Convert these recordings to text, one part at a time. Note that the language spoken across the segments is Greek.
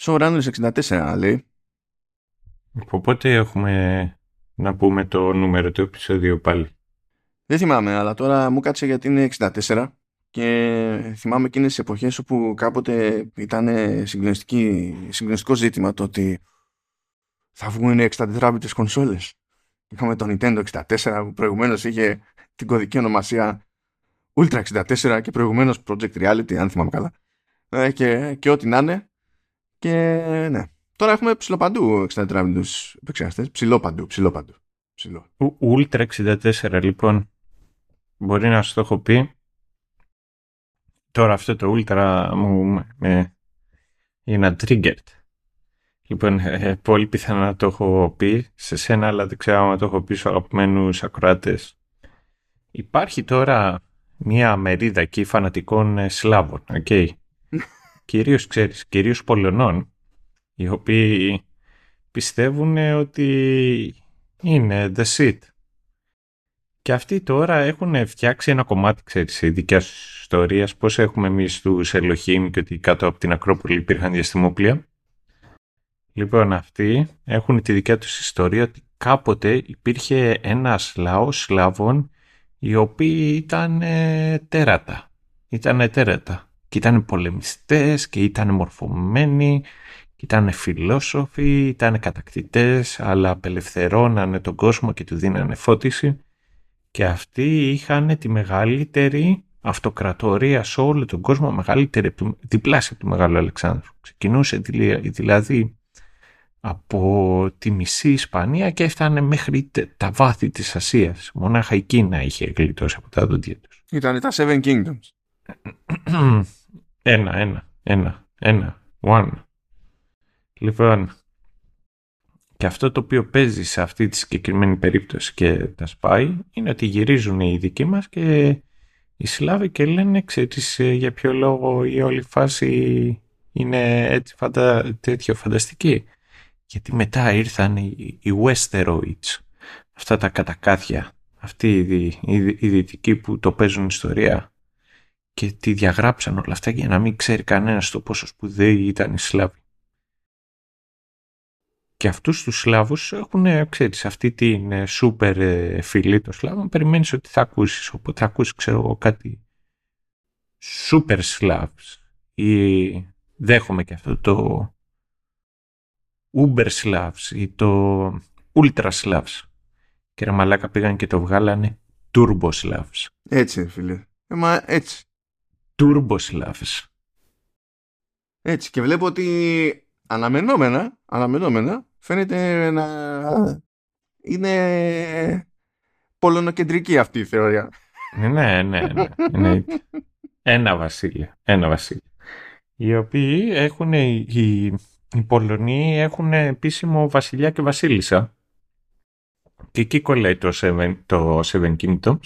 Showrunners 64 λέει. Οπότε έχουμε να πούμε το νούμερο του επεισόδιο πάλι. Δεν θυμάμαι, αλλά τώρα μου κάτσε γιατί είναι 64 και θυμάμαι εκείνες τις εποχές όπου κάποτε ήταν συγκλονιστικό ζήτημα το ότι θα βγουν 64 bits κονσόλες. Είχαμε το Nintendo 64 που προηγουμένως είχε την κωδική ονομασία Ultra 64 και προηγουμένως Project Reality, αν θυμάμαι καλά. Ε, και, και ό,τι να είναι. Και ναι. Τώρα έχουμε ψηλοπαντού 64 bits επεξεργαστές. Ψηλό ψηλό Ψηλό. Ultra 64 λοιπόν. Μπορεί να σου το έχω πει. Τώρα αυτό το Ultra μου με, είναι triggered. Λοιπόν, ε, πολύ πιθανό να το έχω πει σε σένα, αλλά δεν ξέρω αν το έχω πει στους αγαπημένους ακροάτες. Υπάρχει τώρα μία μερίδα εκεί φανατικών ε, Σλάβων, okay. Κυρίως, ξέρεις, κυρίως Πολωνών, οι οποίοι πιστεύουν ότι είναι the shit. Και αυτοί τώρα έχουν φτιάξει ένα κομμάτι, ξέρεις, ειδικά ιστορία, πώς έχουμε εμείς τους Ελοχήμ και ότι κάτω από την Ακρόπολη υπήρχαν διαστημόπλια. Λοιπόν, αυτοί έχουν τη δικιά τους ιστορία ότι κάποτε υπήρχε ένας λαός Σλάβων οι οποίοι ήταν τέρατα. Ήταν τέρατα. Και ήταν πολεμιστές και ήταν μορφωμένοι και ήταν φιλόσοφοι, ήταν κατακτητές αλλά απελευθερώνανε τον κόσμο και του δίνανε φώτιση και αυτοί είχαν τη μεγαλύτερη αυτοκρατορία σε όλο τον κόσμο, μεγαλύτερη, διπλάσια του Μεγάλου Αλεξάνδρου. Ξεκινούσε δηλαδή από τη μισή Ισπανία και έφτανε μέχρι τα βάθη της Ασίας. Μονάχα η Κίνα είχε γλιτώσει από τα δόντια τους. Ήταν τα Seven Kingdoms. ένα, ένα, ένα, ένα, one. Λοιπόν, και αυτό το οποίο παίζει σε αυτή τη συγκεκριμένη περίπτωση και τα σπάει είναι ότι γυρίζουν οι δικοί μας και οι Σλάβοι και λένε ξέρεις ε, για ποιο λόγο η όλη φάση είναι έτσι φαντα... τέτοιο φανταστική γιατί μετά ήρθαν οι, οι Westeroids, αυτά τα κατακάθια, αυτοί οι, οι, οι δυτικοί που το παίζουν ιστορία και τη διαγράψαν όλα αυτά για να μην ξέρει κανένας το πόσο σπουδαίοι ήταν οι Σλάβοι. Και αυτούς τους Σλάβους έχουν, ξέρεις, αυτή την σούπερ ε, φυλή των Σλάβων, περιμένεις ότι θα ακούσεις, οπότε θα ακούσεις, ξέρω εγώ, κάτι σούπερ Σλάβς ή δέχομαι και αυτό το Uber Slavs ή το Ultra Slavs. Και ρε μαλάκα πήγαν και το βγάλανε Turbo Slavs. Έτσι φίλε. Ε, μα έτσι. Turbo Slavs. Έτσι και βλέπω ότι αναμενόμενα, αναμενόμενα φαίνεται να είναι πολωνοκεντρική αυτή η θεωρία. Ναι, ναι, ναι. ναι. Ένα βασίλειο. Ένα βασίλειο. Οι οποίοι έχουν οι, οι Πολωνοί έχουν επίσημο βασιλιά και βασίλισσα. Και εκεί κολλάει το Seven, το Seven Kingdoms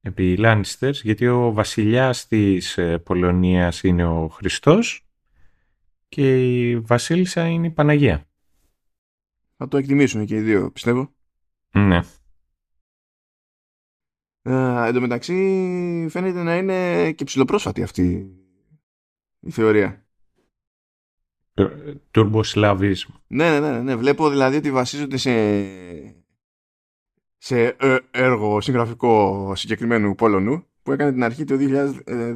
επί Lannisters, γιατί ο βασιλιάς της ε, Πολωνίας είναι ο Χριστός και η βασίλισσα είναι η Παναγία. Θα το εκτιμήσουν και οι δύο, πιστεύω. Ναι. Ε, εν τω μεταξύ φαίνεται να είναι και ψηλοπρόσφατη αυτή η θεωρία. Τουρμποσλαβίσμ. Ναι, ναι, ναι, ναι. Βλέπω δηλαδή ότι βασίζονται σε, σε ε, έργο συγγραφικό συγκεκριμένου Πόλωνου που έκανε την αρχή του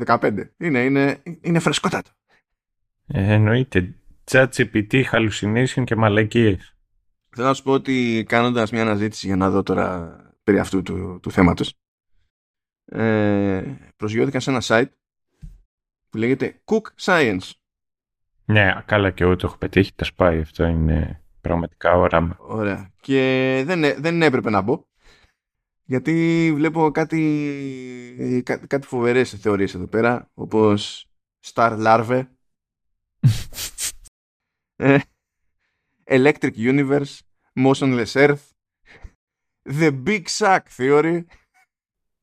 2015. Είναι, είναι, είναι φρεσκότατο. Ε, εννοείται. ChatGPT, hallucination και μαλακίες. Θέλω να σου πω ότι κάνοντας μια αναζήτηση για να δω τώρα περί αυτού του, του θέματος ε, προσγειώθηκα σε ένα site που λέγεται Cook Science. Ναι, καλά και εγώ το έχω πετύχει, τα σπάει αυτό είναι πραγματικά όραμα. Ωραία. Και δεν, δεν έπρεπε να μπω. Γιατί βλέπω κάτι, κά, κάτι φοβερές θεωρίες εδώ πέρα, όπως Star Larve, ε, Electric Universe, Motionless Earth, The Big Sack Theory,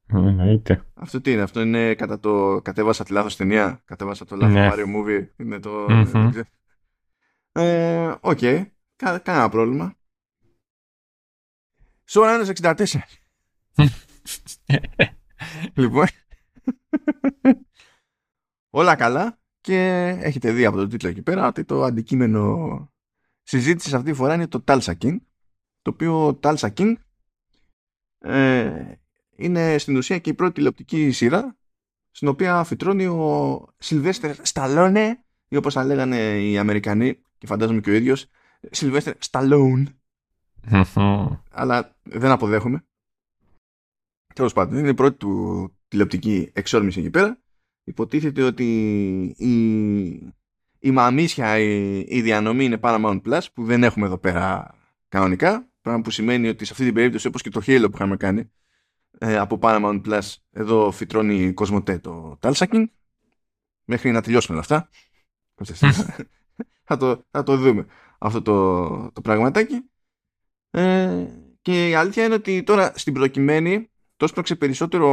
Εννοείται. Αυτό τι είναι, αυτό είναι κατά το κατέβασα τη λάθος ταινία, κατέβασα το λάθος ναι. Mario Movie, είναι το... Ε, οκ, okay. κανένα πρόβλημα. Σόρα 64. Λοιπόν, όλα καλά και έχετε δει από τον τίτλο εκεί πέρα ότι το αντικείμενο συζήτησης αυτή τη φορά είναι το Tulsa King το οποίο Tulsa King ε, είναι στην ουσία και η πρώτη τηλεοπτική σειρά στην οποία φυτρώνει ο Σιλβέστερ Σταλόνε ή όπως θα λέγανε οι Αμερικανοί και φαντάζομαι και ο ίδιος Σιλβέστερ Σταλόν αλλά δεν αποδέχομαι τέλος πάντων είναι η πρώτη του τηλεοπτική εξόρμηση εκεί πέρα. Υποτίθεται ότι η, η μαμίσια η, η διανομή είναι Paramount Plus που δεν έχουμε εδώ πέρα κανονικά. Πράγμα που σημαίνει ότι σε αυτή την περίπτωση όπως και το Halo που είχαμε κάνει ε, από Paramount Plus εδώ φυτρώνει Κοσμοτέ το Talsaking. Μέχρι να τελειώσουμε όλα αυτά. Θα, το, θα το δούμε αυτό το, το πραγματάκι. Ε, και η αλήθεια είναι ότι τώρα στην προκειμένη το σπρώξε περισσότερο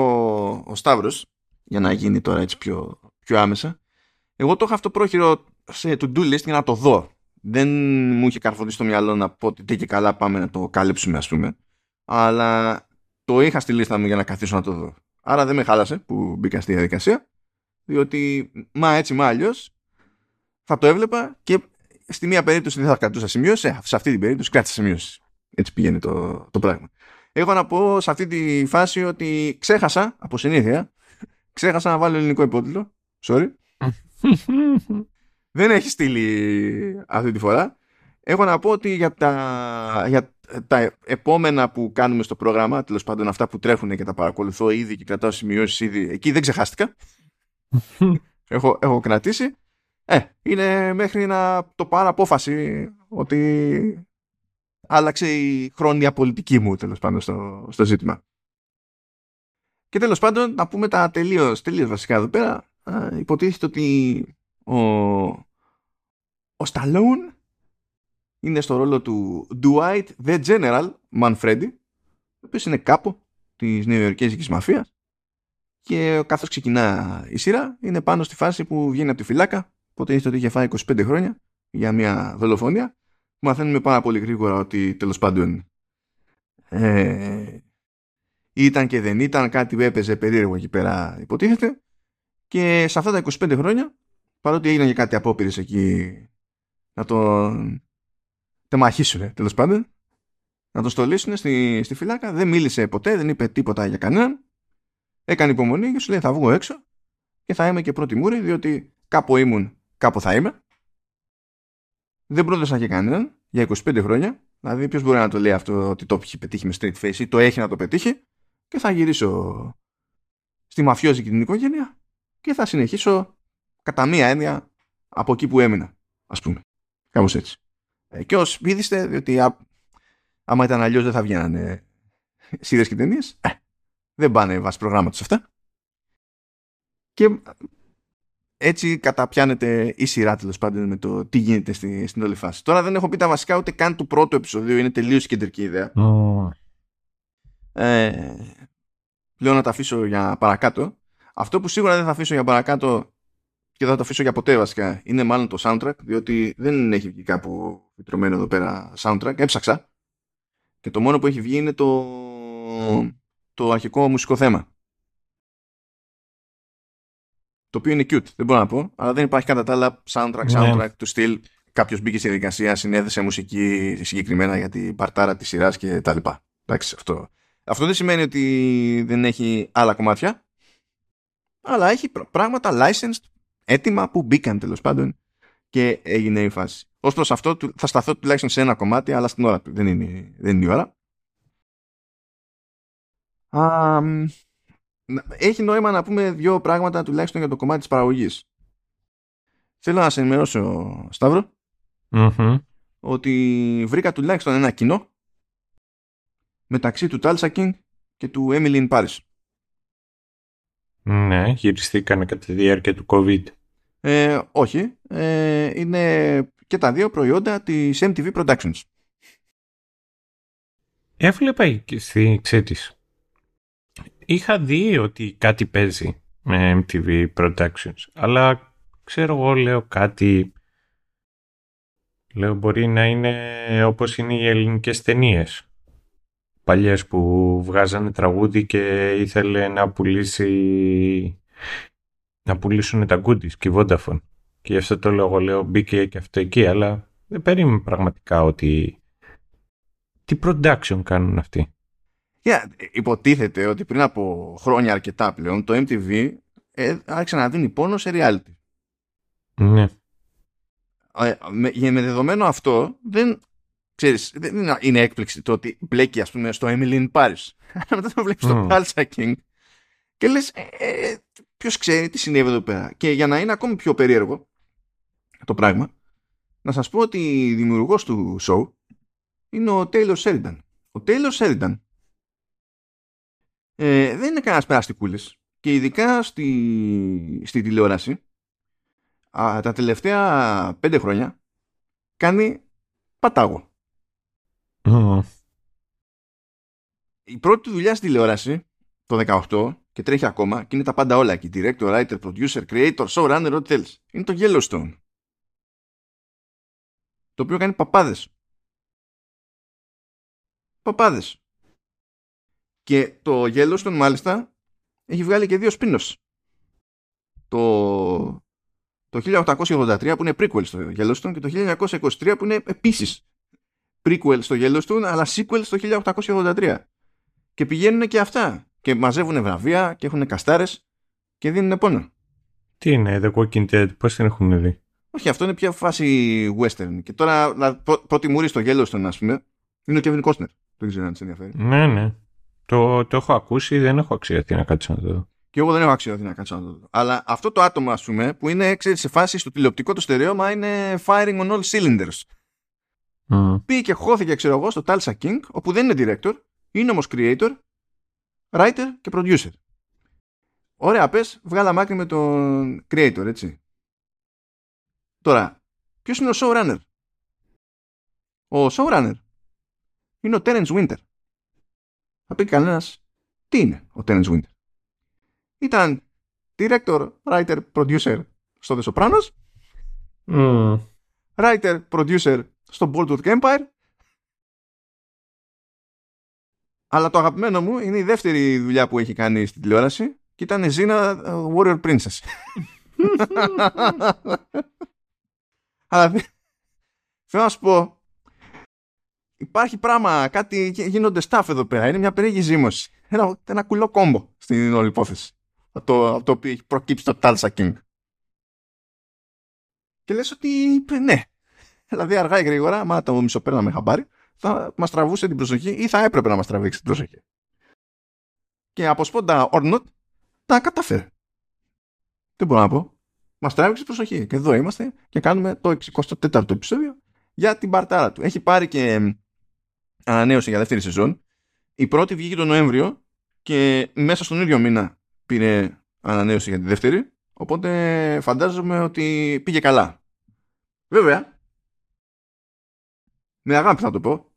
ο Σταύρος για να γίνει τώρα έτσι πιο, πιο άμεσα εγώ το είχα αυτό πρόχειρο σε to-do list για να το δω δεν μου είχε καρφωθεί στο μυαλό να πω ότι και καλά πάμε να το κάλυψουμε ας πούμε αλλά το είχα στη λίστα μου για να καθίσω να το δω. Άρα δεν με χάλασε που μπήκα στη διαδικασία, διότι μα έτσι μα αλλιώς θα το έβλεπα και στη μία περίπτωση δεν θα κρατούσα σημειώσεις, ε, σε αυτή την περίπτωση κράτησα σημειώσεις. Έτσι πήγαινε το, το πράγμα. Έχω να πω σε αυτή τη φάση ότι ξέχασα, από συνήθεια, ξέχασα να βάλω ελληνικό υπότιτλο. Sorry. δεν έχει στείλει αυτή τη φορά. Έχω να πω ότι για τα, για τα επόμενα που κάνουμε στο πρόγραμμα, τέλος πάντων αυτά που τρέχουν και τα παρακολουθώ ήδη και κρατάω σημειώσεις ήδη, εκεί δεν ξεχάστηκα. έχω, έχω κρατήσει. Ε, είναι μέχρι να το πάρω απόφαση ότι άλλαξε η χρόνια πολιτική μου τέλος πάντων στο, στο ζήτημα. Και τέλος πάντων να πούμε τα τελείως, τελείως βασικά εδώ πέρα. υποτίθεται ότι ο, ο Σταλόν είναι στο ρόλο του Dwight the General Manfredi, ο οποίος είναι κάπου της νεοϊορκέζικης μαφίας και καθώς ξεκινά η σειρά είναι πάνω στη φάση που βγαίνει από τη φυλάκα οπότε είστε ότι είχε φάει 25 χρόνια για μια δολοφονία μαθαίνουμε πάρα πολύ γρήγορα ότι τέλος πάντων ε, ήταν και δεν ήταν κάτι που έπαιζε περίεργο εκεί πέρα υποτίθεται. Και σε αυτά τα 25 χρόνια παρότι έγιναν και κάτι απόπειρες εκεί να τον τεμαχίσουν τέλος πάντων να τον στολίσουν στη, στη φυλάκα δεν μίλησε ποτέ, δεν είπε τίποτα για κανέναν. Έκανε υπομονή και σου λέει θα βγω έξω και θα είμαι και πρώτη μούρη διότι κάπου ήμουν, κάπου θα είμαι δεν πρόδωσα και κανέναν για 25 χρόνια δηλαδή ποιος μπορεί να το λέει αυτό ότι το έχει πετύχει με straight face ή το έχει να το πετύχει και θα γυρίσω στη μαφιόζικη την οικογένεια και θα συνεχίσω κατά μία έννοια από εκεί που έμεινα ας πούμε κάπως έτσι ε, και ως πήδηστε, διότι α, άμα ήταν αλλιώς δεν θα βγαίνανε σειρέ και ταινίες. Ε, δεν πάνε βάσει προγράμματος αυτά. Και έτσι καταπιάνεται η σειρά τέλος πάντων με το τι γίνεται στη, στην όλη φάση. Τώρα δεν έχω πει τα βασικά ούτε καν του πρώτου επεισοδίου, είναι τελείως κεντρική ιδέα. Oh. Ε, λέω να τα αφήσω για παρακάτω. Αυτό που σίγουρα δεν θα αφήσω για παρακάτω και δεν θα το αφήσω για ποτέ βασικά είναι μάλλον το soundtrack διότι δεν έχει βγει κάπου φυτρωμένο εδώ πέρα soundtrack έψαξα και το μόνο που έχει βγει είναι το, το αρχικό μουσικό θέμα το οποίο είναι cute δεν μπορώ να πω αλλά δεν υπάρχει κατά τα άλλα soundtrack, ναι. soundtrack του στυλ κάποιος μπήκε στη διαδικασία συνέδεσε μουσική συγκεκριμένα για την παρτάρα της σειράς και τα λοιπά εντάξει αυτό αυτό δεν σημαίνει ότι δεν έχει άλλα κομμάτια αλλά έχει πράγματα licensed έτοιμα που μπήκαν τέλος πάντων και έγινε η φάση. Ω προς αυτό θα σταθώ τουλάχιστον σε ένα κομμάτι, αλλά στην ώρα του. Δεν είναι, δεν είναι η ώρα. Α, έχει νόημα να πούμε δύο πράγματα τουλάχιστον για το κομμάτι της παραγωγής. Θέλω να σε ενημερώσω, Σταύρο, ότι βρήκα τουλάχιστον ένα κοινό μεταξύ του Tulsa King και του Emily in Paris. Ναι, γυριστήκανε κατά τη διάρκεια του COVID. Ε, όχι. Ε, είναι και τα δύο προϊόντα της MTV Productions. Έβλεπα και στη ξέρεις. Είχα δει ότι κάτι παίζει με MTV Productions, αλλά ξέρω εγώ λέω κάτι... Λέω μπορεί να είναι όπως είναι οι ελληνικές ταινίες παλιές που βγάζανε τραγούδι και ήθελε να πουλήσει να πουλήσουν τα goodies και η Vodafone. Και γι' αυτό το λόγο λέω μπήκε και αυτό εκεί, αλλά δεν περίμενε πραγματικά ότι... Τι production κάνουν αυτοί. Yeah, υποτίθεται ότι πριν από χρόνια αρκετά πλέον το MTV ε, άρχισε να δίνει πόνο σε reality. Ναι. Ε, με, με δεδομένο αυτό δεν ξέρεις, δεν είναι έκπληξη το ότι μπλέκει ας πούμε στο Emily in Paris. Μετά το βλέπεις στο Tulsa King και λες ε, ε, ποιος ξέρει τι συνέβη εδώ πέρα. Και για να είναι ακόμη πιο περίεργο το πράγμα να σας πω ότι δημιουργός του show είναι ο Taylor Sheridan. Ο Taylor Sheridan ε, δεν είναι κανένας περαστικούλης και ειδικά στη, στη τηλεόραση α, τα τελευταία πέντε χρόνια κάνει πατάγο. Η πρώτη δουλειά στη τηλεόραση το 18 και τρέχει ακόμα και είναι τα πάντα όλα εκεί. Director, writer, producer, creator, showrunner, ό,τι θέλεις. Είναι το Yellowstone. Το οποίο κάνει παπάδες. Παπάδες. Και το Yellowstone μάλιστα έχει βγάλει και δύο spin-offs. Το, το 1883 που είναι prequel στο Yellowstone και το 1923 που είναι επίσης prequel στο Yellowstone αλλά sequel στο 1883. Και πηγαίνουν και αυτά. Και μαζεύουν βραβεία και έχουν καστάρες και δίνουν πόνο. Τι είναι The Walking Dead, πώς την έχουν δει; Όχι, αυτό είναι πια φάση western. Και τώρα πρώτη μούρη στο Yellowstone, ας πούμε, είναι ο Kevin Costner. Δεν ξέρω αν σε ενδιαφέρει. Ναι, ναι. Το, το έχω ακούσει, δεν έχω αξιωθεί να κάτσω να το δω. Και εγώ δεν έχω αξιωθεί να κάτσω να το δω. Αλλά αυτό το άτομο, ας πούμε, που είναι ξέρεις, σε φάση στο τηλεοπτικό το στερεώμα είναι firing on all cylinders. Mm. Πήγε και χώθηκε, ξέρω εγώ, στο Tulsa King, όπου δεν είναι director, είναι όμως creator, writer και producer. Ωραία, πες, βγάλα μάκρυ με τον creator, έτσι. Τώρα, ποιος είναι ο showrunner; Ο showrunner είναι ο Terence Winter. Θα πει κανένας τι είναι ο Terence Winter. Ήταν director, writer, producer στο The Sopranos. Mm. Writer, producer στο Boardwalk Empire. Αλλά το αγαπημένο μου είναι η δεύτερη δουλειά που έχει κάνει στην τηλεόραση και ήταν η Zina Warrior Princess. Αλλά θέλω να σου πω υπάρχει πράγμα, κάτι γίνονται staff εδώ πέρα. Είναι μια περίεργη ζήμωση. Ένα, ένα κουλό κόμπο στην όλη υπόθεση. Το, το οποίο έχει προκύψει το Tulsa King. Και λες ότι ναι. Δηλαδή αργά ή γρήγορα, άμα το μισοπέρναμε χαμπάρι, θα μας τραβούσε την προσοχή ή θα έπρεπε να μας τραβήξει την προσοχή. Και από σπόντα or τα κατάφερε. Δεν μπορώ να πω; Μας τράβηξε την προσοχή. Και εδώ είμαστε και κάνουμε το 64ο επεισόδιο για την παρτάρα του. Έχει πάρει και ανανέωση για δεύτερη σεζόν. Η πρώτη βγήκε τον Νοέμβριο και μέσα στον ίδιο μήνα πήρε ανανέωση για τη δεύτερη. Οπότε φαντάζομαι ότι πήγε καλά. Βέβαια, με αγάπη θα το πω,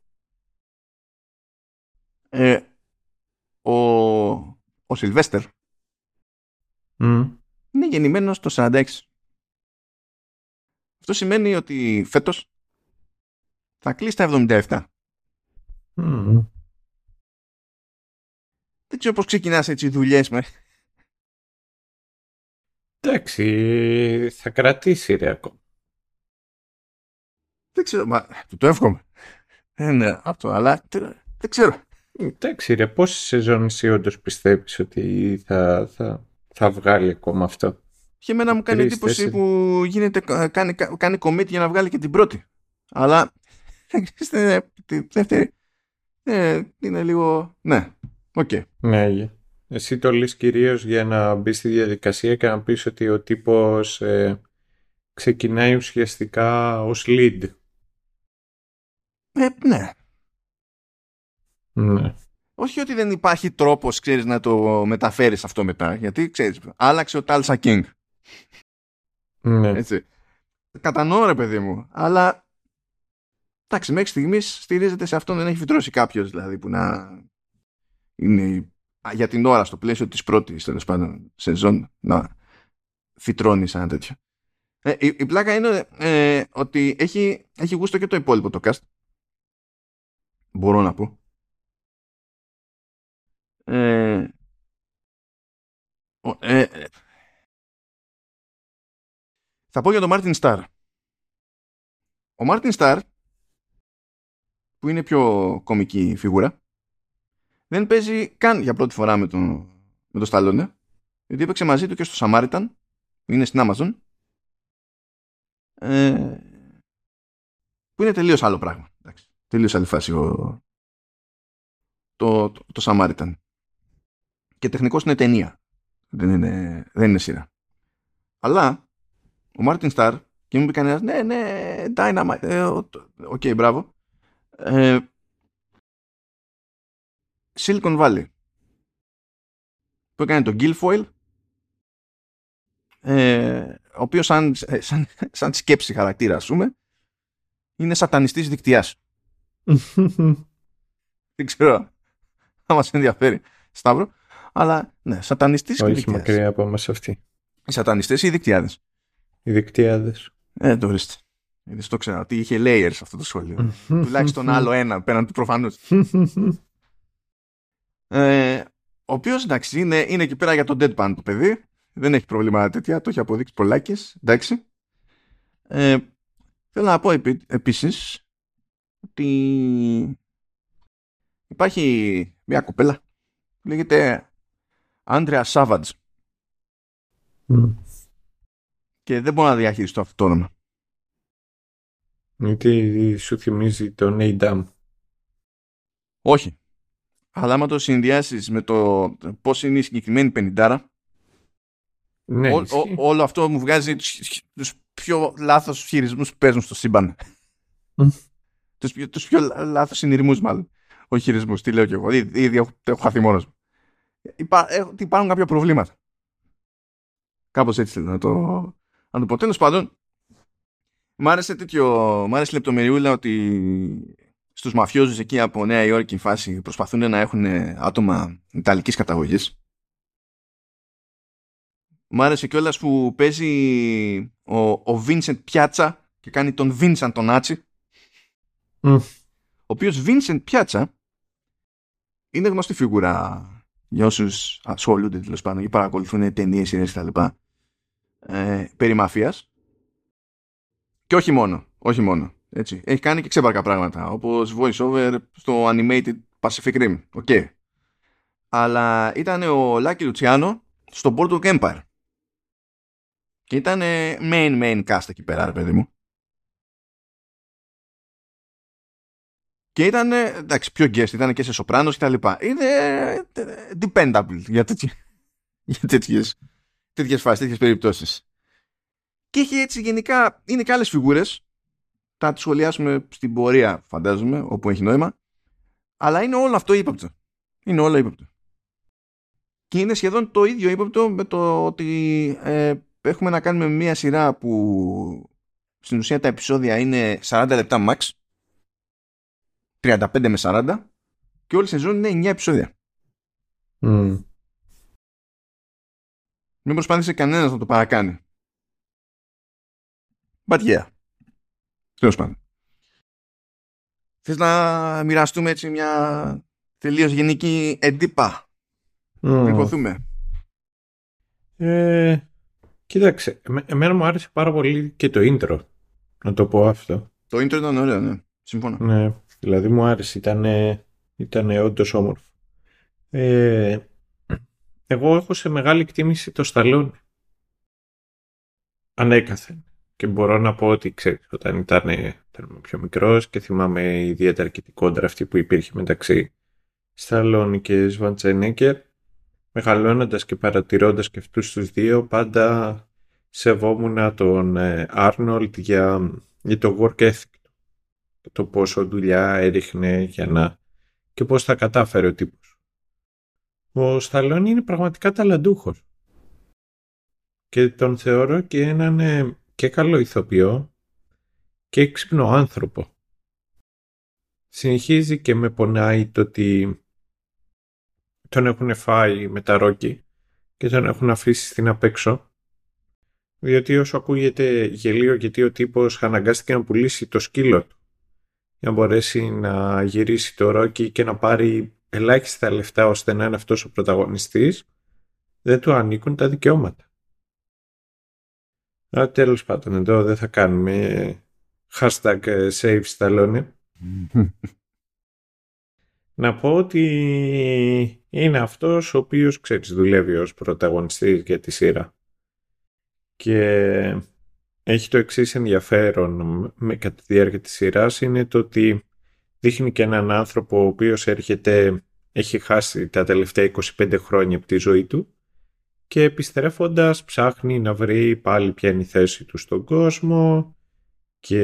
ε, ο, ο Σιλβέστερ mm. είναι γεννημένος το 46. Αυτό σημαίνει ότι φέτος θα κλείσει τα 77. Mm. Δεν ξέρω πώς ξεκινάς έτσι δουλειές με. Εντάξει, θα κρατήσει ρε ακόμα. Δεν ξέρω, μα του το εύχομαι. Ε, ναι, αυτό, αλλά δεν ξέρω. Εντάξει ρε, πόσες σεζόν εσύ όντως πιστεύεις ότι θα, θα, θα βγάλει ακόμα αυτό; Και εμένα μου κάνει εντύπωση που γίνεται, κάνει, κάνει commit για να βγάλει και την πρώτη. Αλλά τη δεύτερη ε, είναι λίγο... Ναι, ok. Okay. Ναι, εσύ το λες κυρίως για να μπεις στη διαδικασία και να πεις ότι ο τύπος ε, ξεκινάει ουσιαστικά ως lead. Ε, ναι. Ναι. Όχι ότι δεν υπάρχει τρόπος, ξέρεις, να το μεταφέρεις αυτό μετά. Γιατί, ξέρεις, άλλαξε ο Tulsa King. Ναι. Έτσι. Κατανοώ, ρε παιδί μου. Αλλά Εντάξει, μέχρι στιγμής στηρίζεται σε αυτόν, δεν έχει φυτρώσει κάποιος δηλαδή που να είναι για την ώρα στο πλαίσιο της πρώτης τέλος πάντων σεζόν να φυτρώνει σαν τέτοιο. Ε, η, η, πλάκα είναι ε, ότι έχει, έχει γούστο και το υπόλοιπο το cast. Μπορώ να πω. Ε, ε, Θα πω για τον Martin Starr. Ο Martin Starr, που είναι πιο κομική φιγούρα, δεν παίζει καν για πρώτη φορά με τον, με τον Stallone, γιατί έπαιξε μαζί του και στο Samaritan, που είναι στην Amazon, ε, που είναι τελείως άλλο πράγμα. Εντάξει, τελείως άλλη φάση ο, το, το, το Samaritan. Και τεχνικώς είναι ταινία. Δεν είναι, δεν είναι σειρά. Αλλά ο Martin Starr και μου είπε κανένας, ναι, ναι, Dynamite. Ε, οκ, okay, μπράβο. Ε, Silicon Valley. Που έκανε τον Guilfoyle. Ε, ο οποίος σαν, σαν, σαν σκέψη χαρακτήρα, ας πούμε, είναι σατανιστής δικτυάς. Δεν ξέρω θα μας ενδιαφέρει, Σταύρο. Αλλά, ναι, σατανιστής και δικτυάς. Όχι μακριά από εμάς αυτή. Οι σατανιστές ή οι δικτυάδες. Οι δικτυάδες. Ε, το ορίστε. Δεν το ξέρω ότι είχε layers αυτό το σχόλιο. Τουλάχιστον άλλο ένα πέραν του προφανούς. ε, ο οποίος εντάξει είναι, είναι εκεί πέρα για το deadpan το παιδί. Δεν έχει προβλήματα τέτοια. Το έχει αποδείξει πολλάκες. Εντάξει. Ε, θέλω να πω επί, επίσης ότι υπάρχει μια κοπέλα που λέγεται Άντρεα Σάβατζ. Και δεν μπορώ να διαχειριστώ αυτό το όνομα. Γιατί σου θυμίζει το Νέινταμ. Όχι. Αλλά άμα το συνδυάσεις με το πώς είναι η συγκεκριμένη πενιντάρα, ναι, όλο αυτό μου βγάζει τους πιο λάθος χειρισμούς που παίζουν στο σύμπαν. τους, πιο, τους πιο λάθος συνειρμούς μάλλον. Όχι χειρισμούς, τι λέω κι εγώ. Ήδη, ήδη έχω, έχω χαθεί μόνος μου. Υπά, έχω, υπάρχουν κάποια προβλήματα. Κάπως έτσι θέλω να το, να το πω. Τέλος πάντων, μ' άρεσε τέτοιο, μ' άρεσε λεπτομεριούλα ότι στους μαφιόζους εκεί από Νέα Υόρκη φάση προσπαθούν να έχουν άτομα ιταλικής καταγωγής. Μ' άρεσε κιόλας που παίζει ο, ο Vincent Piazza και κάνει τον Vincent τον Άτσι. Mm. Ο οποίος Vincent Piazza είναι γνωστή φιγούρα για όσους ασχολούνται τέλος πάντων ή παρακολουθούν ταινίες, σειρές κτλ. Ε, περί μαφίας. Και όχι μόνο. Όχι μόνο. Έτσι. Έχει κάνει και ξέπαρκα πράγματα. Όπως voice over στο animated Pacific Rim. Okay. Αλλά ήταν ο Λάκη Λουτσιάνο στο Boardwalk Empire. Και ήταν main main cast εκεί πέρα, ρε παιδί μου. Και ήταν, εντάξει, πιο guest, ήταν και σε σοπράνος και τα λοιπά. Είναι ε, dependable για, τέτοιες, για τέτοιες, τέτοιες φάσεις, τέτοιες περιπτώσεις. Και έχει έτσι γενικά, είναι και άλλες φιγούρες, θα τις σχολιάσουμε στην πορεία φαντάζομαι, όπου έχει νόημα, αλλά είναι όλο αυτό ύποπτο. Είναι όλο ύποπτο. Και είναι σχεδόν το ίδιο ύποπτο με το ότι ε, έχουμε να κάνουμε μια σειρά που στην ουσία τα επεισόδια είναι 40 λεπτά max 35 με 40 και όλη η σεζόν είναι 9 επεισόδια. Mm. Μην προσπάθησε κανένας να το παρακάνει. But yeah. Τέλος πάντων. Θες να μοιραστούμε έτσι μια τελείως γενική εντύπα; Mm. Ε, κοίταξε, εμένα μου άρεσε πάρα πολύ και το intro. Να το πω αυτό. Το intro ήταν ωραίο, ναι. Συμφωνώ. Ναι. Δηλαδή μου άρεσε, ήταν, ήταν όντως όμορφο. Ε, εγώ έχω σε μεγάλη εκτίμηση το Σταλόνι. Ανέκαθεν. Και μπορώ να πω ότι ξέρεις, όταν ήταν, ήταν πιο μικρός και θυμάμαι ιδιαίτερα και την κόντρα αυτή που υπήρχε μεταξύ Σταλόνι και Σβαντσενέκερ, μεγαλώνοντας και παρατηρώντας και αυτούς τους δύο, πάντα σεβόμουν τον Άρνολτ για, για το work ethic το πόσο δουλειά έριχνε για να... και πώς θα κατάφερε ο τύπος. Ο Σταλόνι είναι πραγματικά ταλαντούχος και τον θεωρώ και έναν ε, και καλό ηθοποιό και έξυπνο άνθρωπο. Συνεχίζει και με πονάει το ότι τον έχουν φάει με τα ρόκι και τον έχουν αφήσει στην απέξω διότι όσο ακούγεται γελίο γιατί ο τύπος αναγκάστηκε να πουλήσει το σκύλο του για να μπορέσει να γυρίσει το Ρόκι και να πάρει ελάχιστα λεφτά ώστε να είναι αυτός ο πρωταγωνιστής, δεν του ανήκουν τα δικαιώματα. Α, τέλος πάντων, εδώ δεν θα κάνουμε hashtag ε, save Stallone. Να πω ότι είναι αυτός ο οποίος, ξέρεις, δουλεύει ως πρωταγωνιστής για τη σειρά. Και έχει το εξής ενδιαφέρον με, κατά τη διάρκεια της σειράς είναι το ότι δείχνει και έναν άνθρωπο ο οποίος έρχεται, έχει χάσει τα τελευταία 25 χρόνια από τη ζωή του και επιστρέφοντας ψάχνει να βρει πάλι ποια είναι η θέση του στον κόσμο και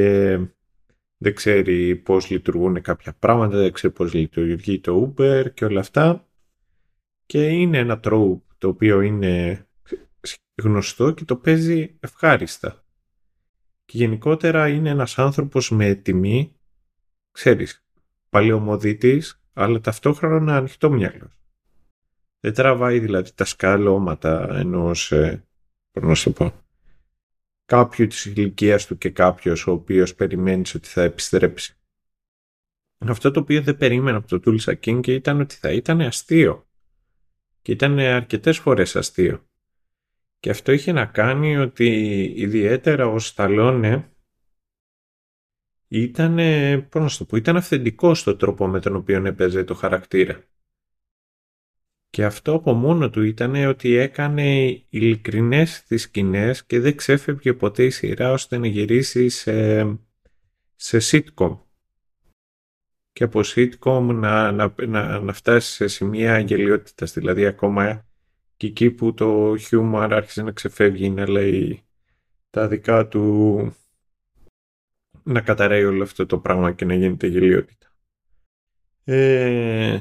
δεν ξέρει πώς λειτουργούν κάποια πράγματα, δεν ξέρει πώς λειτουργεί το Uber και όλα αυτά και είναι ένα τρόπο το οποίο είναι γνωστό και το παίζει ευχάριστα. Και γενικότερα είναι ένας άνθρωπος με τιμή, ξέρεις, παλαιομοδίτης, αλλά ταυτόχρονα ανοιχτό μυαλό. Δεν τραβάει δηλαδή τα σκαλώματα ενός, ε, να το πω, κάποιου της ηλικίας του και κάποιος ο οποίος περιμένεις ότι θα επιστρέψει. Αυτό το οποίο δεν περίμενα από το Tulsa King ήταν ότι θα ήταν αστείο. Και ήταν αρκετές φορές αστείο. Και αυτό είχε να κάνει ότι ιδιαίτερα ο Σταλόνε ήταν, πώς να το πω, ήταν αυθεντικός στο τρόπο με τον οποίο έπαιζε το χαρακτήρα. Και αυτό από μόνο του ήταν ότι έκανε ειλικρινές τις σκηνές και δεν ξέφευγε ποτέ η σειρά ώστε να γυρίσει σε, σε sitcom. Και από sitcom να, να, να, να φτάσει σε σημεία αγγελιότητας, δηλαδή ακόμα και εκεί που το χιούμαρ άρχισε να ξεφεύγει να λέει τα δικά του να καταραίει όλο αυτό το πράγμα και να γίνεται γελιότητα. Ε,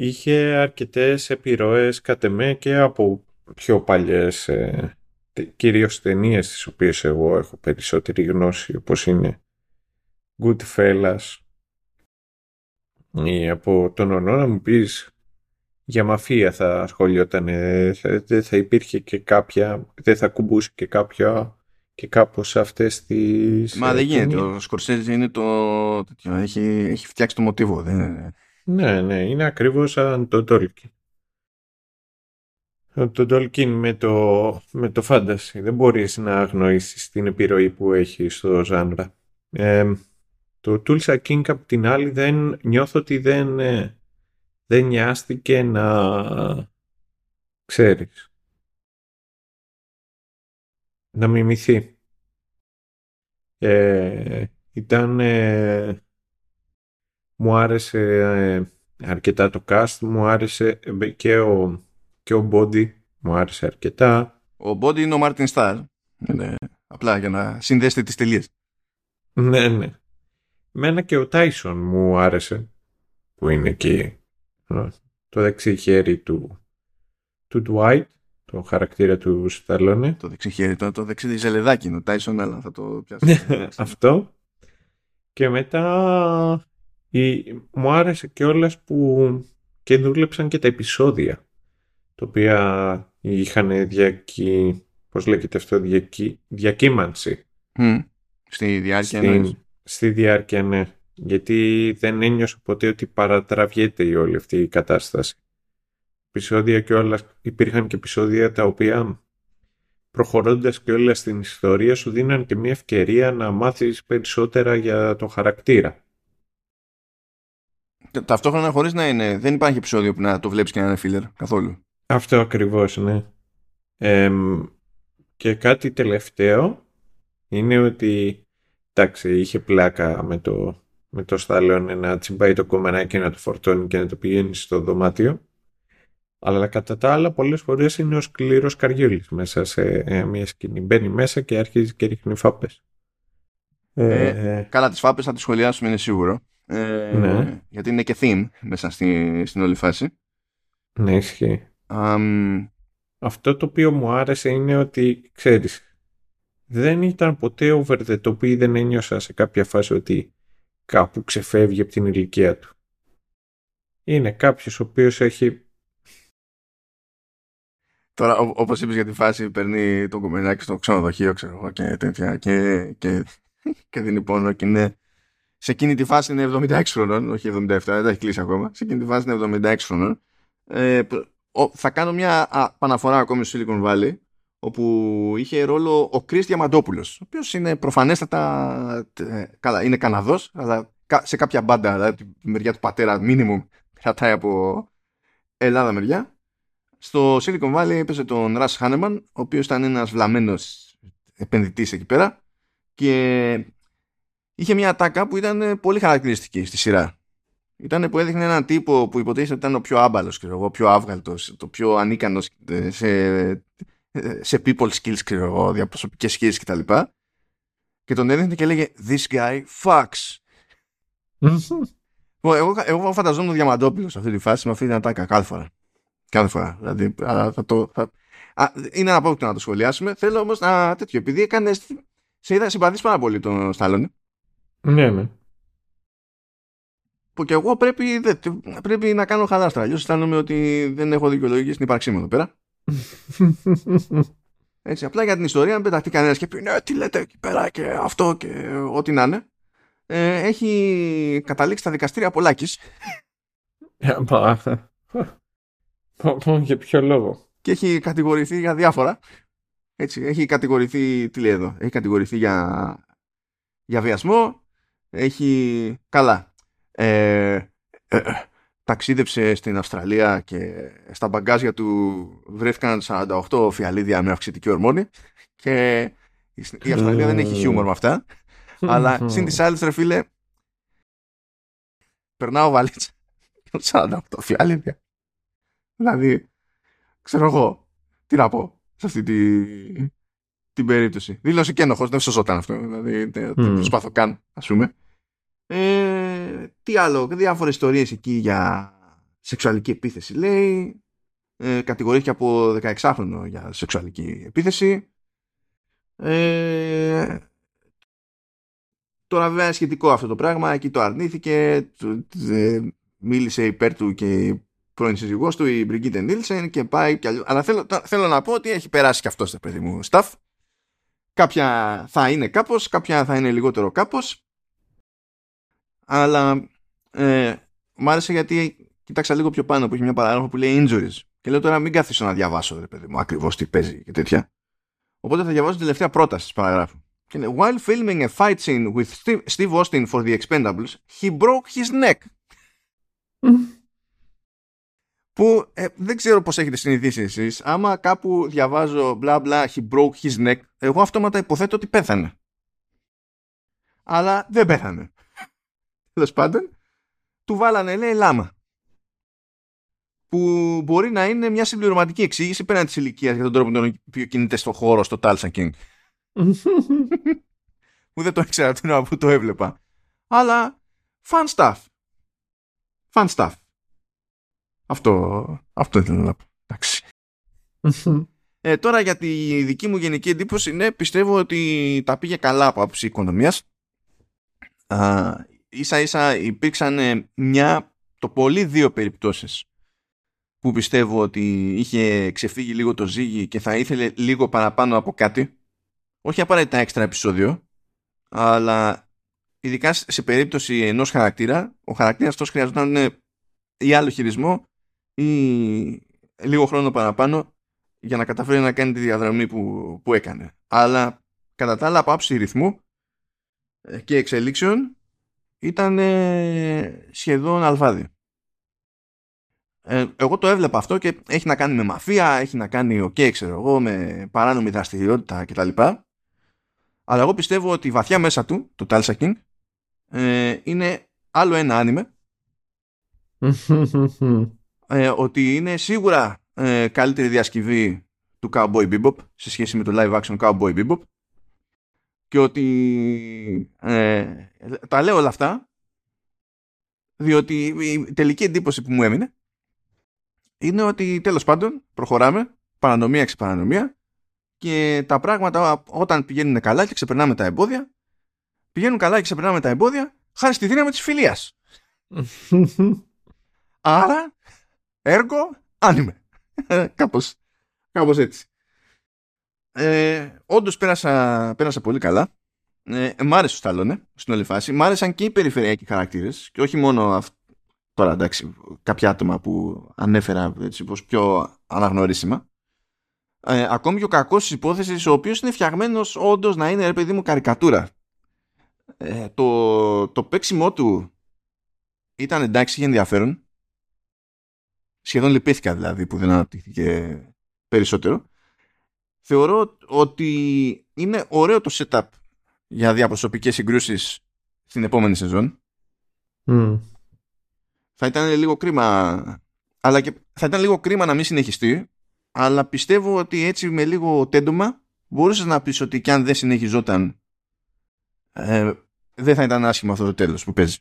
είχε αρκετές επιρροές κατ' εμέ και από πιο παλιές ε, κυρίως ταινίες τις οποίες εγώ έχω περισσότερη γνώση όπως είναι Goodfellas. Ή από τον ονό να μου πεις για μαφία θα ασχολιόταν δεν θα υπήρχε και κάποια δεν θα κουμπούσε και κάποια και κάπως αυτές τις Μα δεν γίνεται, ο Σκορσέζης είναι το έχει, έχει φτιάξει το μοτίβο δεν είναι ναι, ναι, είναι ακριβώς σαν το Tolkien. Το Tolkien με το, με το fantasy. Δεν μπορείς να αγνοήσεις την επιρροή που έχει στο ζάνρα. Ε, το Tulsa King απ' την άλλη δεν νιώθω ότι δεν, ε, δεν νοιάστηκε να ξέρεις να μιμηθεί. Ε, ήταν ε, μου άρεσε ε, αρκετά το cast, μου άρεσε ε, και ο, και ο Body, μου άρεσε αρκετά. Ο Body είναι ο Martin Starr, ναι, απλά για να συνδέσετε τις τελείες. Ναι, ναι. Μένα και ο Tyson μου άρεσε, που είναι εκεί το δεξί χέρι του, του Dwight, το χαρακτήρα του Σταλόνε. Το δεξί χέρι, το, το δεξί ζελεδάκι είναι ο Tyson, αλλά θα το πιάσω. Αυτό. Και μετά η, μου άρεσε και που και δούλεψαν και τα επεισόδια τα οποία είχαν διακύ, πώς λέγεται αυτό, διακύ, διακύμανση. Στη διάρκεια, ναι. Στη διάρκεια, ναι. Γιατί δεν ένιωσα ποτέ ότι παρατραβιέται η όλη αυτή η κατάσταση. Επισόδια και όλα, υπήρχαν και επεισόδια τα οποία προχωρώντας και όλα στην ιστορία σου δίναν και μια ευκαιρία να μάθεις περισσότερα για το χαρακτήρα. Ταυτόχρονα χωρίς να είναι, δεν υπάρχει επεισόδιο που να το βλέπεις και να είναι filler καθόλου. Αυτό ακριβώς, ναι. και κάτι τελευταίο είναι ότι εντάξει, είχε πλάκα με το, με το στάλεον να τσιμπάει το κομμενάκι να το φορτώνει και να το πηγαίνει στο δωμάτιο. Αλλά κατά τα άλλα πολλές φορές είναι ο σκληρός καριόλης μέσα σε ε, μια σκηνή. Μπαίνει μέσα και αρχίζει και ρίχνει φάπες. Ε, ε, καλά τις φάπες θα τις σχολιάσουμε είναι σίγουρο. Ε, ναι. Γιατί είναι και theme μέσα στη, στην όλη φάση. Ναι, ισχύει. Αυτό το οποίο μου άρεσε είναι ότι, ξέρεις, δεν ήταν ποτέ over the top ή δεν ένιωσα σε κάποια φάση ότι κάπου ξεφεύγει από την ηλικία του. Είναι κάποιος ο οποίος έχει... Τώρα, όπως είπες για τη φάση, παίρνει τον κομμενάκι στο ξενοδοχείο, ξέρω εγώ, και τέτοια, και, και, και δίνει πόνο και είναι σε εκείνη τη φάση είναι 76 χρονών, όχι 77, δεν έχει κλείσει ακόμα. Σε εκείνη τη φάση είναι 76 χρονών. Ε, θα κάνω μια α, παναφορά ακόμη στο Silicon Valley, όπου είχε ρόλο ο Κρις Διαμαντόπουλος, ο οποίος είναι προφανέστατα, ε, καλά, είναι Καναδός, αλλά σε κάποια μπάντα, δηλαδή τη μεριά του πατέρα, μίνιμουμ, κρατάει από Ελλάδα μεριά. Στο Silicon Valley έπαιζε τον Russ Hanneman, ο οποίος ήταν ένας βλαμμένος επενδυτής εκεί πέρα και είχε μια τάκα που ήταν πολύ χαρακτηριστική στη σειρά. Ήταν που έδειχνε έναν τύπο που υποτίθεται ότι ήταν ο πιο άμπαλος, ξέρω εγώ, πιο άβγαλτος, το πιο ανίκανος σε, σε people skills, ξέρω εγώ, διαπροσωπικές σχέσεις κτλ. Και, και τον έδειχνε και έλεγε This guy fucks. εγώ, εγώ φανταζόμουν τον Διαμαντόπουλος σε αυτή τη φάση με αυτή την ατάκα κάθε φορά. Κάθε φορά. Δηλαδή, θα το, θα... Α, είναι ένα απόκτητο να το σχολιάσουμε. Θέλω όμως να τέτοιο. Επειδή έκανες. Σε είδα συμπαθείς πάρα πολύ τον Στάλλον. Ναι, ναι. Που και εγώ πρέπει, δε, πρέπει να κάνω χαλάστρα. Αλλιώς αισθάνομαι ότι δεν έχω δικαιολογία στην ύπαρξή μου εδώ πέρα. Έτσι, απλά για την ιστορία, αν πεταχτεί κανένας και πει Ναι, τι λέτε εκεί πέρα και αυτό και ό,τι να είναι. Ε, έχει καταλήξει στα δικαστήρια Πολάκης. Για ποιο λόγο. Και έχει κατηγορηθεί για διάφορα. Έτσι, έχει κατηγορηθεί, τι λέει εδώ, έχει κατηγορηθεί για, για βιασμό, έχει, καλά, ε, ε, ταξίδεψε στην Αυστραλία και στα μπαγκάζια του βρέθηκαν 48 φιαλίδια με αυξητική ορμόνη και η Αυστραλία δεν έχει χιούμορ με αυτά. Αλλά συν τις άλλες ρε φίλε περνάω βαλίτσα 48 φιαλίδια. Δηλαδή, ξέρω εγώ, τι να πω σε αυτή τη, την περίπτωση. Δήλωσε και ένοχος, δεν σωζόταν αυτό. Δηλαδή, δεν mm. προσπαθώ καν, ας πούμε. Ε, τι άλλο, διάφορες ιστορίες εκεί για σεξουαλική επίθεση λέει. Ε, κατηγορήθηκε από 16χρονο για σεξουαλική επίθεση. Ε, τώρα βέβαια σχετικό αυτό το πράγμα, εκεί το αρνήθηκε, ε, μίλησε υπέρ του και πρώην σύζυγός του, η Μπριγκίτε Νίλσεν και πάει κι αλλιώς. Αλλά θέλω, θέλω να πω ότι έχει περάσει κι αυτός στο παιδί μου staff. Κάποια θα είναι κάπως, κάποια θα είναι λιγότερο κάπως. Αλλά ε, μ' άρεσε γιατί κοίταξα λίγο πιο πάνω που έχει μια παράγραφο που λέει injuries. Και λέω τώρα μην καθίσω να διαβάσω, ρε παιδί μου, ακριβώς τι παίζει και τέτοια. Οπότε θα διαβάσω την τελευταία πρόταση της παραγράφου. Και είναι, While filming a fight scene with Steve Austin for the Expendables, he broke his neck που ε, δεν ξέρω πώς έχετε συνειδήσει εσείς. Άμα κάπου διαβάζω μπλα μπλα he broke his neck εγώ αυτόματα υποθέτω ότι πέθανε. Αλλά δεν πέθανε. Τέλος πάντων του βάλανε λέει λάμα. Που μπορεί να είναι μια συμπληρωματική εξήγηση πέραν της ηλικίας για τον τρόπο με τον οποίο κινείται στο χώρο στο Tulsa King. Που δεν το ήξερα την που το έβλεπα. Αλλά fun stuff. Fun stuff αυτό, αυτό ήθελα να πω. Εντάξει. ε, τώρα για τη δική μου γενική εντύπωση, ναι, πιστεύω ότι τα πήγε καλά από άποψη οικονομίας. Α, ίσα ίσα υπήρξαν μια, το πολύ δύο περιπτώσεις που πιστεύω ότι είχε ξεφύγει λίγο το ζύγι και θα ήθελε λίγο παραπάνω από κάτι. Όχι απαραίτητα έξτρα επεισόδιο, αλλά ειδικά σε περίπτωση ενός χαρακτήρα, ο χαρακτήρας αυτός χρειαζόταν ή άλλο χειρισμό ή λίγο χρόνο παραπάνω για να καταφέρει να κάνει τη διαδρομή που, που έκανε. Αλλά κατά τα άλλα από άψη ρυθμού ε, και εξελίξεων ήταν σχεδόν αλφάδι. Ε, εγώ το έβλεπα αυτό και έχει να κάνει με μαφία, έχει να κάνει okay, ξέρω εγώ, με παράνομη δραστηριότητα κτλ. Αλλά εγώ πιστεύω ότι βαθιά μέσα του, το Tulsa King, ε, είναι άλλο ένα άνιμε ε, ότι είναι σίγουρα ε, καλύτερη διασκευή του Cowboy Bebop σε σχέση με το live action Cowboy Bebop και ότι ε, τα λέω όλα αυτά διότι η τελική εντύπωση που μου έμεινε είναι ότι τέλος πάντων προχωράμε παρανομία εξ παρανομία και τα πράγματα όταν πηγαίνουν καλά και ξεπερνάμε τα εμπόδια πηγαίνουν καλά και ξεπερνάμε τα εμπόδια χάρη στη δύναμη της φιλίας. Άρα έργο, άνιμε. κάπως, κάπως έτσι. Ε, όντως πέρασα, πέρασα πολύ καλά. Ε, μ' άρεσε ο Σταλόνε στην όλη φάση. Μ' άρεσαν και οι περιφερειακοί χαρακτήρες και όχι μόνο αυ... τώρα εντάξει κάποια άτομα που ανέφερα έτσι, πως πιο αναγνωρίσιμα. ε, ακόμη και ο κακός της υπόθεσης ο οποίος είναι φτιαγμένος όντως να είναι ρε παιδί μου καρικατούρα ε, το, το παίξιμό του ήταν εντάξει είχε ενδιαφέρον σχεδόν λυπήθηκα δηλαδή που δεν αναπτύχθηκε περισσότερο. Θεωρώ ότι είναι ωραίο το setup για διαπροσωπικές συγκρούσεις στην επόμενη σεζόν. Θα ήταν λίγο κρίμα αλλά και θα ήταν λίγο κρίμα να μην συνεχιστεί αλλά πιστεύω ότι έτσι με λίγο τέντομα μπορούσες να πεις ότι κι αν δεν συνεχιζόταν ε, δεν θα ήταν άσχημο αυτό το τέλος που παίζει.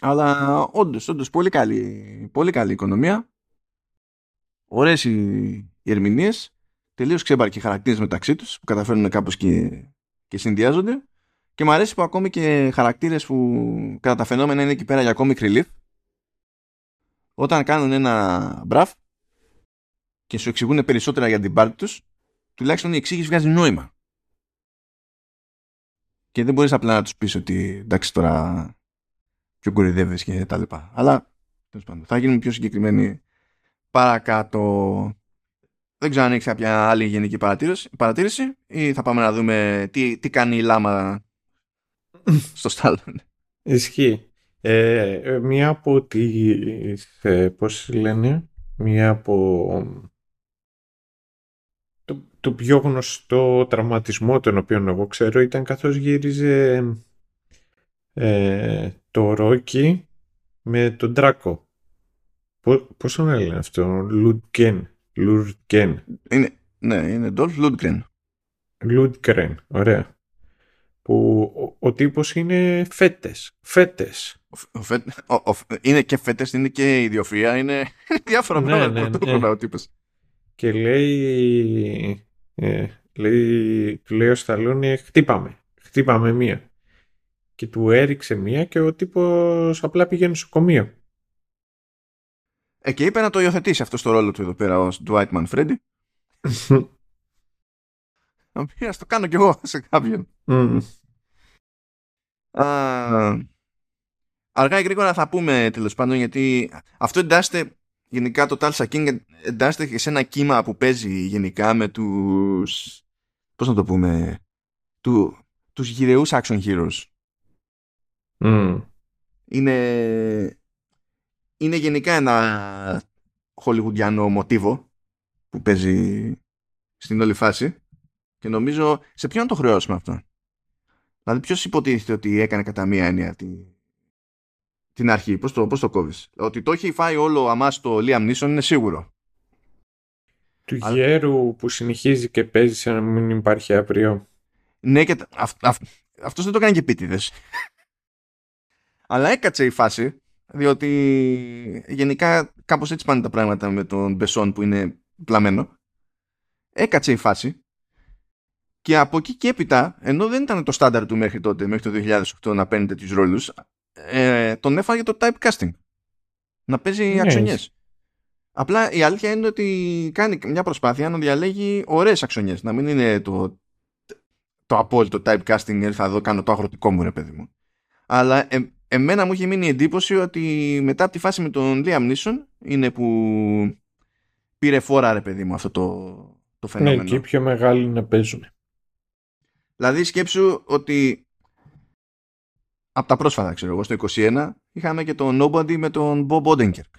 Αλλά όντως, όντως πολύ καλή, πολύ καλή οικονομία. Ωραίες οι, οι ερμηνείες. Τελείως ξέμπαρκοι χαρακτήρες μεταξύ τους που καταφέρνουν κάπως και, και συνδυάζονται. Και μου αρέσει που ακόμη και χαρακτήρες που κατά τα φαινόμενα είναι εκεί πέρα για ακόμη relief όταν κάνουν ένα μπραφ και σου εξηγούν περισσότερα για την πάρτι τους, τουλάχιστον η εξήγηση βγάζει νόημα. Και δεν μπορείς απλά να τους πεις ότι εντάξει τώρα πιο κορυδεύεις και τα λοιπά. Αλλά πάντων, θα γίνουμε πιο συγκεκριμένοι παρακάτω. Δεν ξέρω αν έχεις κάποια άλλη γενική παρατήρηση, παρατήρηση ή θα πάμε να δούμε τι, τι κάνει η λάμα στο Στάλλον. Ισχύει. Ε, ε, μία από τις, ε, πώς λένε, μία από το, το πιο γνωστό τραυματισμό τον οποίο εγώ ξέρω ήταν καθώς γύριζε ε, το Ρόκι με τον Ντράκο. Πώς τον έλεγε αυτό, Λουτγκέν. Λουτγκέν. Είναι, ναι, είναι Ντόλφ Λουτγκέν. Λουτγκέν, ωραία που ο, ο τύπος είναι φέτες. Φέτες. είναι και φέτες, είναι και ιδιοφία, είναι διάφορα ναι, πράγματα ναι, ναι. ο τύπος. Και λέει, ε, λέει, του λέει ο Σταλόνι, χτύπαμε, χτύπαμε μία. Και του έριξε μία και ο τύπος απλά πήγε νοσοκομείο. Ε, και είπε να το υιοθετήσει αυτό στο ρόλο του εδώ πέρα ως Dwight Manfredi. Να το κάνω κι εγώ σε κάποιον. αργά ή γρήγορα θα πούμε τέλος πάντων γιατί αυτό εντάσσεται γενικά το Tulsa King εντάσσεται και σε ένα κύμα που παίζει γενικά με τους πώς να το πούμε του, τους γυρεούς action heroes. Είναι είναι γενικά ένα χολιγουντιανό μοτίβο που παίζει στην όλη φάση και νομίζω σε ποιον το χρεώσουμε αυτό; Δηλαδή ποιος υποτίθεται ότι έκανε κατά μία έννοια τη, την αρχή; Πώς το, πώς το κόβεις; Ότι το έχει φάει όλο αμάς το Liam Neeson είναι σίγουρο. Του Αλλά... γέρου που συνεχίζει και παίζει σαν να μην υπάρχει αύριο. Ναι και αυ, αυ, αυτός δεν το κάνει και επίτηδες. Αλλά έκατσε η φάση διότι γενικά κάπως έτσι πάνε τα πράγματα με τον Μπεσόν που είναι πλαμένο. Έκατσε η φάση και από εκεί και έπειτα, ενώ δεν ήταν το στάνταρ του μέχρι τότε, μέχρι το 2008 να παίρνει τέτοιου ρόλους, ε, τον έφαγε το typecasting. Να παίζει ναι. αξονιές. Απλά η αλήθεια είναι ότι κάνει μια προσπάθεια να διαλέγει ωραίες αξονιές. Να μην είναι το, το απόλυτο typecasting, θα εδώ κάνω το αγροτικό μου ρε παιδί μου. Αλλά ε, εμένα μου έχει μείνει η εντύπωση ότι μετά από τη φάση με τον Liam Neeson είναι που πήρε φόρα ρε παιδί μου αυτό το, το ναι, φαινόμενο. Ναι, και πιο μεγάλοι να παίζουν. Δηλαδή σκέψου ότι από τα πρόσφατα, ξέρω εγώ, στο 21 είχαμε και τον Nobody με τον Bob Odenkirk.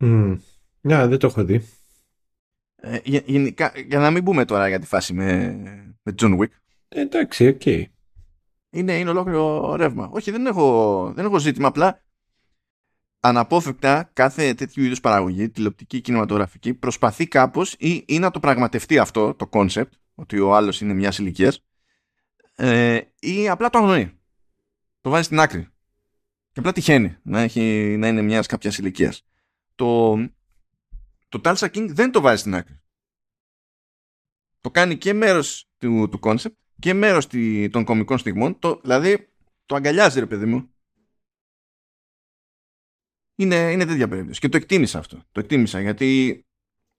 Mm. Yeah, δεν το έχω δει. Ε, γενικά, για να μην πούμε τώρα για τη φάση με, με John Wick. Ε, εντάξει, οκ. Okay. Είναι, είναι ολόκληρο ρεύμα. Όχι, δεν έχω, δεν έχω ζήτημα. Απλά αναπόφευκτα κάθε τέτοιου είδους παραγωγή, τηλεοπτική, κινηματογραφική, προσπαθεί κάπως ή, ή να το πραγματευτεί αυτό, το concept, ότι ο άλλος είναι μιας ηλικίας, ε, ή απλά το αγνοεί. Το βάζει στην άκρη. Και απλά τυχαίνει να, έχει, να είναι μιας κάποιας ηλικίας. Το, το Tulsa King δεν το βάζει στην άκρη. Το κάνει και μέρος του, του concept και μέρος των κομικών στιγμών. Το, δηλαδή το αγκαλιάζει ρε παιδί μου. Είναι, είναι τέτοια περίπτωση. Και το εκτίμησα αυτό. Το εκτίμησα γιατί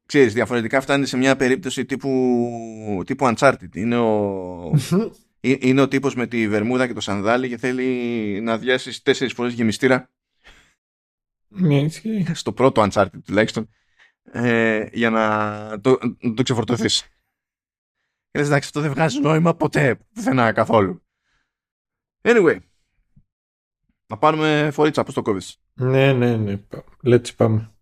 ξέρεις, διαφορετικά φτάνει σε μια περίπτωση τύπου, τύπου Uncharted. Είναι ο, είναι ο τύπος με τη βερμούδα και το σανδάλι και θέλει να διάσει τέσσερις φορές γεμιστήρα Ναι, ισχύει. στο πρώτο Uncharted τουλάχιστον, ε, για να το, να το ξεφορτωθείς. Και λες, εντάξει, αυτό δεν βγάζει νόημα ποτέ, πουθενά καθόλου. Anyway, να πάρουμε φορίτσα, πώς το κόβεις. Ναι, ναι, ναι. Let's πάμε.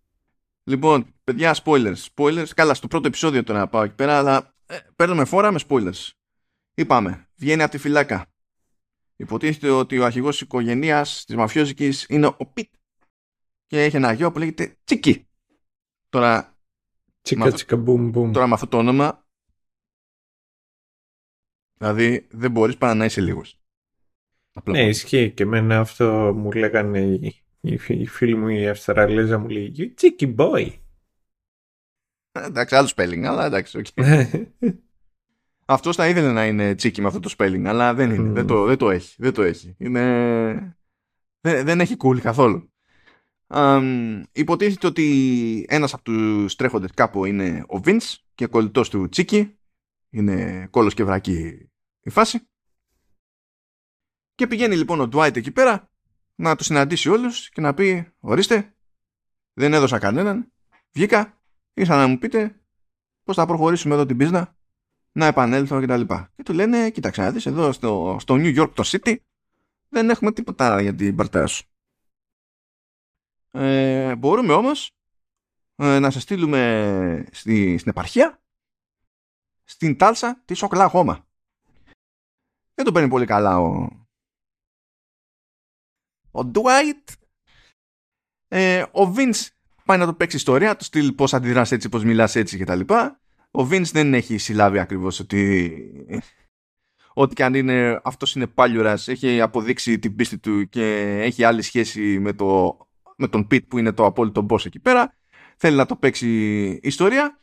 Λοιπόν, παιδιά, spoilers. Spoilers. Καλά, στο πρώτο επεισόδιο τώρα να πάω εκεί πέρα, αλλά ε, παίρνουμε φόρα με spoilers. Είπαμε, βγαίνει από τη φυλάκα. Υποτίθεται ότι ο αρχηγός της οικογένειας της μαφιόζικης είναι ο Πιτ. Και έχει ένα γιο που λέγεται Τσίκι. Τώρα, Τσίκα, Μα- τσίκα, μπουμ, μπουμ. τώρα με αυτό το όνομα. Δηλαδή δεν μπορείς παρά να είσαι λίγος. Απλά. Ναι, ισχύει και εμένα αυτό μου λέγανε οι, οι, φι- οι φίλοι μου η Αυστραλέζα μου λέει You cheeky boy. Ε, Εντάξει, άλλο spelling, αλλά εντάξει. οκ. Αυτός θα ήθελε να είναι τσίκι με αυτό το spelling, αλλά δεν είναι. Mm. Δεν, το, δεν το έχει. Δεν το έχει. Είναι... Δεν, δεν έχει cool καθόλου. Αμ, υποτίθεται ότι ένας από τους τρέχοντες κάπου είναι ο Vince και κολλητός του Τσίκι. Είναι κόλος και βρακή η φάση. Και πηγαίνει λοιπόν ο Dwight εκεί πέρα να του συναντήσει όλους και να πει ορίστε δεν έδωσα κανέναν βγήκα ήρθα να μου πείτε πώς θα προχωρήσουμε εδώ την μπίσνα να επανέλθω και τα λοιπά. Και του λένε, κοίταξε να δεις, εδώ στο, στο New York το City δεν έχουμε τίποτα για την πάρτη σου. Ε, μπορούμε όμως ε, να σε στείλουμε στη, στην επαρχία στην Τάλσα της Οκλαχώμα. Δεν το παίρνει πολύ καλά ο ο Dwight ε, ο Vince πάει να το παίξει ιστορία του στυλ πώς αντιδράς έτσι, πώς μιλάς έτσι και τα λοιπά. Ο Vince δεν έχει συλλάβει ακριβώς ότι ό,τι και αν είναι αυτός είναι πάλιουρας έχει αποδείξει την πίστη του και έχει άλλη σχέση με, το, με τον Pete που είναι το απόλυτο boss εκεί πέρα. Θέλει να το παίξει ιστορία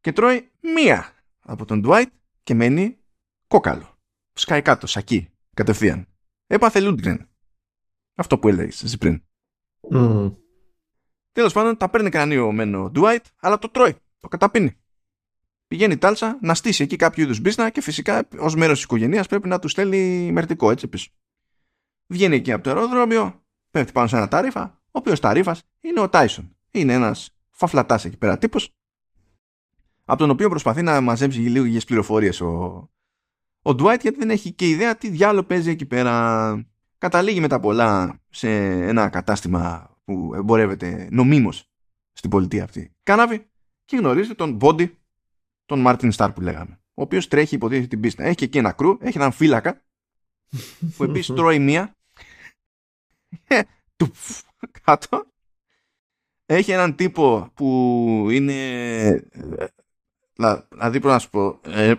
και τρώει μία από τον Dwight και μένει κόκαλο σκάει κάτω, σακί, κατευθείαν έπαθε Lundgren αυτό που έλεγες εσύ πριν Μμμ. Τέλος πάντων, τα παίρνει κρανίο μεν ο Dwight, αλλά το τρώει. Το καταπίνει. Πηγαίνει η Τάλσα να στήσει εκεί κάποιο είδους μπίσνα και φυσικά ως μέρος της οικογένειας πρέπει να του στέλνει μερτικό έτσι πίσω. Βγαίνει εκεί από το αεροδρόμιο, πέφτει πάνω σε ένα ταρίφα, ο οποίος ταρίφας είναι ο Τάισον. Είναι ένας φαφλατάς εκεί πέρα τύπος, από τον οποίο προσπαθεί να μαζέψει λίγες πληροφορίες ο, ο Dwight γιατί δεν έχει και ιδέα τι διάλογο παίζει εκεί πέρα. Καταλήγει μετά πολλά σε ένα κατάστημα που εμπορεύεται νομίμως στην πολιτεία αυτή. Κάναβη και γνωρίζει τον Body, τον Μάρτιν Σταρ που λέγαμε. Ο οποίος τρέχει υποτίθεται την πίστα. Έχει και εκεί ένα κρού, έχει έναν φύλακα που επίσης τρώει μία Ε, του φ, κάτω. Έχει έναν τύπο που είναι ε, να- δηλαδή πρέπει να σου πω ε,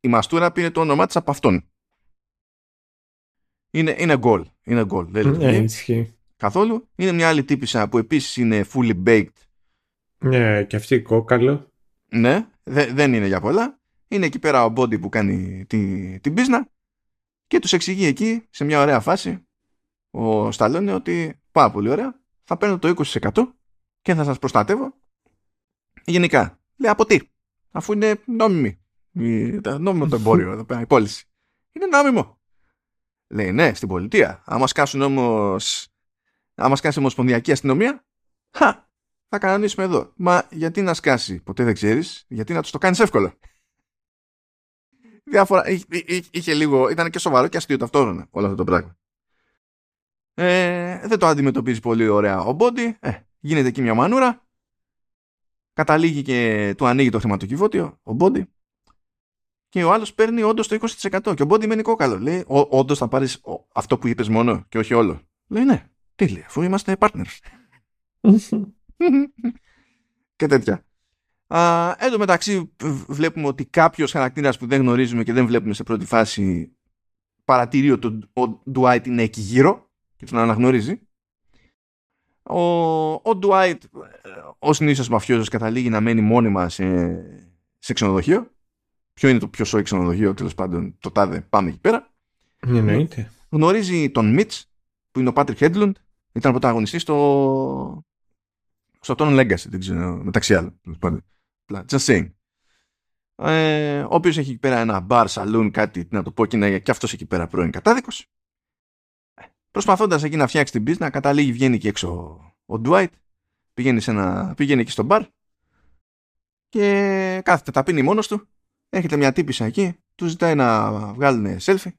η μαστούρα πήρε το όνομά της από αυτόν. Είναι, είναι γκολ. Είναι γκολ. Δεν Ναι, λειτουργεί ισχύει. καθόλου. Είναι μια άλλη τύπησα που επίσης είναι fully baked. Ναι, και αυτή κόκαλο. Ναι, δε- δεν είναι για πολλά. Είναι εκεί πέρα ο Body που κάνει τη, την πίσνα και τους εξηγεί εκεί σε μια ωραία φάση ο Σταλόνι ότι πάρα πολύ ωραία θα παίρνω το 20% και θα σας προστατεύω γενικά. Λέει από τι, αφού είναι νόμιμη. Η- τα- Νόμιμο το εμπόριο εδώ πέρα, η πώληση. Είναι νόμιμο. Λέει ναι, στην πολιτεία. Άμα σκάσουν όμως άμα σκάσει ομοσπονδιακή αστυνομία, χα, θα κανονίσουμε εδώ. Μα γιατί να σκάσει, ποτέ δεν ξέρεις, γιατί να τους το κάνεις εύκολο; Διάφορα, είχε, είχε- είχε λίγο, ήταν και σοβαρό και αστείο ταυτόχρονα όλο αυτό το πράγμα. Ε, δεν το αντιμετωπίζει πολύ ωραία ο Μπόντι, ε, γίνεται εκεί μια μανούρα, καταλήγει και του ανοίγει το χρηματοκιβώτιο, ο Μπόντι, και ο άλλος παίρνει όντως το 20% και ο Μπόντι μένει κόκαλο. Λέει, όντως θα πάρεις ο- αυτό που είπες μόνο και όχι όλο. Λέει, ναι, τι λέει, αφού είμαστε partners. και τέτοια. Α, εν τω μεταξύ β- βλέπουμε ότι κάποιος χαρακτήρας που δεν γνωρίζουμε και δεν βλέπουμε σε πρώτη φάση παρατηρεί ότι ο ο Dwight είναι εκεί γύρω και τον αναγνωρίζει. Ο, ο Dwight, ε, ο συνήθως μαφιόζος, καταλήγει να μένει μόνιμα σε, σε ξενοδοχείο. Ποιο είναι το πιο σόι ξενοδοχείο, τέλος πάντων, το τάδε, πάμε εκεί πέρα. Εννοείται. Γνωρίζει τον Μιτς, που είναι ο Patrick Hedlund, ήταν πρωταγωνιστής στο, στο Tron Legacy, δεν ξέρω, μεταξύ άλλων. τέλος πάντων. Απλά, Just saying. Ε, ο οποίος έχει εκεί πέρα ένα bar, saloon, κάτι, τι να το πω, και είναι και αυτός εκεί πέρα πρώην κατάδικος. Προσπαθώντας εκεί να φτιάξει την πίσνα, καταλήγει, βγαίνει και έξω ο Dwight πηγαίνει, σε ένα, πηγαίνει εκεί στο μπαρ και κάθεται τα πίνει μόνος του. Έρχεται μια τύπησα εκεί του ζητάει να βγάλουν selfie.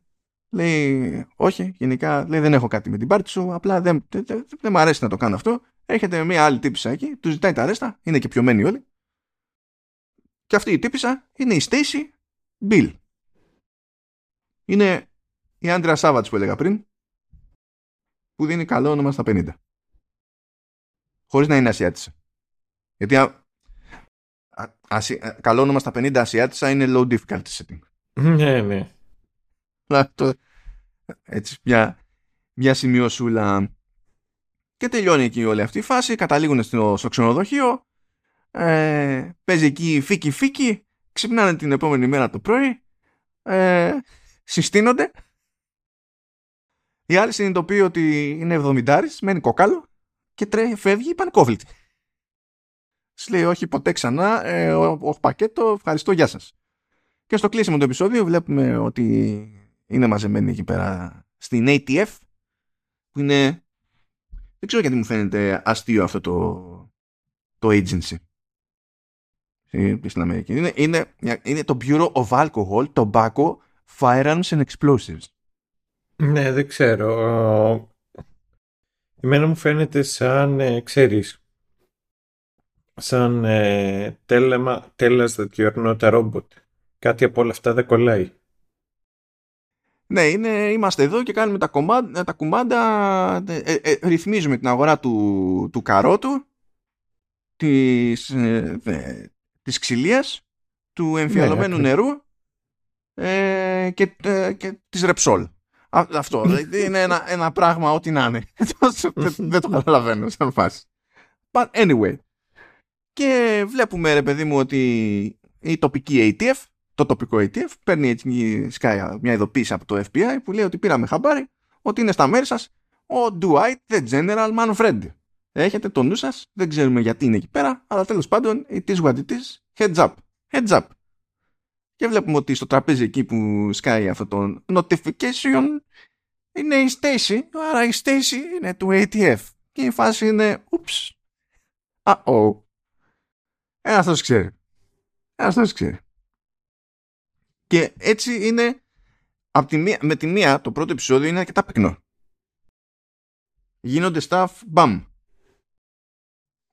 Λέει όχι γενικά λέει, δεν έχω κάτι με την πάρτι σου απλά δεν, δεν, δεν, δεν μου αρέσει να το κάνω αυτό. Έρχεται μια άλλη τύπησα εκεί του ζητάει τα ρέστα είναι και πιωμένοι όλοι. Και αυτή η τύπησα είναι η Stacy Bill είναι η Άντρα Σάβατς που έλεγα πριν που δίνει καλό όνομα στα 50 χωρίς να είναι Ασιάτισσα. Γιατί α, α, καλό όνομα στα 50 Ασιάτισσα είναι low difficulty setting. Ναι, ναι. Έτσι, μια, μια σημειώσουλα. Και τελειώνει εκεί όλη αυτή η φάση, καταλήγουν στο, στο ξενοδοχείο, ε, παίζει εκεί φίκι φίκι, ξυπνάνε την επόμενη μέρα το πρωί, ε, συστήνονται. Η άλλη συνειδητοποιεί ότι είναι 70 μένει κόκαλο και τρέχει, φεύγει πανικόβλητη. Σου λέει όχι ποτέ ξανά, ε, όχι πακέτο, ευχαριστώ, γεια σας. Και στο κλείσιμο του επεισόδιο βλέπουμε ότι είναι μαζεμένοι εκεί πέρα στην ATF που είναι δεν ξέρω γιατί μου φαίνεται αστείο αυτό το, το agency στην Αμερική. Είναι, είναι, είναι το Bureau of Alcohol, Tobacco, Firearms and Explosives. Ναι, δεν ξέρω. Εμένα μου φαίνεται σαν, ε, ξέρεις, σαν ε, τέλεμα, τέλας that you're not a robot. Κάτι από όλα αυτά δεν κολλάει. Ναι, είναι, είμαστε εδώ και κάνουμε τα, κομμάτια, τα κουμάντα, ε, ε, ε, ρυθμίζουμε την αγορά του, του καρότου, της, ε, της ξυλίας, του εμφιαλωμένου ναι, νερού ε, και, και της ρεψόλ. Αυτό. Δηλαδή είναι ένα, ένα πράγμα ό,τι να είναι. δεν, το καταλαβαίνω σαν φάση. But anyway. Και βλέπουμε ρε παιδί μου ότι η τοπική ATF, το τοπικό ATF, παίρνει έτσι μια ειδοποίηση από το FBI που λέει ότι πήραμε χαμπάρι ότι είναι στα μέρη σας ο Dwight the General Manfred. Έχετε το νου σας, δεν ξέρουμε γιατί είναι εκεί πέρα, αλλά τέλος πάντων it is what it is. Heads up. Heads up. Και βλέπουμε ότι στο τραπέζι εκεί που σκάει αυτό το notification είναι η Stacy, άρα η Stacy είναι του ATF. Και η φάση είναι, ούψ, α-oh. Ένα αυτός ξέρει. Ένα αυτός ξέρει. Και έτσι είναι, από τη μία, με τη μία το πρώτο επεισόδιο είναι αρκετά πυκνό. Γίνονται stuff, μπαμ.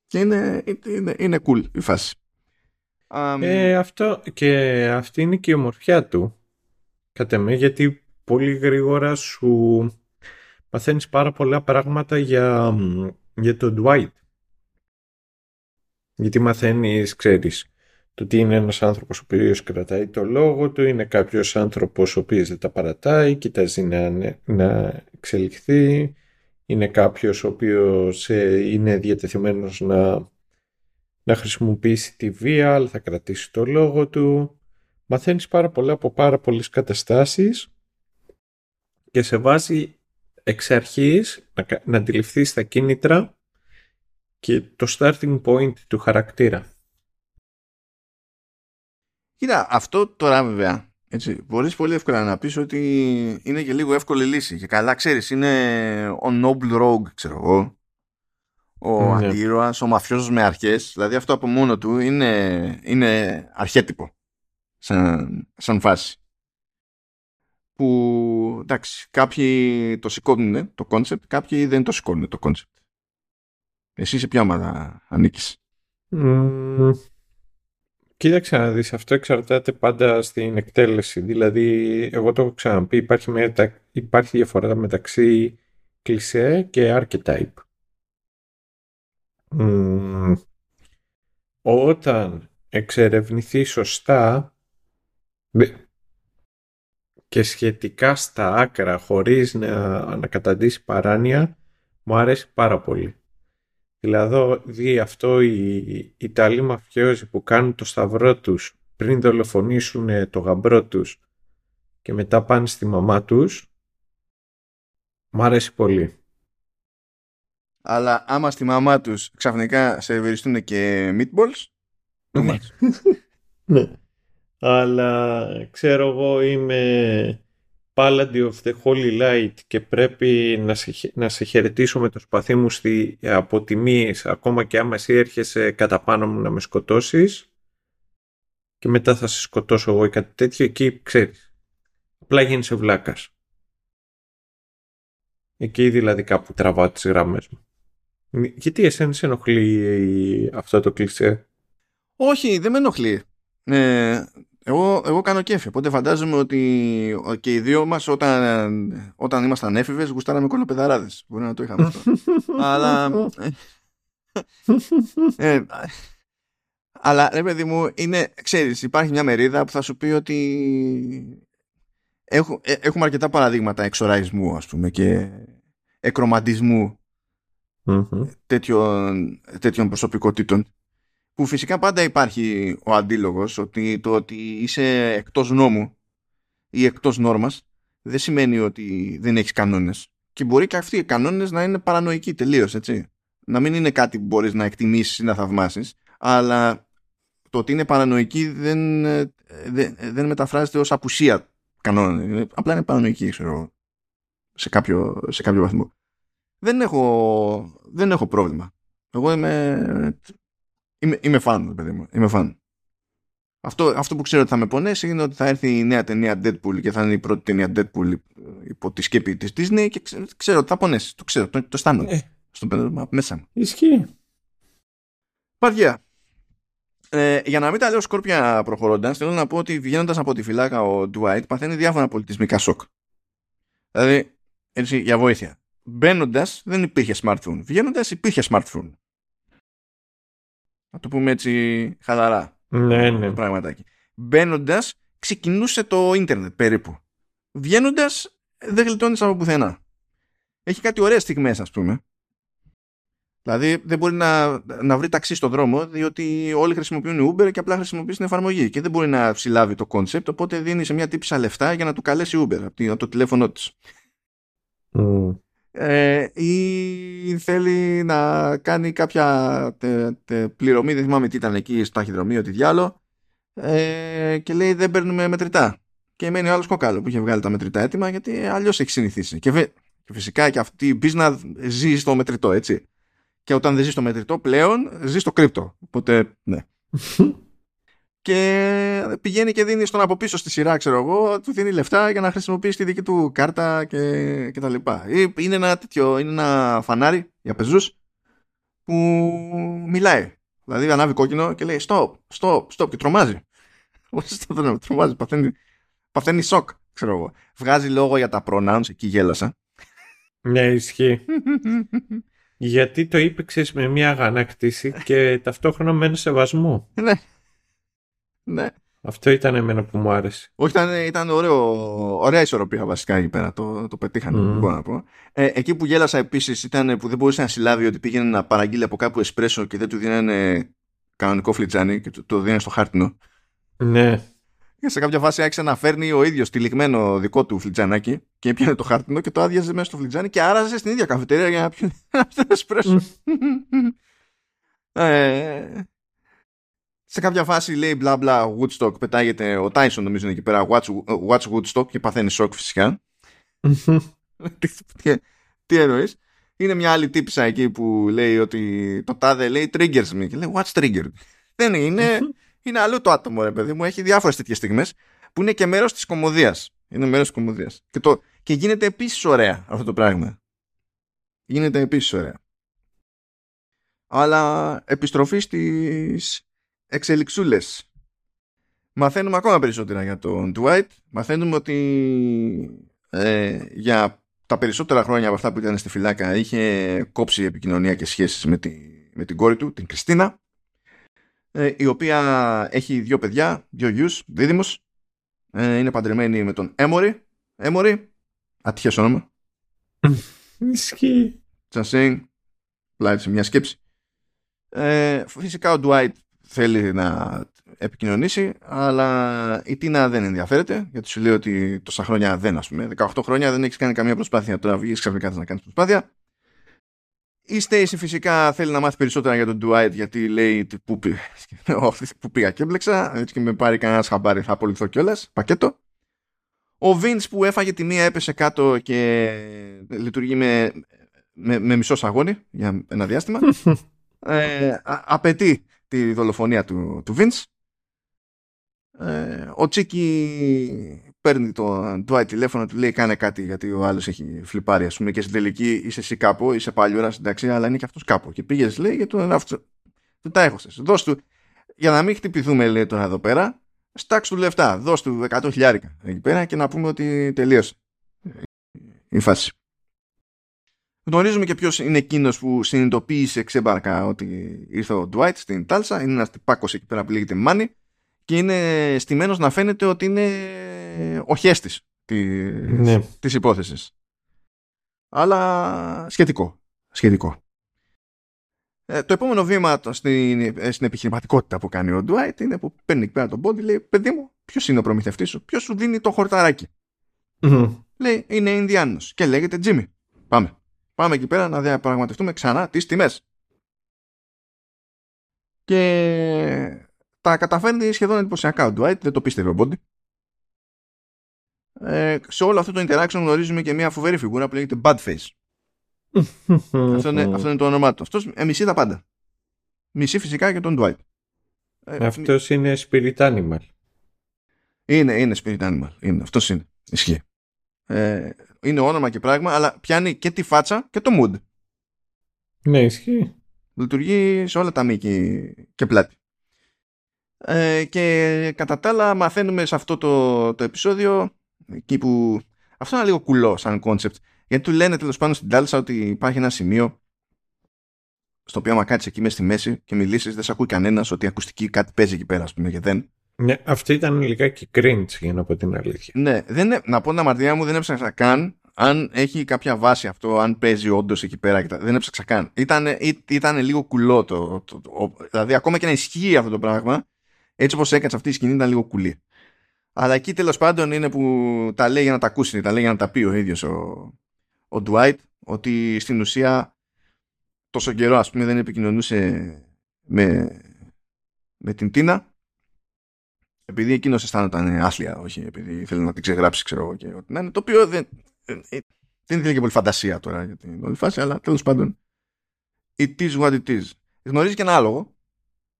Και είναι, είναι, είναι cool η φάση. Ε, αυτό, και αυτή είναι και η ομορφιά του. Κατά με, γιατί πολύ γρήγορα σου μαθαίνεις πάρα πολλά πράγματα για, για τον Dwight. Γιατί μαθαίνεις, ξέρεις, το τι είναι ένας άνθρωπος ο οποίος κρατάει το λόγο του, είναι κάποιος άνθρωπος ο οποίος δεν τα παρατάει, κοιτάζει να, να εξελιχθεί, είναι κάποιος ο οποίος ε, είναι διατεθειμένος να να χρησιμοποιήσει τη βία, αλλά θα κρατήσει το λόγο του. Μαθαίνεις πάρα πολλά από πάρα πολλές καταστάσεις και σε βάζει εξ αρχής να, να αντιληφθείς τα κίνητρα και το starting point του χαρακτήρα. Κοίτα, αυτό τώρα βέβαια, έτσι, μπορείς πολύ εύκολα να πεις ότι είναι και λίγο εύκολη λύση. Και καλά ξέρεις, είναι ο noble rogue, ξέρω εγώ, ο ναι. αντιήρωας, ο μαφιόζος με αρχές. Δηλαδή αυτό από μόνο του είναι, είναι αρχέτυπο σαν, σαν φάση. Που εντάξει, κάποιοι το σηκώνουν το concept, κάποιοι δεν το σηκώνουν το concept. Εσύ σε ποια ομάδα ανήκεις; Mm. Κοίταξε να δεις, αυτό εξαρτάται πάντα στην εκτέλεση. Δηλαδή, εγώ το έχω ξαναπεί, υπάρχει, υπάρχει διαφορά μεταξύ κλισέ και archetype όταν εξερευνηθεί σωστά και σχετικά στα άκρα χωρίς να, να καταντήσει παράνοια μου αρέσει πάρα πολύ. Δηλαδή αυτό οι, οι Ιταλοί μαφιόζοι που κάνουν το σταυρό τους πριν δολοφονήσουν το γαμπρό τους και μετά πάνε στη μαμά τους μου αρέσει πολύ αλλά άμα στη μαμά τους ξαφνικά σερβιριστούν και meatballs, ναι. ναι. Αλλά ξέρω εγώ είμαι Paladin of the Holy Light και πρέπει να σε, να σε χαιρετήσω με το σπαθί μου στη αποτιμή ακόμα και άμα εσύ έρχεσαι κατά πάνω μου να με σκοτώσεις και μετά θα σε σκοτώσω εγώ ή κάτι τέτοιο εκεί ξέρεις απλά γίνεσαι βλάκας εκεί δηλαδή κάπου τραβάω τις γραμμές μου γιατί εσένα σε ενοχλεί αυτό το κλεισέ όχι δεν με ενοχλεί ε, εγώ, εγώ κάνω κέφι, οπότε φαντάζομαι ότι και οι δύο μας όταν, όταν ήμασταν έφηβες γουστάραμε κολοπεδαράδες. Μπορεί να το είχαμε αυτό. Αλλά... Ε, ε, αλλά ρε παιδί μου, είναι, ξέρεις, υπάρχει μια μερίδα που θα σου πει ότι έχουμε, έχουμε αρκετά παραδείγματα εξοραϊσμού ας πούμε και εκρομαντισμού τέτοιων, τέτοιων προσωπικότητων που φυσικά πάντα υπάρχει ο αντίλογος ότι το ότι είσαι εκτός νόμου ή εκτός νόρμας δεν σημαίνει ότι δεν έχεις κανόνες. Και μπορεί και αυτοί οι κανόνες να είναι παρανοϊκοί τελείως έτσι. Να μην είναι κάτι που μπορείς να εκτιμήσεις ή να θαυμάσεις αλλά το ότι είναι παρανοϊκοί δεν, δεν, δεν μεταφράζεται ως απουσία κανόνων. Απλά είναι παρανοϊκοί ξέρω σε κάποιο, σε κάποιο βαθμό δεν έχω, δεν έχω πρόβλημα εγώ είμαι Είμαι, είμαι φαν, παιδί μου. Είμαι φαν. Αυτό, αυτό που ξέρω ότι θα με πονέσει είναι ότι θα έρθει η νέα ταινία Deadpool και θα είναι η πρώτη ταινία Deadpool υπό τη σκέπη της Disney και ξέρω, ξέρω ότι θα πονέσει. Το ξέρω, το, το αισθάνομαι. Ε. Στο πέντε, μέσα μου. Ισχύει. Παδιά. Ε, για να μην τα λέω σκόρπια προχωρώντας, θέλω να πω ότι βγαίνοντας από τη φυλάκα ο Dwight παθαίνει διάφορα πολιτισμικά σοκ. Δηλαδή, έτσι, για βοήθεια. Μπαίνοντας δεν υπήρχε smartphone. Βγαίνοντας υπήρχε smartphone. Να το πούμε έτσι χαλαρά. Ναι, ναι. Πραγματάκι. Μπαίνοντας, ξεκινούσε το ίντερνετ περίπου. Βγαίνοντας, δεν γλιτώνεις από πουθενά. Έχει κάτι ωραίες στιγμές, ας πούμε. Δηλαδή δεν μπορεί να, να βρει ταξί στον δρόμο, διότι όλοι χρησιμοποιούν Uber και απλά χρησιμοποιείς την εφαρμογή. Και δεν μπορεί να συλλάβει το concept, οπότε δίνει σε μια τύπησα λεφτά για να του καλέσει Uber από το τηλέφωνό της ε, ή θέλει να κάνει κάποια τε, τε, πληρωμή, δεν θυμάμαι τι ήταν εκεί στο ταχυδρομείο, τι διάλο ε, και λέει δεν παίρνουμε μετρητά. Και μένει ο άλλος κόκαλο που είχε βγάλει τα μετρητά έτοιμα γιατί αλλιώς έχει συνηθίσει. Και, και φυσικά και αυτή η πίσνα ζει στο μετρητό, έτσι. Και όταν δεν ζει στο μετρητό πλέον ζει στο κρύπτο. Οπότε, ναι. και πηγαίνει και δίνει στον από πίσω στη σειρά, ξέρω εγώ, του δίνει λεφτά για να χρησιμοποιήσει τη δική του κάρτα και, και τα λοιπά. Είναι ένα τέτοιο, είναι ένα φανάρι για πεζούς που μιλάει. Δηλαδή ανάβει κόκκινο και λέει stop, stop, stop και τρομάζει. Όχι στο τρομάζει, παθαίνει, παθαίνει σοκ, ξέρω εγώ. Βγάζει λόγο για τα pronouns, εκεί γέλασα. Ναι, ισχύει. Γιατί το είπε, με μια αγανάκτηση και ταυτόχρονα με ένα σεβασμό. Ναι. Ναι. Αυτό ήταν εμένα που μου άρεσε. Όχι, ήταν, ήταν ωραίο, ωραία ισορροπία βασικά εκεί πέρα. Το, το πετύχανε, mm. μπορώ να πω. Ε, εκεί που γέλασα επίσης ήταν που δεν μπορούσε να συλλάβει ότι πήγαινε να παραγγείλει από κάπου εσπρέσο και δεν του δίνανε κανονικό φλιτζάνι και το, το δίνανε στο χάρτινο. Ναι. Και σε κάποια φάση άρχισε να φέρνει ο ίδιος τυλιγμένο δικό του φλιτζανάκι και έπιανε το χάρτινο και το άδειαζε μέσα στο φλιτζάνι και άραζε στην ίδια καφετέρια για να πιει αυτό το εσπρέσο. ε, σε κάποια φάση λέει μπλα μπλα Woodstock, πετάγεται ο Tyson νομίζω είναι εκεί πέρα, watch, watch Woodstock και παθαίνει σοκ φυσικά. τι, τι εννοείς; Είναι μια άλλη τύψα εκεί που λέει ότι το τάδε λέει triggers me και λέει what's triggered. Δεν είναι, είναι αλλού το άτομο ρε παιδί μου, έχει διάφορες τέτοιες στιγμές που είναι και μέρος της κομμωδίας. Είναι μέρος της κομμωδίας. Και, το, και γίνεται επίσης ωραία αυτό το πράγμα. Γίνεται επίσης ωραία. Αλλά επιστροφή στις εξελιξούλες. Μαθαίνουμε ακόμα περισσότερα για τον Dwight. Μαθαίνουμε ότι ε, για τα περισσότερα χρόνια από αυτά που ήταν στη φυλάκα είχε κόψει επικοινωνία και σχέσεις με, τη, με την κόρη του, την Κριστίνα ε, η οποία έχει δύο παιδιά, δύο γιους, δίδυμος ε, είναι παντρεμένη με τον Έμορι Έμορι, ατυχές όνομα. Ισχύει. Τσασίνγκ, πλάι σε μια σκέψη. Ε, φυσικά ο Dwight θέλει να επικοινωνήσει, αλλά η Τίνα δεν ενδιαφέρεται, γιατί σου λέει ότι τόσα χρόνια δεν, ας πούμε. 18 χρόνια δεν έχεις κάνει καμία προσπάθεια. Τώρα βγεις ξαφνικά να κάνεις προσπάθεια. Η Στέισι φυσικά θέλει να μάθει περισσότερα για τον Dwight γιατί λέει που, που πήγα και έμπλεξα έτσι και με πάρει κανένας χαμπάρι θα απολυθώ κιόλας, πακέτο. Ο Vince που έφαγε τη μία έπεσε κάτω και λειτουργεί με, με, με μισό σαγόνι για ένα διάστημα. ε, απαιτεί τη δολοφονία του, του Vince. Ε, ο Τσίκι παίρνει το Dwight τηλέφωνο του λέει κάνε κάτι γιατί ο άλλος έχει φλιπάρει ας πούμε και στην τελική είσαι εσύ κάπου, είσαι παλιούρα εντάξει αλλά είναι και αυτός κάπου. Και πήγες λέει για τον αυτό του τα έχω δώσ' του για να μην χτυπηθούμε λέει τώρα εδώ πέρα στάξ του λεφτά, δώσ' του 100 χιλιάρικα εκεί πέρα και να πούμε ότι τελείωσε η φάση Γνωρίζουμε και ποιος είναι εκείνος που συνειδητοποίησε ξέμπαρκα ότι ήρθε ο Dwight στην Τάλσα. Είναι ένας τυπάκος εκεί πέρα που λέγεται Money και είναι στημένος να φαίνεται ότι είναι ο χέστης της, ναι. της υπόθεσης. Αλλά σχετικό. σχετικό. Ε, το επόμενο βήμα στην, ε, στην επιχειρηματικότητα που κάνει ο Dwight είναι που παίρνει πέρα τον Bodhi λέει παιδί μου ποιος είναι ο προμηθευτής σου, ποιος σου δίνει το χορταρακι Λέει είναι Ινδιάνος και λέγεται Τζίμι. Πάμε. Πάμε εκεί πέρα να διαπραγματευτούμε ξανά τις τιμές. Και τα καταφέρνει σχεδόν εντυπωσιακά ο Dwight, δεν το πίστευε ο Μπόντι. Ε, σε όλο αυτό το interaction γνωρίζουμε και μια φοβερή φιγούρα που λέγεται Badface. αυτό, είναι, αυτό είναι το όνομά του. Αυτός ε, μισεί τα πάντα. Μισεί φυσικά και τον Dwight. Ε, αυτός είναι spirit animal. Είναι, είναι spirit animal. Είναι, αυτός είναι. Ισχύει. Ε, είναι όνομα και πράγμα, αλλά πιάνει και τη φάτσα και το mood. Ναι, ισχύει. Λειτουργεί σε όλα τα μήκη και πλάτη. Ε, και κατά τα άλλα μαθαίνουμε σε αυτό το, το επεισόδιο εκεί που αυτό είναι λίγο κουλό σαν concept γιατί του λένε τέλος πάντων στην Τάλσα ότι υπάρχει ένα σημείο στο οποίο άμα κάτσεις εκεί μέσα στη μέση και μιλήσεις, δεν σε ακούει κανένας ότι ακουστική κάτι παίζει εκεί πέρα, ας πούμε, και δεν. Ναι, αυτό ήταν λιγάκι cringe για να πω την αλήθεια. Ναι, δεν, να πω την αμαρτία μου, δεν έψαξα καν αν έχει κάποια βάση αυτό, αν παίζει όντως εκεί πέρα. Δεν έψαξα καν. Ήταν, λίγο κουλό το, το, το, Δηλαδή, ακόμα και να ισχύει αυτό το πράγμα, έτσι όπως έκατσε αυτή η σκηνή ήταν λίγο κουλή. Αλλά εκεί τέλος πάντων είναι που τα λέει για να τα ακούσει, τα λέει για να τα πει ο ίδιος ο, ο Dwight, ότι στην ουσία τόσο καιρό ας πούμε δεν επικοινωνούσε με, με την Τίνα επειδή εκείνος αισθάνονταν άθλια, όχι επειδή θέλει να την ξεγράψει ξέρω εγώ και ό,τι να είναι, το οποίο δεν, ε, δεν ήθελε και πολύ φαντασία τώρα για την όλη φάση, αλλά τέλος πάντων it is what it is. Γνωρίζεις και ένα άλογο,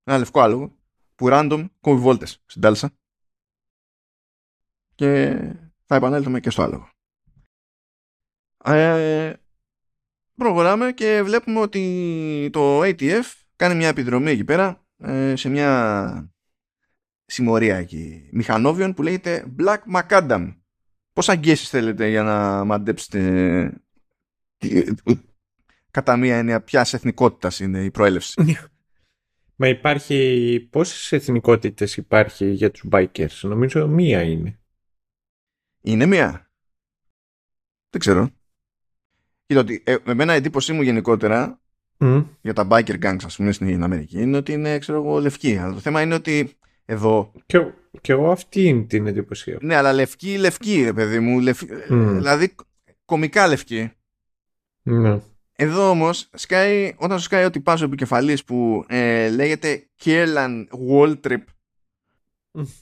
ένα λευκό άλογο, που random κόβει βόλτες στην Τάλσα και θα επανέλθουμε και στο άλλο. Ε, προχωράμε και βλέπουμε ότι το ATF κάνει μια επιδρομή εκεί πέρα ε, σε μια συμμορία εκεί μηχανόβιων που λέγεται Black Macadam. Πώς αγγέσεις θέλετε για να μαντέψετε κατά μία έννοια ποιας εθνικότητας είναι η προέλευση; Μα υπάρχει... Πόσες εθνικότητες υπάρχει για τους bikers; Νομίζω μία είναι. Είναι μία; Δεν ξέρω. Κοίτα ότι ε, με εμένα εντύπωσή μου γενικότερα για τα biker gangs ας πούμε στην Αμερική είναι ότι είναι ξέρω εγώ λευκή. Αλλά το θέμα είναι ότι εδώ... Και, και εγώ αυτή είναι την εντύπωσή Ναι αλλά λευκή λευκή παιδί μου. Δηλαδή κομικά λευκή. Ναι. Εδώ όμως, σκάει, όταν σου σκάει ότι πας ο επικεφαλής που ε, λέγεται Kierlan Waltrip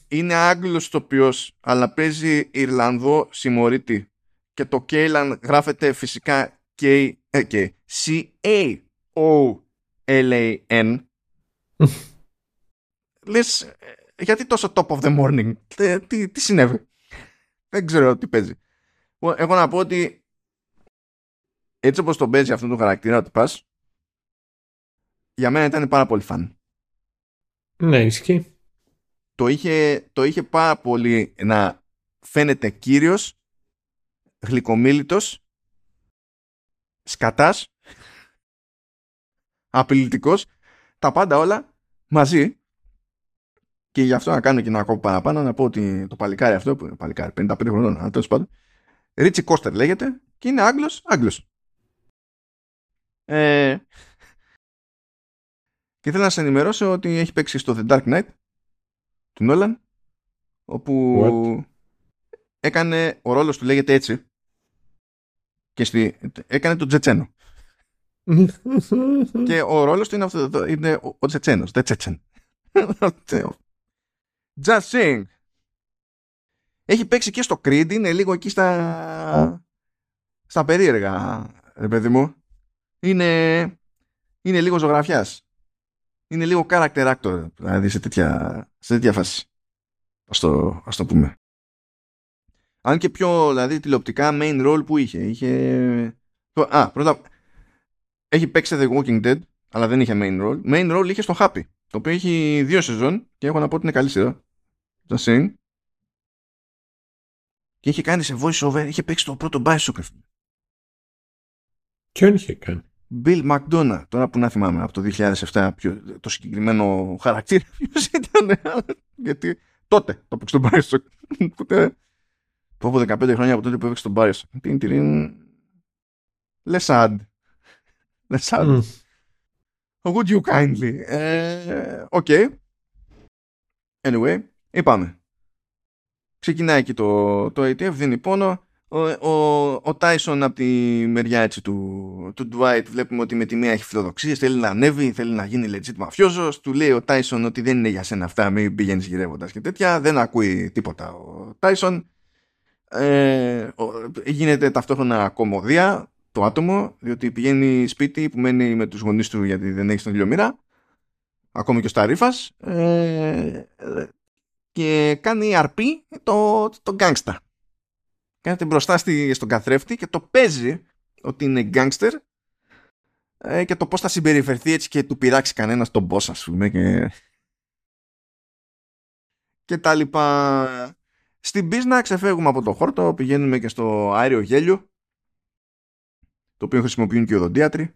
είναι Άγγλος τοπιος αλλά παίζει Ιρλανδό συμμορίτη και το Kierlan γράφεται φυσικά K, ε, C-A-O-L-A-N Λες, ε, γιατί τόσο top of the morning; Τι, τι, τι συνέβη; Δεν ξέρω τι παίζει εγώ να πω ότι έτσι όπως τον παίζει αυτόν τον χαρακτήρα του πας για μένα ήταν πάρα πολύ φαν. Ναι, ισχύει. Το είχε, το είχε πάρα πολύ να φαίνεται κύριος, γλυκομίλητος, σκατάς, απειλητικός, τα πάντα όλα μαζί και γι' αυτό να κάνω και ένα κόπο παραπάνω να πω ότι το παλικάρι αυτό που είναι παλικάρι 55 χρονών, αν τέλος πάντων, Ρίτσι Κώστερ λέγεται και είναι Άγγλος, Άγγλος. Ε, και θέλω να σε ενημερώσω ότι έχει παίξει στο The Dark Knight του Νόλαν όπου έκανε, ο ρόλος του λέγεται έτσι και στη, έκανε τον Τζετσένο. και ο ρόλος του είναι, αυτό, είναι ο, ο Τζετσένος, the Τζετσέν. Just saying. Έχει παίξει και στο Creed, είναι λίγο εκεί στα, στα περίεργα, ρε παιδί μου. Είναι, είναι λίγο ζωγραφιάς. Είναι λίγο character actor, δηλαδή σε τέτοια, σε τέτοια φάση. Ας το, ας το πούμε. Αν και πιο, δηλαδή, τηλεοπτικά main role που είχε. Είχε... Α, πρώτα, έχει παίξει The Walking Dead, αλλά δεν είχε main role. Main role είχε στο Happy, το οποίο έχει δύο σεζόν και έχω να πω ότι είναι καλή σειρά. Το Sing. Και είχε κάνει σε voice over, είχε παίξει το πρώτο Bioshock. Ποιον είχε κάνει; Bill McDonough, τώρα που να θυμάμαι από το 2007 ποιο, το συγκεκριμένο χαρακτήρα ποιος ήταν, γιατί τότε το παίξει τον Bioshock. Που από 15 χρόνια από τότε που έπαιξε τον Bioshock. Την τυρίν... Λεσάντ. Λεσάντ. Mm. Would you kindly; Ε, οκ. okay. Anyway, είπαμε. Ξεκινάει και το, το ATF, δίνει πόνο. Ο, ο, ο Tyson από τη μεριά έτσι, του, του Dwight βλέπουμε ότι με τη μία έχει φιλοδοξίες, θέλει να ανέβει, θέλει να γίνει legit μαφιόζος. Του λέει ο Tyson ότι δεν είναι για σένα αυτά, μην πηγαίνεις γυρεύοντας και τέτοια. Δεν ακούει τίποτα ο Tyson. Ε, γίνεται ταυτόχρονα κομμωδία το άτομο, διότι πηγαίνει σπίτι που μένει με τους γονείς του γιατί δεν έχει τον ηλιομήρα, ακόμη και ο Σταρίφας, ε, και κάνει αρπή το, το γκάγκστα. Κάνετε μπροστά στη, στον καθρέφτη και το παίζει ότι είναι γκάγκστερ ε, και το πώς θα συμπεριφερθεί έτσι και του πειράξει κανένας τον boss ας πούμε και, και τα λοιπά. Στην πίσνα ξεφεύγουμε από το χόρτο, πηγαίνουμε και στο αέριο γέλιο το οποίο χρησιμοποιούν και οι οδοντίατροι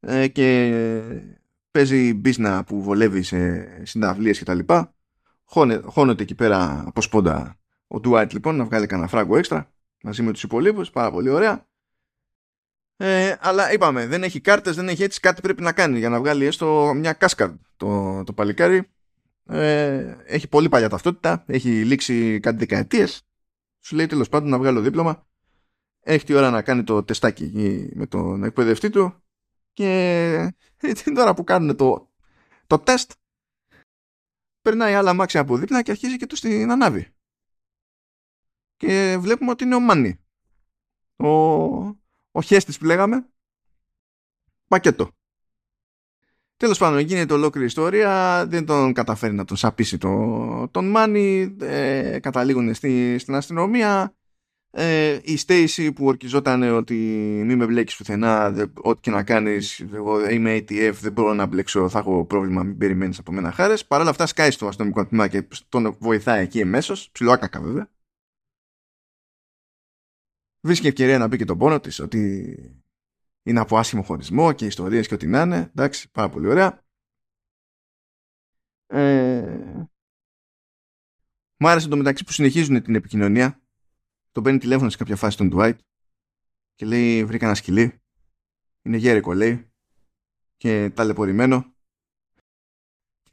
ε, και παίζει μπίσνα που βολεύει σε συναυλίες και τα λοιπά. Χώνεται εκεί πέρα από σπόντα ο Dwight λοιπόν να βγάλει κανένα φράγκο έξτρα μαζί με τους υπολείπους, πάρα πολύ ωραία. Ε, αλλά είπαμε, δεν έχει κάρτες, δεν έχει έτσι κάτι πρέπει να κάνει για να βγάλει έστω μια κάσκαρ το, το παλικάρι. Ε, έχει πολύ παλιά ταυτότητα, έχει λήξει κάτι δεκαετίες. Σου λέει τέλος πάντων να βγάλω δίπλωμα έχει τη ώρα να κάνει το τεστάκι με τον εκπαιδευτή του και την ώρα που κάνουν το, το τεστ περνάει άλλα μάξια από δίπλα και αρχίζει και τους την ανάβει. Και βλέπουμε ότι είναι ο Μάνι. Ο, ο Χέστης που λέγαμε. Πακέτο. Τέλος πάντων γίνεται ολόκληρη ιστορία, δεν τον καταφέρει να τον σαπίσει το, τον Μάνι, ε, καταλήγουν στη, στην αστυνομία, ε, η Stacy που ορκιζόταν ότι μη με μπλέκεις πουθενά, ό,τι και να κάνεις, εγώ είμαι ATF, δεν μπορώ να μπλέξω, θα έχω πρόβλημα, μην περιμένεις από μένα χάρες. Παρ' όλα αυτά σκάει στο αστυνομικό τμήμα και τον βοηθάει εκεί εμέσως, ψιλοάκακα βέβαια. Βρίσκει ευκαιρία να πει και τον πόνο της ότι είναι από άσχημο χωρισμό και ιστορίες και ό,τι να είναι. Εντάξει, πάρα πολύ ωραία. Ε... Μ' άρεσε το μεταξύ που συνεχίζουν την επικοινωνία τον παίρνει τηλέφωνο σε κάποια φάση τον Dwight και λέει βρήκα ένα σκυλί. Είναι γέρικο λέει και ταλαιπωρημένο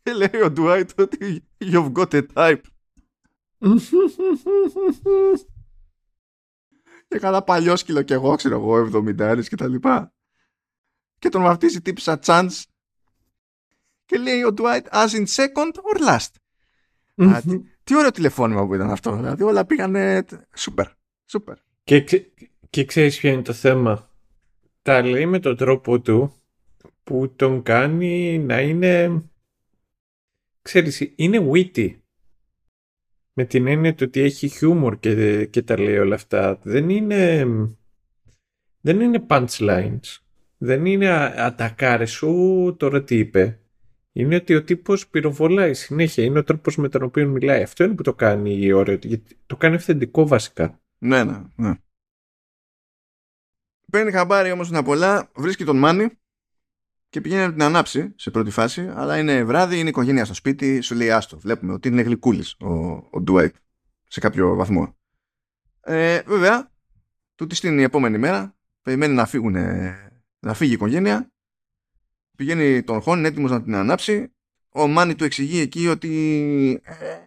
και λέει ο Dwight ότι you've got a type και καλά παλιό σκύλο και εγώ ξέρω εγώ 70 και τα λοιπά. Και τον βαφτίζει τύπησα chance και λέει ο Dwight as in second or last; Τι ωραίο τηλεφώνημα που ήταν αυτό. Δηλαδή όλα πήγανε σούπερ. Σούπερ. Και, και ξέρεις ποιο είναι το θέμα; Τα λέει με τον τρόπο του που τον κάνει να είναι... Ξέρεις, είναι witty. Με την έννοια του ότι έχει χιούμορ και, και τα λέει όλα αυτά. Δεν είναι... Δεν είναι punchlines. Δεν είναι ατακάρες σου τώρα τι είπε είναι ότι ο τύπος πυροβολάει συνέχεια. Είναι ο τρόπος με τον οποίο μιλάει. Αυτό είναι που το κάνει ωραίο. Γιατί το κάνει αυθεντικό βασικά. Ναι, ναι, ναι. Παίρνει χαμπάρι όμως να πολλά, βρίσκει τον Μάνι και πηγαίνει να την ανάψει σε πρώτη φάση. Αλλά είναι βράδυ, είναι οικογένεια στο σπίτι, σου λέει άστο. Βλέπουμε ότι είναι γλυκούλης ο, ο Ντουάιτ σε κάποιο βαθμό. Ε, βέβαια, του τη στείλει η επόμενη μέρα, περιμένει να, φύγουν, να φύγει η οικογένεια πηγαίνει τον Χόν, έτοιμος να την ανάψει. Ο Μάνι του εξηγεί εκεί ότι ε,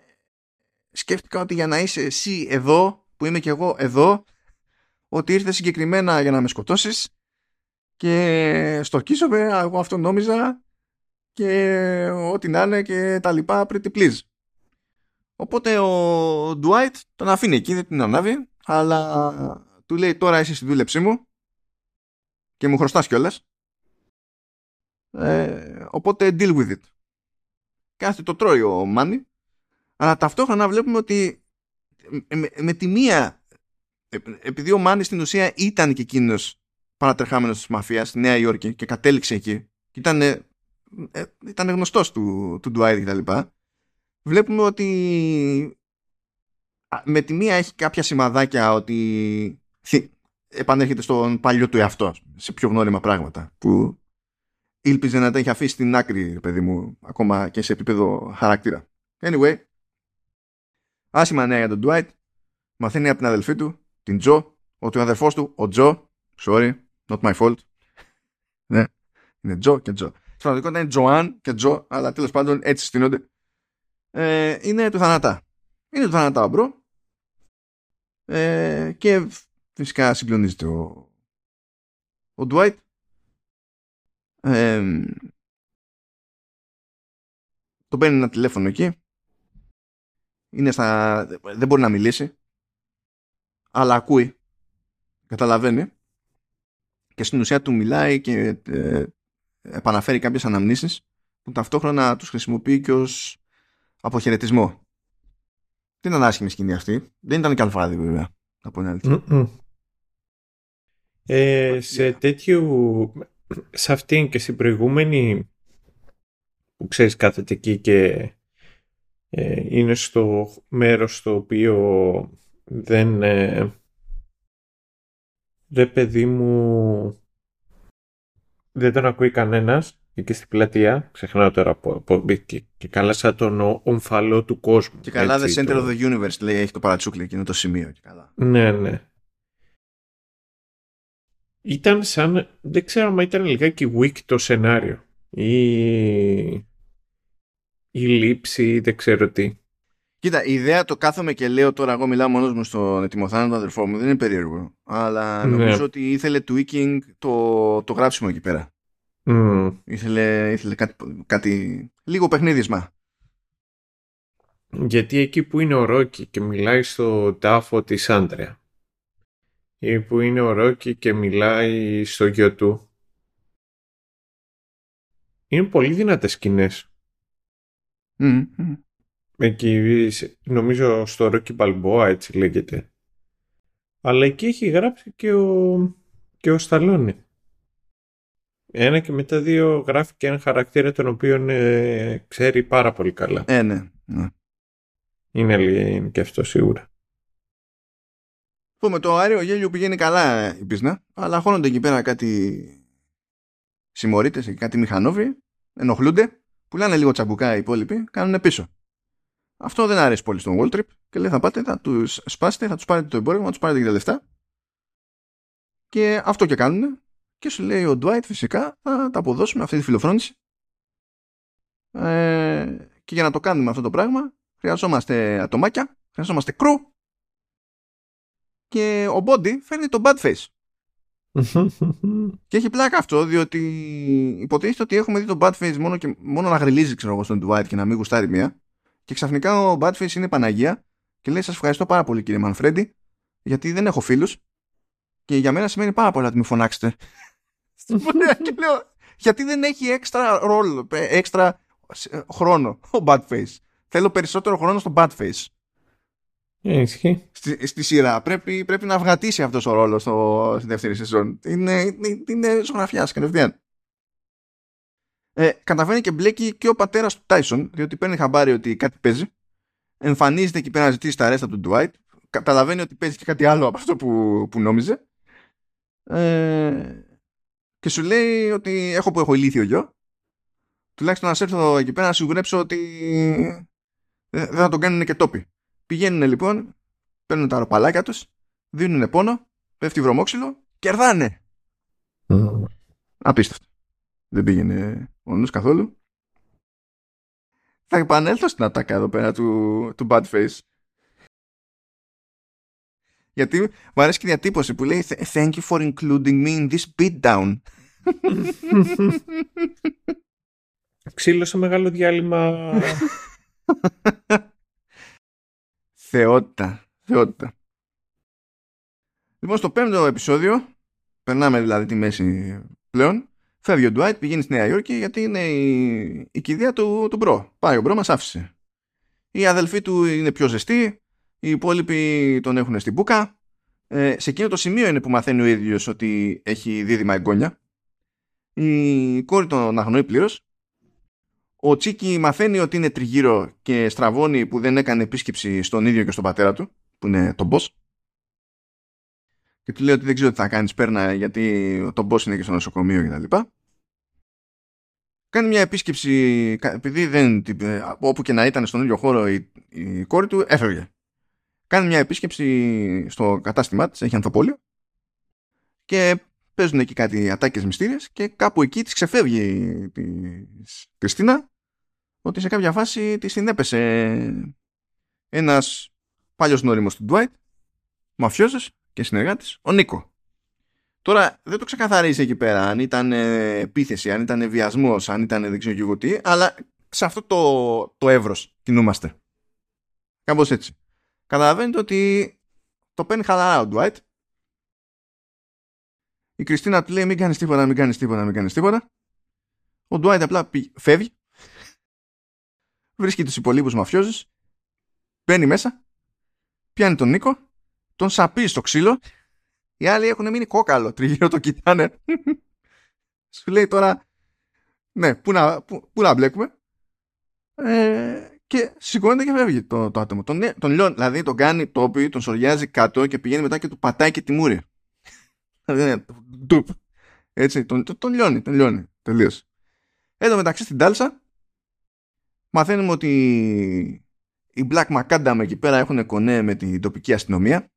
σκέφτηκα ότι για να είσαι εσύ εδώ, που είμαι και εγώ εδώ, ότι ήρθες συγκεκριμένα για να με σκοτώσεις και στορκίζομαι, εγώ αυτό νόμιζα και ό,τι να είναι και τα λοιπά pretty please. Οπότε ο Dwight τον αφήνει εκεί, δεν την ανάβει, αλλά του λέει τώρα είσαι στη δούλεψή μου και μου χρωστάς κιόλας. Ε, οπότε deal with it. Κάθε το τρώει ο Μάνι, αλλά ταυτόχρονα βλέπουμε ότι με, με τη μία, επειδή ο Μάνι στην ουσία ήταν και εκείνος παρατρεχάμενος της μαφίας στη Νέα Υόρκη και κατέληξε εκεί και ήταν, ε, ήταν γνωστός του, του Dwight και τα λοιπά, βλέπουμε ότι με τη μία έχει κάποια σημαδάκια ότι επανέρχεται στον παλιό του εαυτό σε πιο γνώριμα πράγματα που ήλπιζε να τα έχει αφήσει στην άκρη παιδί μου ακόμα και σε επίπεδο χαρακτήρα. Anyway άσχημα νέα για τον Dwight. Μαθαίνει από την αδελφή του την Τζο ότι ο αδερφός του ο Τζο sorry not my fault. Ναι είναι Τζο και Τζο στην πραγματικότητα είναι Joanne και Joe αλλά τέλος πάντων έτσι στήνονται. Ε, είναι του θανατά. Είναι του θανατά bro ε, και φυσικά συγκλονίζεται ο, ο Dwight. Ε, το παίρνει ένα τηλέφωνο εκεί. Είναι στα... Δεν μπορεί να μιλήσει. Αλλά ακούει. Καταλαβαίνει. Και στην ουσία του μιλάει και ε, επαναφέρει κάποιες αναμνήσεις που ταυτόχρονα τους χρησιμοποιεί και ως αποχαιρετισμό. Δεν ήταν άσχημη σκηνή αυτή. Δεν ήταν και αλφάδι βέβαια. Από ε, σε τέτοιου, σε αυτήν και στην προηγούμενη που ξέρεις κάθεται εκεί και ε, είναι στο μέρος στο οποίο δεν ε, ρε παιδί μου δεν τον ακούει κανένας εκεί στην πλατεία, ξεχνάω τώρα από, και, και καλά σαν τον ομφαλό του κόσμου. Και καλά the center of the universe λέει έχει το παρατσούκλι και είναι το σημείο και καλά. Ναι, ναι. Ήταν σαν, δεν ξέρω αν ήταν λιγάκι weak το σενάριο ή η λήψη, δεν ξέρω τι. Κοίτα, η ιδέα το κάθομαι και λέω τώρα, εγώ μιλάω μόνος μου στον ετοιμοθάνατο αδερφό μου, δεν είναι περίεργο. Αλλά ναι. νομίζω ότι ήθελε tweaking το, το γράψιμο εκεί πέρα. Mm. Ήθελε, ήθελε κάτι, κάτι λίγο παιχνίδισμα. Γιατί εκεί που είναι ο Ρόκι και μιλάει στο τάφο της Άντρεα ή που είναι ο Ρόκι και μιλάει στο γιο του είναι πολύ δυνατές σκηνές. Mm. Εκεί νομίζω στο Ρόκι Μπαλμπόα έτσι λέγεται. Αλλά εκεί έχει γράψει και ο, και ο Σταλόνι. Ένα και μετά δύο γράφει και ένα χαρακτήρα τον οποίο ε, ξέρει πάρα πολύ καλά. Ε, ναι. ναι. Είναι, είναι και αυτό σίγουρα. Πούμε, το αέριο γέλιο πηγαίνει καλά η πίσνα, αλλά χώνονται εκεί πέρα κάτι συμμορίτες και κάτι μηχανόβοι, ενοχλούνται, πουλάνε λίγο τσαμπουκά οι υπόλοιποι, κάνουν πίσω. Αυτό δεν αρέσει πολύ στον Wall Trip και λέει θα πάτε, θα τους σπάσετε, θα τους πάρετε το εμπόρευμα, θα τους πάρετε και τα λεφτά. Και αυτό και κάνουν και σου λέει ο Dwight φυσικά θα τα αποδώσουμε αυτή τη φιλοφρόνηση ε, και για να το κάνουμε αυτό το πράγμα χρειαζόμαστε ατομάκια, χρειαζόμαστε κρού και ο Body φέρνει το bad face. και έχει πλάκα αυτό διότι υποτίθεται ότι έχουμε δει το bad face μόνο, και, μόνο να γριλίζει ξέρω εγώ στον Dwight και να μην γουστάρει μία και ξαφνικά ο bad face είναι Παναγία και λέει σας ευχαριστώ πάρα πολύ κύριε Μανφρέντι γιατί δεν έχω φίλους και για μένα σημαίνει πάρα πολλά ότι με φωνάξετε και λέω, γιατί δεν έχει έξτρα ρόλο, έξτρα ε, χρόνο ο Bad Face. Θέλω περισσότερο χρόνο στο Bad Face. Ε, στη, στη, σειρά. Πρέπει, πρέπει να βγατήσει αυτός ο ρόλος στο, στη δεύτερη σεζόν. Είναι, είναι, είναι ζωγραφιά κατευθείαν. Ε, καταφέρνει και μπλέκει και ο πατέρας του Τάισον, διότι παίρνει χαμπάρι ότι κάτι παίζει. Εμφανίζεται εκεί πέρα να ζητήσει τα ρέστα του Dwight. Καταλαβαίνει ότι παίζει και κάτι άλλο από αυτό που, που νόμιζε. Ε, και σου λέει ότι έχω που έχω ηλίθιο γιο. Τουλάχιστον να σε έρθω εκεί πέρα να σιγουρέψω ότι δεν θα τον κάνουν και τόποι. Πηγαίνουν λοιπόν, παίρνουν τα ροπαλάκια τους, δίνουν πόνο, πέφτει βρωμόξυλο, κερδάνε. Mm. Απίστευτο. Δεν πήγαινε ο νους καθόλου. Θα επανέλθω στην ατάκα εδώ πέρα του, του Bad Face. Γιατί μου αρέσει και η διατύπωση που λέει Thank you for including me in this beatdown. Ξύλωσε μεγάλο διάλειμμα Θεότητα. Θεότητα. Λοιπόν, στο πέμπτο επεισόδιο, περνάμε δηλαδή τη μέση πλέον, φεύγει ο Ντουάιτ, πηγαίνει στη Νέα Υόρκη γιατί είναι η, η κηδεία του, του bro. Πάει ο bro, μας άφησε. Οι αδελφοί του είναι πιο ζεστοί, οι υπόλοιποι τον έχουν στην μπουκα. Ε, σε εκείνο το σημείο είναι που μαθαίνει ο ίδιος ότι έχει δίδυμα εγγόνια. Η κόρη τον αγνοεί πλήρως. Ο Τσίκη μαθαίνει ότι είναι τριγύρω και στραβώνει που δεν έκανε επίσκεψη στον ίδιο και στον πατέρα του, που είναι τον boss. Και του λέει ότι δεν ξέρω τι θα κάνεις, πέρνα γιατί τον boss είναι και στο νοσοκομείο κτλ. Κάνει μια επίσκεψη, επειδή δεν, όπου και να ήταν στον ίδιο χώρο η, η κόρη του, έφευγε. Κάνει μια επίσκεψη στο κατάστημά της, έχει ανθοπόλιο και παίζουν εκεί κάτι ατάκες μυστήριες και κάπου εκεί της ξεφεύγει της Κριστίνα ότι σε κάποια φάση της συνέπεσε ένας παλιός νόριμος του Dwight, μαφιόζος και συνεργάτης, ο Νίκο. Τώρα δεν το ξεκαθαρίζει εκεί πέρα αν ήταν επίθεση, αν ήταν βιασμός, αν ήταν δεν ξέρω και εγώ τι, αλλά σε αυτό το, το εύρος κινούμαστε. Κάπως έτσι. Καταλαβαίνετε ότι το παίρνει χαλαρά ο Dwight. Η Κριστίνα του λέει μην κάνεις τίποτα, μην κάνεις τίποτα, μην κάνεις τίποτα. Ο Dwight απλά φεύγει. Βρίσκει τους υπολείπους μαφιόζες. Μπαίνει μέσα. Πιάνει τον Νίκο. Τον σαπεί στο ξύλο οι άλλοι έχουν μείνει κόκαλο, τριγύρω το κοιτάνε. Σου λέει τώρα, ναι, πού να, πού, πού να μπλέκουμε. Ε, και σηκώνεται και φεύγει το, το άτομο. Τον, τον λιώνει, δηλαδή τον κάνει τόπι, τον σωριάζει κάτω και πηγαίνει μετά και του πατάει και τη μούρη. Ντουπ. Έτσι, τον, τον, τον λιώνει, τον λιώνει. Τελείως. Εδώ μεταξύ στην Τάλσα μαθαίνουμε ότι οι Black Macadam εκεί πέρα έχουν κονέ με την τοπική αστυνομία.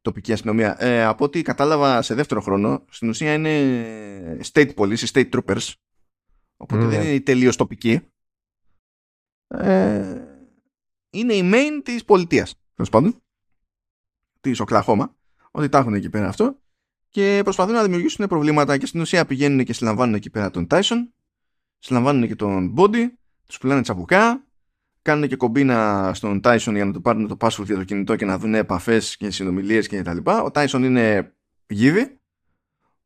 Τοπική αστυνομία. Ε, από ό,τι κατάλαβα σε δεύτερο χρόνο, στην ουσία είναι state police, state troopers. Οπότε δεν είναι τελείως τοπική. Ε, είναι η main της πολιτείας, τέλος πάντων, της Οκλαχώμα, ότι τα έχουν εκεί πέρα αυτό. Και προσπαθούν να δημιουργήσουν προβλήματα και στην ουσία πηγαίνουν και συλλαμβάνουν εκεί πέρα τον Tyson, συλλαμβάνουν και τον Body, τους πουλάνε τσαμπουκά, κάνουν και κομπίνα στον Tyson για να του πάρουν το password για το κινητό και να δουν επαφές και συνομιλίες και τα λοιπά. Ο Tyson είναι γίδι,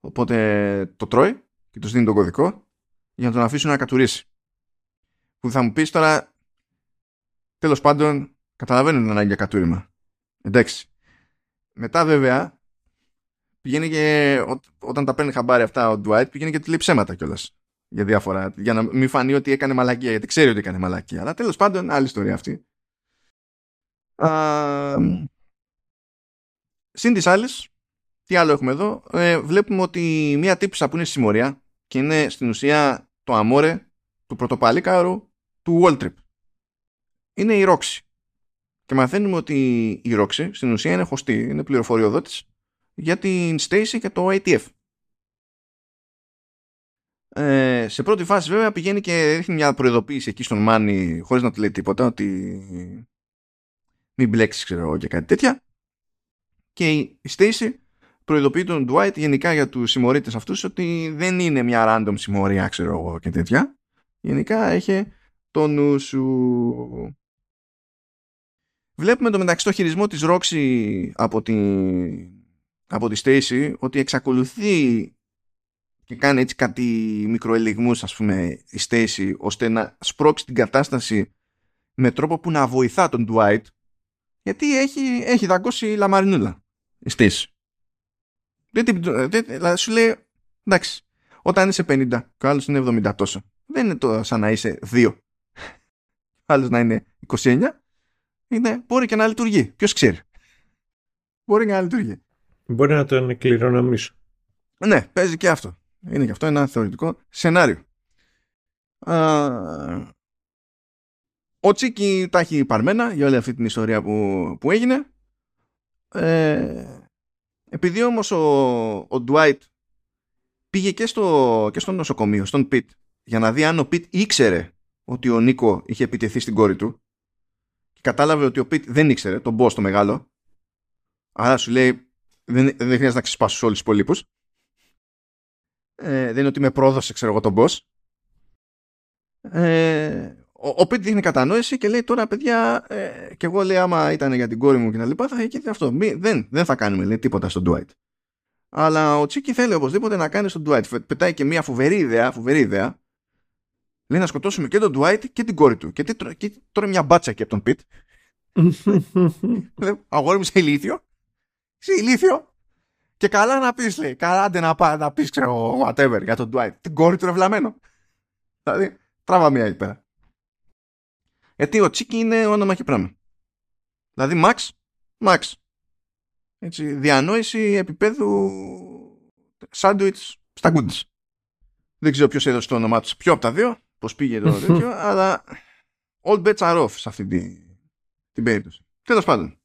οπότε το τρώει και τους δίνει τον κωδικό για να τον αφήσουν να κατουρίσει. Που θα μου πεις τώρα, τέλος πάντων, καταλαβαίνω την ανάγκη για κατούριμα. Εντάξει. Μετά βέβαια, πηγαίνει και όταν τα παίρνει χαμπάρι αυτά ο Dwight, πηγαίνει και του λέει ψέματα κιόλας για διάφορα, για να μην φανεί ότι έκανε μαλακία, γιατί ξέρει ότι έκανε μαλακία. Αλλά τέλος πάντων, άλλη ιστορία αυτή. Α, συν τις άλλες, τι άλλο έχουμε εδώ, ε, βλέπουμε ότι μία τύπησα που είναι συμμορία και είναι στην ουσία το αμόρε του πρωτοπαλίκαρου του Wall Trip. Είναι η Roxy. Και μαθαίνουμε ότι η Roxy στην ουσία είναι χωστή, είναι πληροφοριοδότης για την Stacy και το ATF. Ε, σε πρώτη φάση βέβαια πηγαίνει και ρίχνει μια προειδοποίηση εκεί στον Μάνι χωρίς να του λέει τίποτα ότι μην μπλέξεις ξέρω εγώ και κάτι τέτοια και η Stacy προειδοποιεί τον Dwight γενικά για τους συμμορίτες αυτούς ότι δεν είναι μια random συμμορία ξέρω εγώ και τέτοια. Γενικά έχει το νου σου. Βλέπουμε το μεταξύ το χειρισμό της Roxy από τη, από τη Stacy ότι εξακολουθεί και κάνει έτσι κάτι μικροελιγμούς ας πούμε η Stacy ώστε να σπρώξει την κατάσταση με τρόπο που να βοηθά τον Dwight γιατί έχει, έχει δαγκώσει λαμαρινούλα η Stacy. Δεν, δεν, σου λέει εντάξει όταν είσαι 50 και ο άλλος είναι 70 τόσο δεν είναι το σαν να είσαι 2 ο άλλος να είναι 29 είναι, μπορεί και να λειτουργεί ποιος ξέρει. Μπορεί και να λειτουργεί. Μπορεί να τον κληρονομήσω. Ναι παίζει και αυτό είναι και αυτό ένα θεωρητικό σενάριο. Α, ο Τσίκη τα έχει παρμένα για όλη αυτή την ιστορία που, που έγινε. Ε, επειδή όμως ο, ο Dwight πήγε και στο, και στο νοσοκομείο, στον Πιτ, για να δει αν ο Πιτ ήξερε ότι ο Νίκο είχε επιτεθεί στην κόρη του και κατάλαβε ότι ο Πιτ δεν ήξερε, τον boss το μεγάλο, άρα σου λέει δεν, δεν χρειάζεται να ξεσπάσει όλους τους υπολείπους ε, δεν είναι ότι με πρόδωσε ξέρω εγώ τον boss ε, ο, ο Πιτ δείχνει κατανόηση και λέει τώρα παιδιά ε, και εγώ λέει άμα ήταν για την κόρη μου και τα λοιπά θα είχε αυτό. Μη, δεν, δεν θα κάνουμε λέει, τίποτα στον Dwight. Αλλά ο Τσίκη θέλει οπωσδήποτε να κάνει στον Dwight. Πετάει και μια φοβερή ιδέα, φοβερή ιδέα. Λέει να σκοτώσουμε και τον Dwight και την κόρη του. Και, τι, και τώρα μια μπάτσα και από τον Πιτ. Αγόρι μου σε ηλίθιο. Σε ηλίθιο. Και καλά να πεις, λέει. Καλά άντε να, πά, να πεις, ξέρω, whatever για τον Dwight. Την κόρη του ρευλαμένο. Δηλαδή, τράβα μία εκεί πέρα. Γιατί ο Τσίκι είναι όνομα και πράγμα. Δηλαδή, Max, Max. Έτσι, διανόηση επίπεδου σάντουιτς στα goodies. Δεν ξέρω ποιος έδωσε το όνομά τους ποιο από τα δύο, πώς πήγε το τέτοιο, αλλά all bets are off σε αυτή την, την περίπτωση. Τέλος πάντων,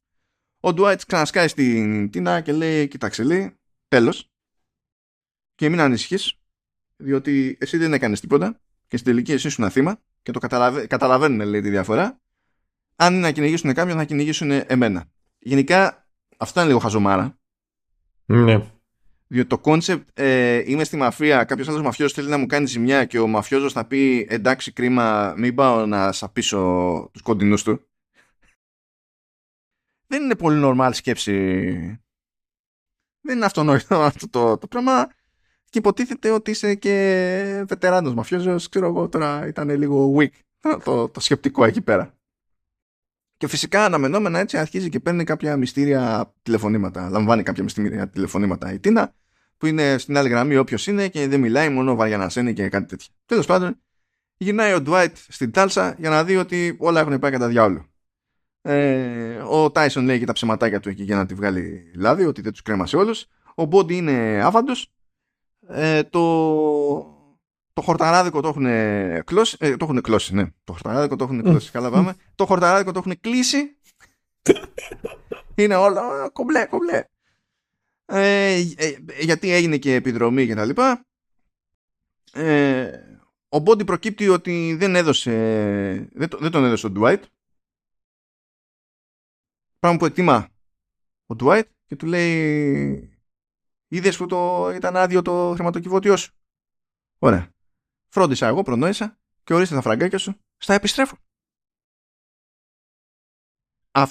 ο Dwight ξανασκάει στην Τίνα και λέει, κοίταξε λέει, τέλος, και μην ανησυχείς, διότι εσύ δεν έκανες τίποτα και στην τελική εσύ ήσουν θύμα και το καταλαβα... καταλαβαίνουν λέει τη διαφορά. Αν είναι να κυνηγήσουν κάποιον, θα κυνηγήσουν εμένα. Γενικά, αυτό είναι λίγο χαζομάρα. Ναι. Διότι το concept ε, είμαι στη μαφία, κάποιος άλλος μαφιόζος θέλει να μου κάνει ζημιά και ο μαφιόζος θα πει εντάξει, κρίμα, μην πάω να σαπίσω τους κοντινούς του. Δεν είναι πολύ normal σκέψη. Δεν είναι αυτονόητο αυτό το, το πράγμα. Και υποτίθεται ότι είσαι και βετεράνος μαφιόζος, ξέρω εγώ τώρα ήταν λίγο weak το, το σκεπτικό εκεί πέρα. Και φυσικά αναμενόμενα έτσι αρχίζει και παίρνει κάποια μυστήρια τηλεφωνήματα. Λαμβάνει κάποια μυστήρια τηλεφωνήματα η Τίνα, που είναι στην άλλη γραμμή όποιος είναι και δεν μιλάει, μόνο βαριανασένει και κάτι τέτοιο. Τέλος πάντων, γυρνάει ο Ντουάιτ στην τάλσα για να δει ότι όλα έχουν πάει κατά διάολο. Ε, ο Τάισον λέει και τα ψεματάκια του εκεί για να τη βγάλει λάδι, ότι δεν τους κρέμασε όλους. Ο Μπόντι είναι άφαντος. Ε, το, το χορταράδικο το έχουν κλώσει. Ε, το έχουν κλώσει, ναι. Το χορταράδικο το έχουν κλώσει. Καλά πάμε. Το χορταράδικο το έχουν κλείσει. Είναι όλα κομπλέ, κομπλέ. Ε, ε, γιατί έγινε και επιδρομή και τα λοιπά. Ε, ο Μπόντι προκύπτει ότι δεν έδωσε δεν, δεν τον έδωσε ο Ντουάιτ πράγμα που εκτιμά ο Ντουάιτ και του λέει είδες που το, ήταν άδειο το χρηματοκιβώτιό σου ωραία Φρόντισα εγώ, προνόησα και ορίστε τα φραγκάκια σου, στα επιστρέφω.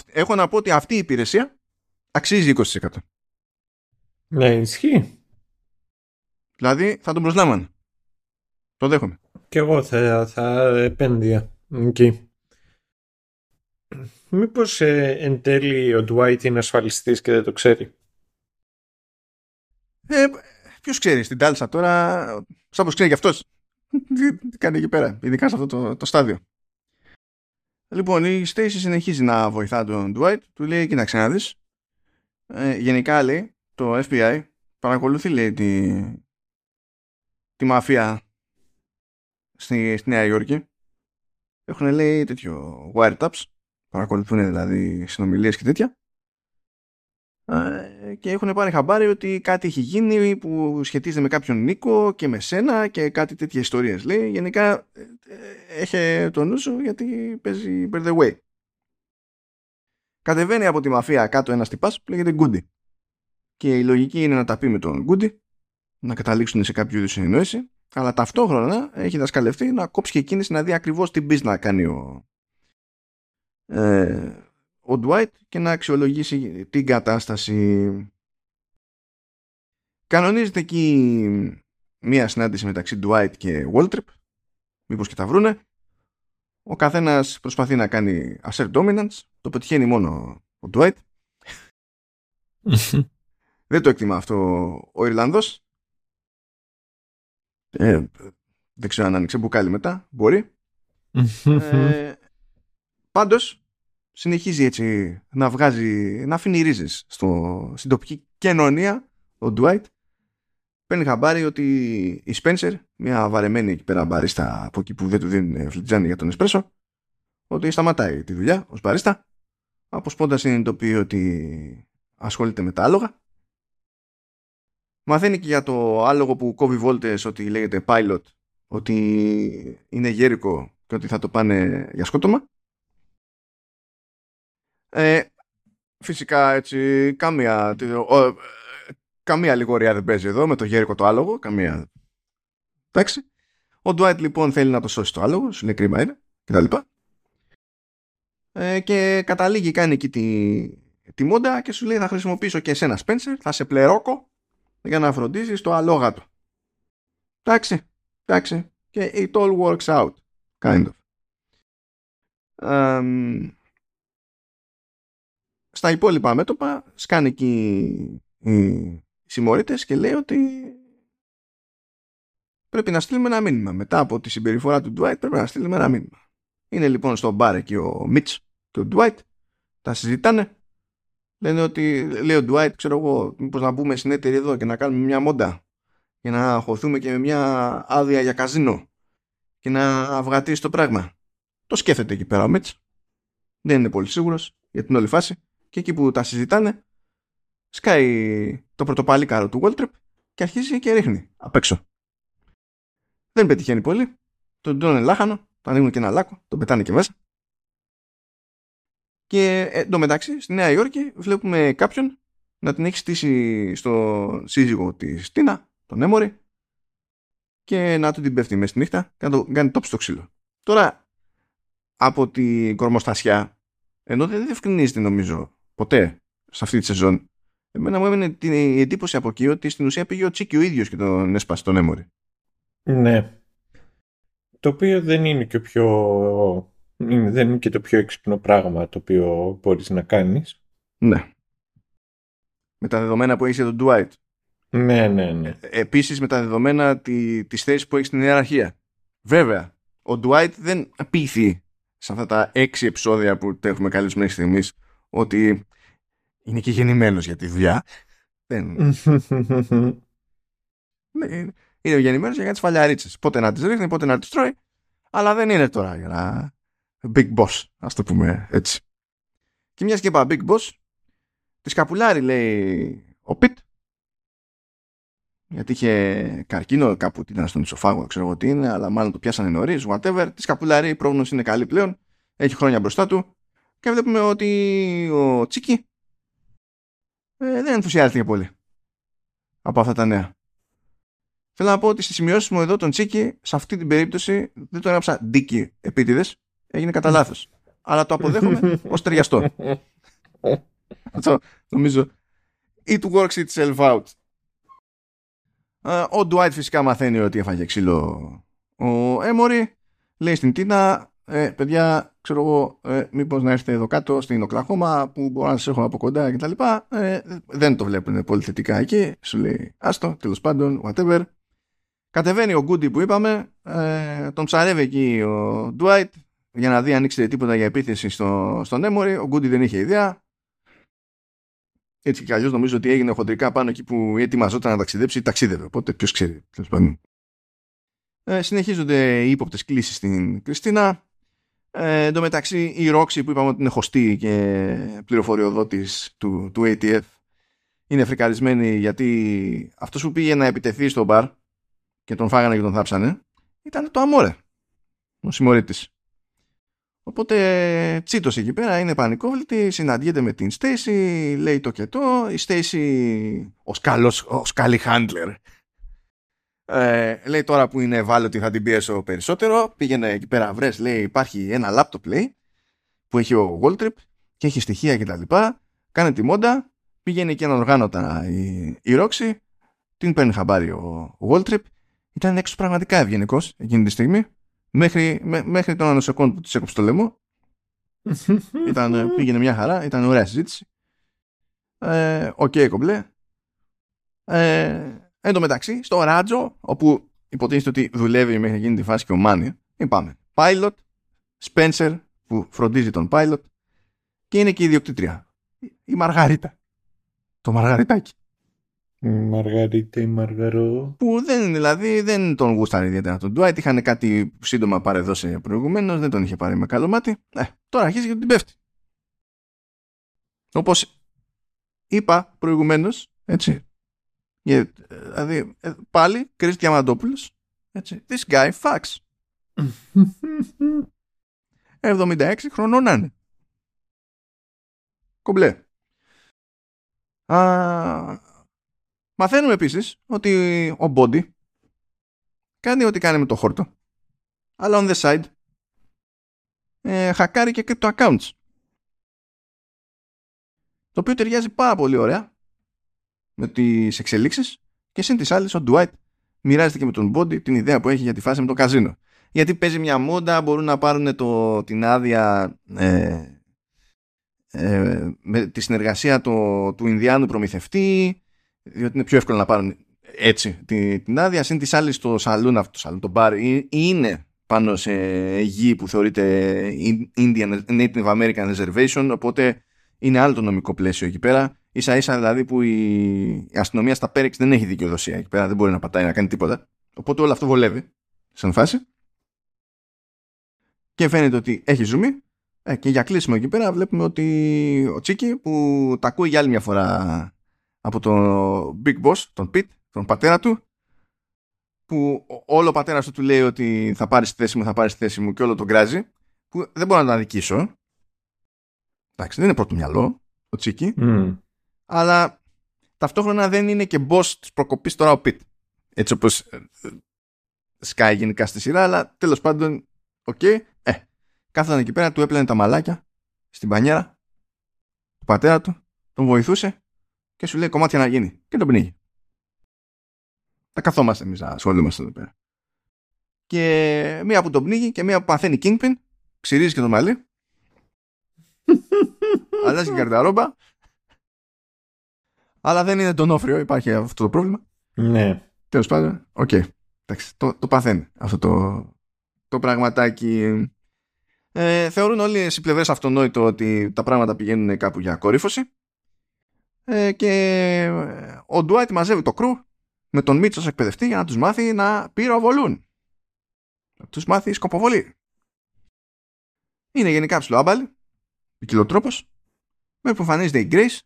Έχω να πω ότι αυτή η υπηρεσία αξίζει 20%. Ναι, ισχύει. Δηλαδή θα τον προσλάμβανε. Το δέχομαι. Και εγώ θα, θα επένδυα εκεί. Μήπως ε, εν τέλει ο Dwight είναι ασφαλιστής και δεν το ξέρει; Ε, ποιος ξέρει, στην Τάλσα τώρα, σαν πως ξέρει κι αυτός τι κάνει εκεί πέρα, ειδικά σε αυτό το, το στάδιο. Λοιπόν, η Stacy συνεχίζει να βοηθά τον Dwight. Του λέει, κοίταξε να δεις. Ε, γενικά λέει, το FBI παρακολουθεί λέει τη, τη μαφία στη, στη Νέα Υόρκη. Έχουν λέει τέτοιο wiretaps. Παρακολουθούν δηλαδή συνομιλίες και τέτοια. Και έχουν πάρει χαμπάρι ότι κάτι έχει γίνει που σχετίζεται με κάποιον Νίκο και με σένα και κάτι τέτοιες ιστορίες λέει. Γενικά ε, ε, έχει το νου σου γιατί παίζει by the way. Κατεβαίνει από τη μαφία κάτω ένας τυπάς που λέγεται Γκούντι. Και η λογική είναι να τα πει με τον Γκούντι να καταλήξουν σε κάποιο είδους συνεννόηση αλλά ταυτόχρονα έχει δασκαλευτεί να κόψει και κίνηση να δει ακριβώς τι μπει να κάνει ο, ε, ο Dwight και να αξιολογήσει την κατάσταση. Κανονίζεται εκεί μία συνάντηση μεταξύ Dwight και Waltrip. Μήπως και τα βρούνε. Ο καθένας προσπαθεί να κάνει assert dominance. Το πετυχαίνει μόνο ο Dwight. Δεν το εκτιμά αυτό ο Ιρλανδός. Ε, δεν ξέρω αν άνοιξε μπουκάλι μετά. Μπορεί. ε, πάντως συνεχίζει έτσι να βγάζει, να αφήνει ρίζες στο, στην τοπική κοινωνία ο Dwight παίρνει χαμπάρι ότι η Spencer μια βαρεμένη εκεί πέρα μπαρίστα από εκεί που δεν του δίνουν φλιτζάνι για τον εσπρέσο ότι σταματάει τη δουλειά ως μπαρίστα αποσπώντας συνειδητοποιεί ότι ασχολείται με τα άλογα. Μαθαίνει και για το άλογο που κόβει βόλτες ότι λέγεται pilot ότι είναι γέρικο και ότι θα το πάνε για σκότωμα ε, φυσικά έτσι καμία, ο, καμία λιγορία δεν παίζει εδώ με το γέρικο το άλογο, καμία. Εντάξει. Ο Ντουάιτ λοιπόν θέλει να το σώσει το άλογο, σου λέει κρίμα είναι, κτλ. Ε, και καταλήγει κάνει εκεί τη, τη μόντα και σου λέει θα χρησιμοποιήσω και εσένα Spencer, θα σε πλερόκω για να φροντίζεις το αλόγατο. Εντάξει, εντάξει. Και it all works out, kind of. Um, στα υπόλοιπα μέτωπα σκάνε εκεί οι συμμορίτες και λέει ότι πρέπει να στείλουμε ένα μήνυμα. Μετά από τη συμπεριφορά του Dwight πρέπει να στείλουμε ένα μήνυμα. Είναι λοιπόν στο μπαρ εκεί ο Μίτς και ο Dwight. Τα συζητάνε. Λένε ότι, λέει ο Dwight, ξέρω εγώ, μήπως να μπούμε στην εταιρεία εδώ και να κάνουμε μια μόντα και να χωθούμε και με μια άδεια για καζίνο και να αυγατήσει το πράγμα. Το σκέφτεται εκεί πέρα ο Μίτς. Δεν είναι πολύ σίγουρος για την όλη φάση. Και εκεί που τα συζητάνε, σκάει το πρωτοπαλίκαρο του Waltrip και αρχίζει και ρίχνει απ' έξω. Δεν πετυχαίνει πολύ. Τον τρώνε λάχανο, το ανοίγουν και ένα λάκκο, τον πετάνε και μέσα. Και ε, εντωμεταξύ στη Νέα Υόρκη βλέπουμε κάποιον να την έχει στήσει στο σύζυγο της Τίνα, τον Έμορη, και να του την πέφτει μέσα στη νύχτα και να το κάνει τόψη στο ξύλο. Τώρα, από την κορμοστασιά, ενώ δεν διευκρινίζεται νομίζω ποτέ σε αυτή τη σεζόν, εμένα μου έμεινε την εντύπωση από εκεί ότι στην ουσία πήγε ο Τσίκη ο ίδιος και τον έσπασε τον Έμορη. Ναι. Το οποίο δεν είναι και πιο... Δεν είναι και το πιο έξυπνο πράγμα το οποίο μπορείς να κάνεις. Ναι. Με τα δεδομένα που έχεις για τον Dwight. Ναι, ναι, ναι. Επίσης με τα δεδομένα τη, της θέσης που έχεις στην ιεραρχία. Βέβαια, ο Dwight δεν πείθει σε αυτά τα έξι επεισόδια που έχουμε καλέσει μέχρι στιγμής ότι είναι και γεννημένος για τη δουλειά. δεν... ναι, είναι γεννημένος για τις φαλιαρίτσε. Πότε να τις ρίχνει, πότε να τις τρώει. Αλλά δεν είναι τώρα για να. Big boss, ας το πούμε έτσι. Και μιας και είπα big boss, τη σκαπουλάρι λέει ο Πιτ. Γιατί είχε καρκίνο, κάπου ήταν στον ισοφάγο, ξέρω εγώ τι είναι, αλλά μάλλον το πιάσανε νωρίς, whatever. Τη σκαπουλάρι, η πρόγνωση είναι καλή πλέον. Έχει χρόνια μπροστά του. Και βλέπουμε ότι ο Τσίκι ε, δεν ενθουσιάστηκε πολύ από αυτά τα νέα. Θέλω να πω ότι στις σημειώσεις μου εδώ τον Τσίκη, σε αυτή την περίπτωση δεν το έγραψα Ντίκη επίτηδες. Έγινε κατά λάθος. Αλλά το αποδέχομαι ως ταιριαστό. Αυτό νομίζω. It works itself out. Ο Ντουάιτ φυσικά μαθαίνει ότι έφαγε ξύλο ο Έμορι. Λέει στην Τίνα, ε, παιδιά, ξέρω εγώ, ε, μήπως να έρθετε εδώ κάτω στην Οκλαχώμα που μπορώ να σας έχω από κοντά κτλ. Ε, δεν το βλέπουν πολύ θετικά εκεί. Σου λέει, άστο, τέλος πάντων, whatever. Κατεβαίνει ο Γκούντι που είπαμε, ε, τον ψαρεύει εκεί ο Ντουάιτ για να δει αν ήξερε τίποτα για επίθεση στο, στον Έμορι. Ο Γκούντι δεν είχε ιδέα. Έτσι κι αλλιώς νομίζω ότι έγινε χοντρικά πάνω εκεί που ετοιμαζόταν να ταξιδέψει, ταξίδευε. Οπότε ποιος ξέρει. Ε, συνεχίζονται οι ύποπτες κλήσεις στην Κριστίνα. Ε, εν τω μεταξύ η Ρόξη που είπαμε ότι είναι χωστή και πληροφοριοδότης του, του ATF είναι φρικαρισμένη γιατί αυτός που πήγε να επιτεθεί στο μπαρ και τον φάγανε και τον θάψανε, ήταν το Αμόρε, ο συμμορήτης. Οπότε τσίτος εκεί πέρα είναι πανικόβλητη, συναντιέται με την Στέισι, λέει το και το, η Στέισι ως καλός, ως καλή χάντλερ. Ε, λέει τώρα που είναι ευάλωτη θα την πιέσω περισσότερο, πήγαινε εκεί πέρα βρες, λέει υπάρχει ένα λάπτοπ λέει, που έχει ο Walltrip και έχει στοιχεία κτλ. Κάνε τη μόντα, πήγαινε εκεί ανοργάνωτα η, η Roxy, την παίρνει χαμπάρι ο, ο Walltrip ήταν έξω πραγματικά ευγενικός εκείνη τη στιγμή. Μέχρι, μέ, μέχρι τον ανοσοκόν που της έκοψε το λαιμό. ήταν, ε, πήγαινε μια χαρά, ήταν ωραία συζήτηση. Ε, OK, okay, κομπλέ. Ε, εν τω μεταξύ, στο ράντσο, όπου υποτίθεται ότι δουλεύει μέχρι εκείνη τη φάση και ο Μάνι, είπαμε. Pilot, Spencer, που φροντίζει τον Pilot, και είναι και η ιδιοκτήτρια. Η Μαργαρίτα. Το Μαργαριτάκι. Μαργαρίτα ή Μαργαρό. Που δεν, δηλαδή, δεν τον γούσταρε ιδιαίτερα τον Dwight. Είχαν κάτι σύντομα πάρε-δώσε προηγουμένως, δεν τον είχε πάρει με καλό μάτι. Ε, τώρα αρχίζει και την πέφτει. Όπως είπα προηγουμένως, έτσι. Δηλαδή, ε, πάλι, Κρι Διαμαντόπουλος. Έτσι. This guy fucks. 76 χρονών να είναι. Κομπλέ. Α, Μαθαίνουμε επίσης ότι ο Body κάνει ό,τι κάνει με το χόρτο. Αλλά on the side ε, χακάρει και crypto accounts. Το οποίο ταιριάζει πάρα πολύ ωραία με τις εξελίξεις και συν τις άλλες ο Dwight μοιράζεται και με τον Body την ιδέα που έχει για τη φάση με το καζίνο. Γιατί παίζει μια μόντα, μπορούν να πάρουν το, την άδεια ε, ε, με τη συνεργασία το, του Ινδιάνου προμηθευτή, διότι είναι πιο εύκολο να πάρουν έτσι την, την άδεια. Συν της άλλης στο σαλούν αυτό, το σαλούν, το μπαρ, είναι πάνω σε γη που θεωρείται Indian Native American Reservation, οπότε είναι άλλο το νομικό πλαίσιο εκεί πέρα. Σα ίσα δηλαδή που η αστυνομία στα Πέριξ δεν έχει δικαιοδοσία εκεί πέρα, δεν μπορεί να πατάει να κάνει τίποτα. Οπότε όλο αυτό βολεύει σαν φάση. Και φαίνεται ότι έχει ζουμί. Ε, και για κλείσιμο εκεί πέρα βλέπουμε ότι ο Τσίκη που τα ακούει για άλλη μια φορά από τον Big Boss, τον Pete, τον πατέρα του, που όλο ο πατέρας του του λέει ότι θα πάρεις τη θέση μου, θα πάρεις τη θέση μου και όλο τον κράζει, που δεν μπορώ να τον αδικήσω. Εντάξει, δεν είναι πρώτο μυαλό ο Τσίκη, αλλά ταυτόχρονα δεν είναι και boss της προκοπής τώρα ο Πιτ. Έτσι όπως ε, ε, σκάει γενικά στη σειρά, αλλά τέλος πάντων, OK, okay, ε, κάθονταν εκεί πέρα, του έπλενε τα μαλάκια στην μπανιέρα του πατέρα του, τον βοηθούσε και σου λέει κομμάτια να γίνει και τον πνίγει. Θα καθόμαστε εμείς να ασχολούμαστε εδώ πέρα. Και μία που τον πνίγει και μία που παθαίνει Kingpin, ξυρίζει και το μαλλί. Αλλάζει γκαρνταρόμπα. Αλλά δεν είναι D'Onofrio, υπάρχει αυτό το πρόβλημα. Ναι. Τέλος πάντων, OK. Okay. το, το παθαίνει αυτό το, το πραγματάκι. Ε, θεωρούν όλοι οι πλευρέ αυτονόητο ότι τα πράγματα πηγαίνουν κάπου για κορύφωση. Ε, και ο Ντουάιτ μαζεύει το κρού με τον Μίτσος εκπαιδευτή για να τους μάθει να πυροβολούν. Να τους μάθει σκοποβολή. Είναι γενικά ψηλό η κυλοτρόπος, με που εμφανίζεται η Grace.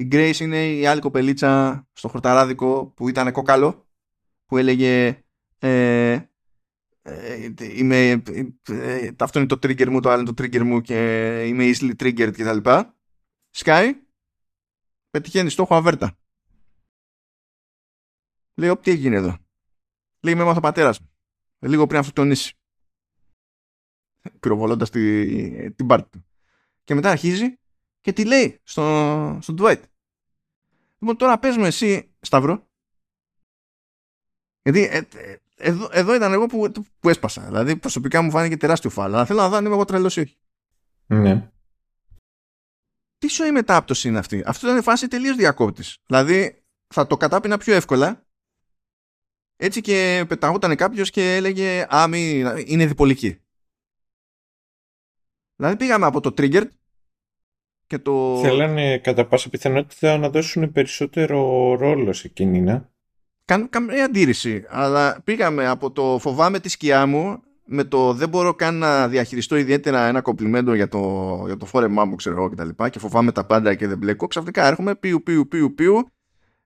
Η Grace είναι η άλλη κοπελίτσα στο χορταράδικο που ήταν κόκαλο, που έλεγε ε, ε, είμαι, ε, αυτό είναι το trigger μου, το άλλο είναι το trigger μου και είμαι easily triggered κτλ. Sky πετυχαίνει στόχο αβέρτα. Λέει, τι έγινε εδώ; Λέει, με έμαθα ο πατέρας μου. Λίγο πριν αυτοκτονήσει. Πυροβολώντας τη, την πάρτη του. Και μετά αρχίζει και τι λέει στο, στον Dwight. Λοιπόν, τώρα πες μου εσύ, Σταύρο. Γιατί ε, ε, εδώ, εδώ ήταν εγώ που, που έσπασα. Δηλαδή προσωπικά μου φάνηκε τεράστιο φάλα. Αλλά θέλω να δω αν είμαι εγώ τρελός ή όχι. Ναι. Τι σου η μετάπτωση είναι αυτή; Αυτό ήταν φάση τελείως διακόπτης. Δηλαδή θα το κατάπινα πιο εύκολα έτσι και πεταγόταν κάποιος και έλεγε Α, μη, είναι διπολική. Δηλαδή πήγαμε από το trigger και το. Θέλανε κατά πάσα πιθανότητα να δώσουν περισσότερο ρόλο σε εκείνη, ναι. καμία αντίρρηση. Αλλά πήγαμε από το φοβάμαι τη σκιά μου με το δεν μπορώ καν να διαχειριστώ ιδιαίτερα ένα κομπλιμέντο για το, για το φόρεμά μου, ξέρω εγώ κτλ. Και, και φοβάμαι τα πάντα και δεν μπλέκω. Ξαφνικά έρχομαι, πιου, πιου, πιου, πιου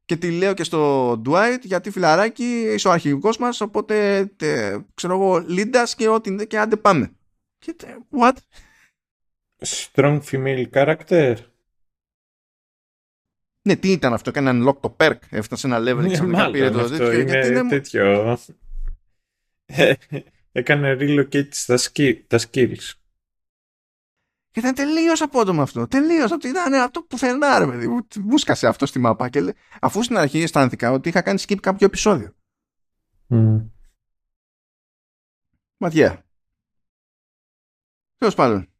και τη λέω και στο Dwight γιατί φιλαράκι είσαι ο αρχηγικός μας οπότε τε, ξέρω εγώ Λίντας και ό,τι και άντε πάμε και what; Strong female character; Ναι, τι ήταν αυτό, έκανε unlock το perk, έφτασε ένα level και ναι, πήρε το αυτό είναι, είναι τέτοιο. έκανε relocate στα, τα skills. Και ήταν τελείως απότομο αυτό. Τελείως. Αυτό ήταν αυτό που φαινά, ρε παιδί μου. Βούσκασε αυτό στη μαπά. Και αφού στην αρχή αισθάνθηκα ότι είχα κάνει skip κάποιο επεισόδιο. Mm. Ματιά. Τέλος πάντων.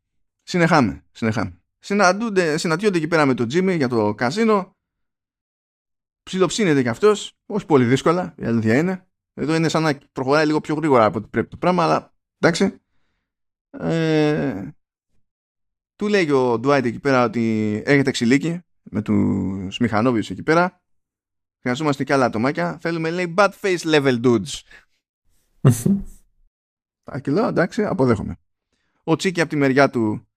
Συνεχάμε. Συνεχάμε. συναντιόνται εκεί πέρα με τον Τζίμι για το καζίνο. Ψιλοψύνεται κι αυτός. Όχι πολύ δύσκολα. Η αλήθεια είναι. Εδώ είναι σαν να προχωράει λίγο πιο γρήγορα από ό,τι πρέπει το πράγμα, αλλά εντάξει. Ε, του λέει ο Ντουάιτ εκεί πέρα ότι έχετε ξυλίκι με τους μηχανόβιους εκεί πέρα. Χρειαζόμαστε και άλλα ατομάκια. Θέλουμε λέει bad face level dudes. Ακυλώ, εντάξει, αποδέχομαι. Ο Τσίκη από τη μεριά του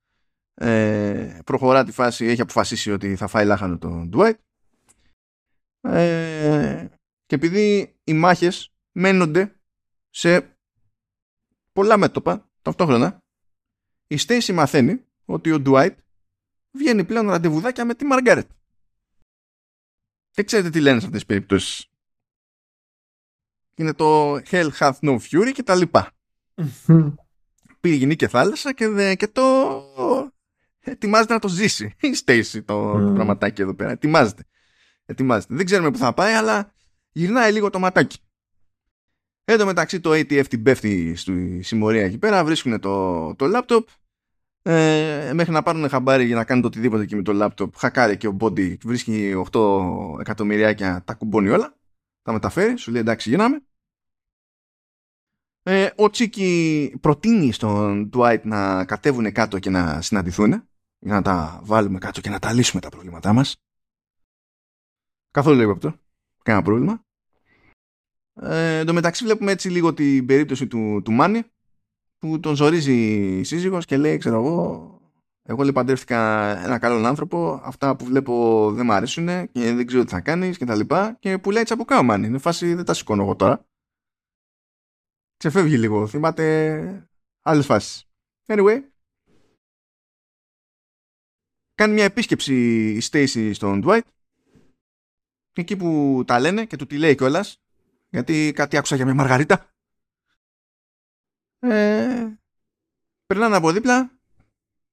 ε, προχωρά τη φάση, έχει αποφασίσει ότι θα φάει λάχανο τον Ντουάιτ. Ε, και επειδή οι μάχες μένονται σε πολλά μέτωπα ταυτόχρονα, η Στέισι μαθαίνει ότι ο Ντουάιτ βγαίνει πλέον ραντεβουδάκια με τη Μαργκάρετ. Δεν ξέρετε τι λένε σε αυτές τις περιπτώσεις. Είναι το Hell hath no fury και τα λοιπά. πύργη και θάλασσα και, και το ετοιμάζεται να το ζήσει. Η Στέση το, το πραγματάκι εδώ πέρα. Ετοιμάζεται. Ετοιμάζεται. Δεν ξέρουμε που θα πάει, αλλά γυρνάει λίγο το ματάκι. Εν τω μεταξύ το ATF την πέφτει στη συμμορία εκεί πέρα, βρίσκουν το, το laptop ε, μέχρι να πάρουν χαμπάρι για να κάνουν το οτιδήποτε και με το laptop. Χακάρει και ο Body βρίσκει 8 εκατομμυριάκια, τα κουμπώνει όλα. Τα μεταφέρει, σου λέει εντάξει γίναμε. Ε, ο Τσίκη προτείνει στον Dwight να κατέβουν κάτω και να συναντηθούν για να τα βάλουμε κάτω και να τα λύσουμε τα προβλήματά μας. Καθόλου λίγο αυτό. Κανένα πρόβλημα. Ε, εν τω μεταξύ βλέπουμε έτσι λίγο την περίπτωση του, του Μάνι που τον ζορίζει η σύζυγος και λέει ξέρω εγώ εγώ λέει παντρεύτηκα ένα καλό άνθρωπο αυτά που βλέπω δεν μου αρέσουν και δεν ξέρω τι θα κάνεις και τα λοιπά και που λέει τσαπουκά ο Μάνι είναι φάση δεν τα σηκώνω εγώ τώρα ξεφεύγει λίγο θυμάται άλλες φάσεις anyway κάνει μια επίσκεψη η Stacy στον Dwight εκεί που τα λένε και του τη λέει κιόλας, γιατί κάτι άκουσα για μια μαργαρίτα. Ε, περνάνε από δίπλα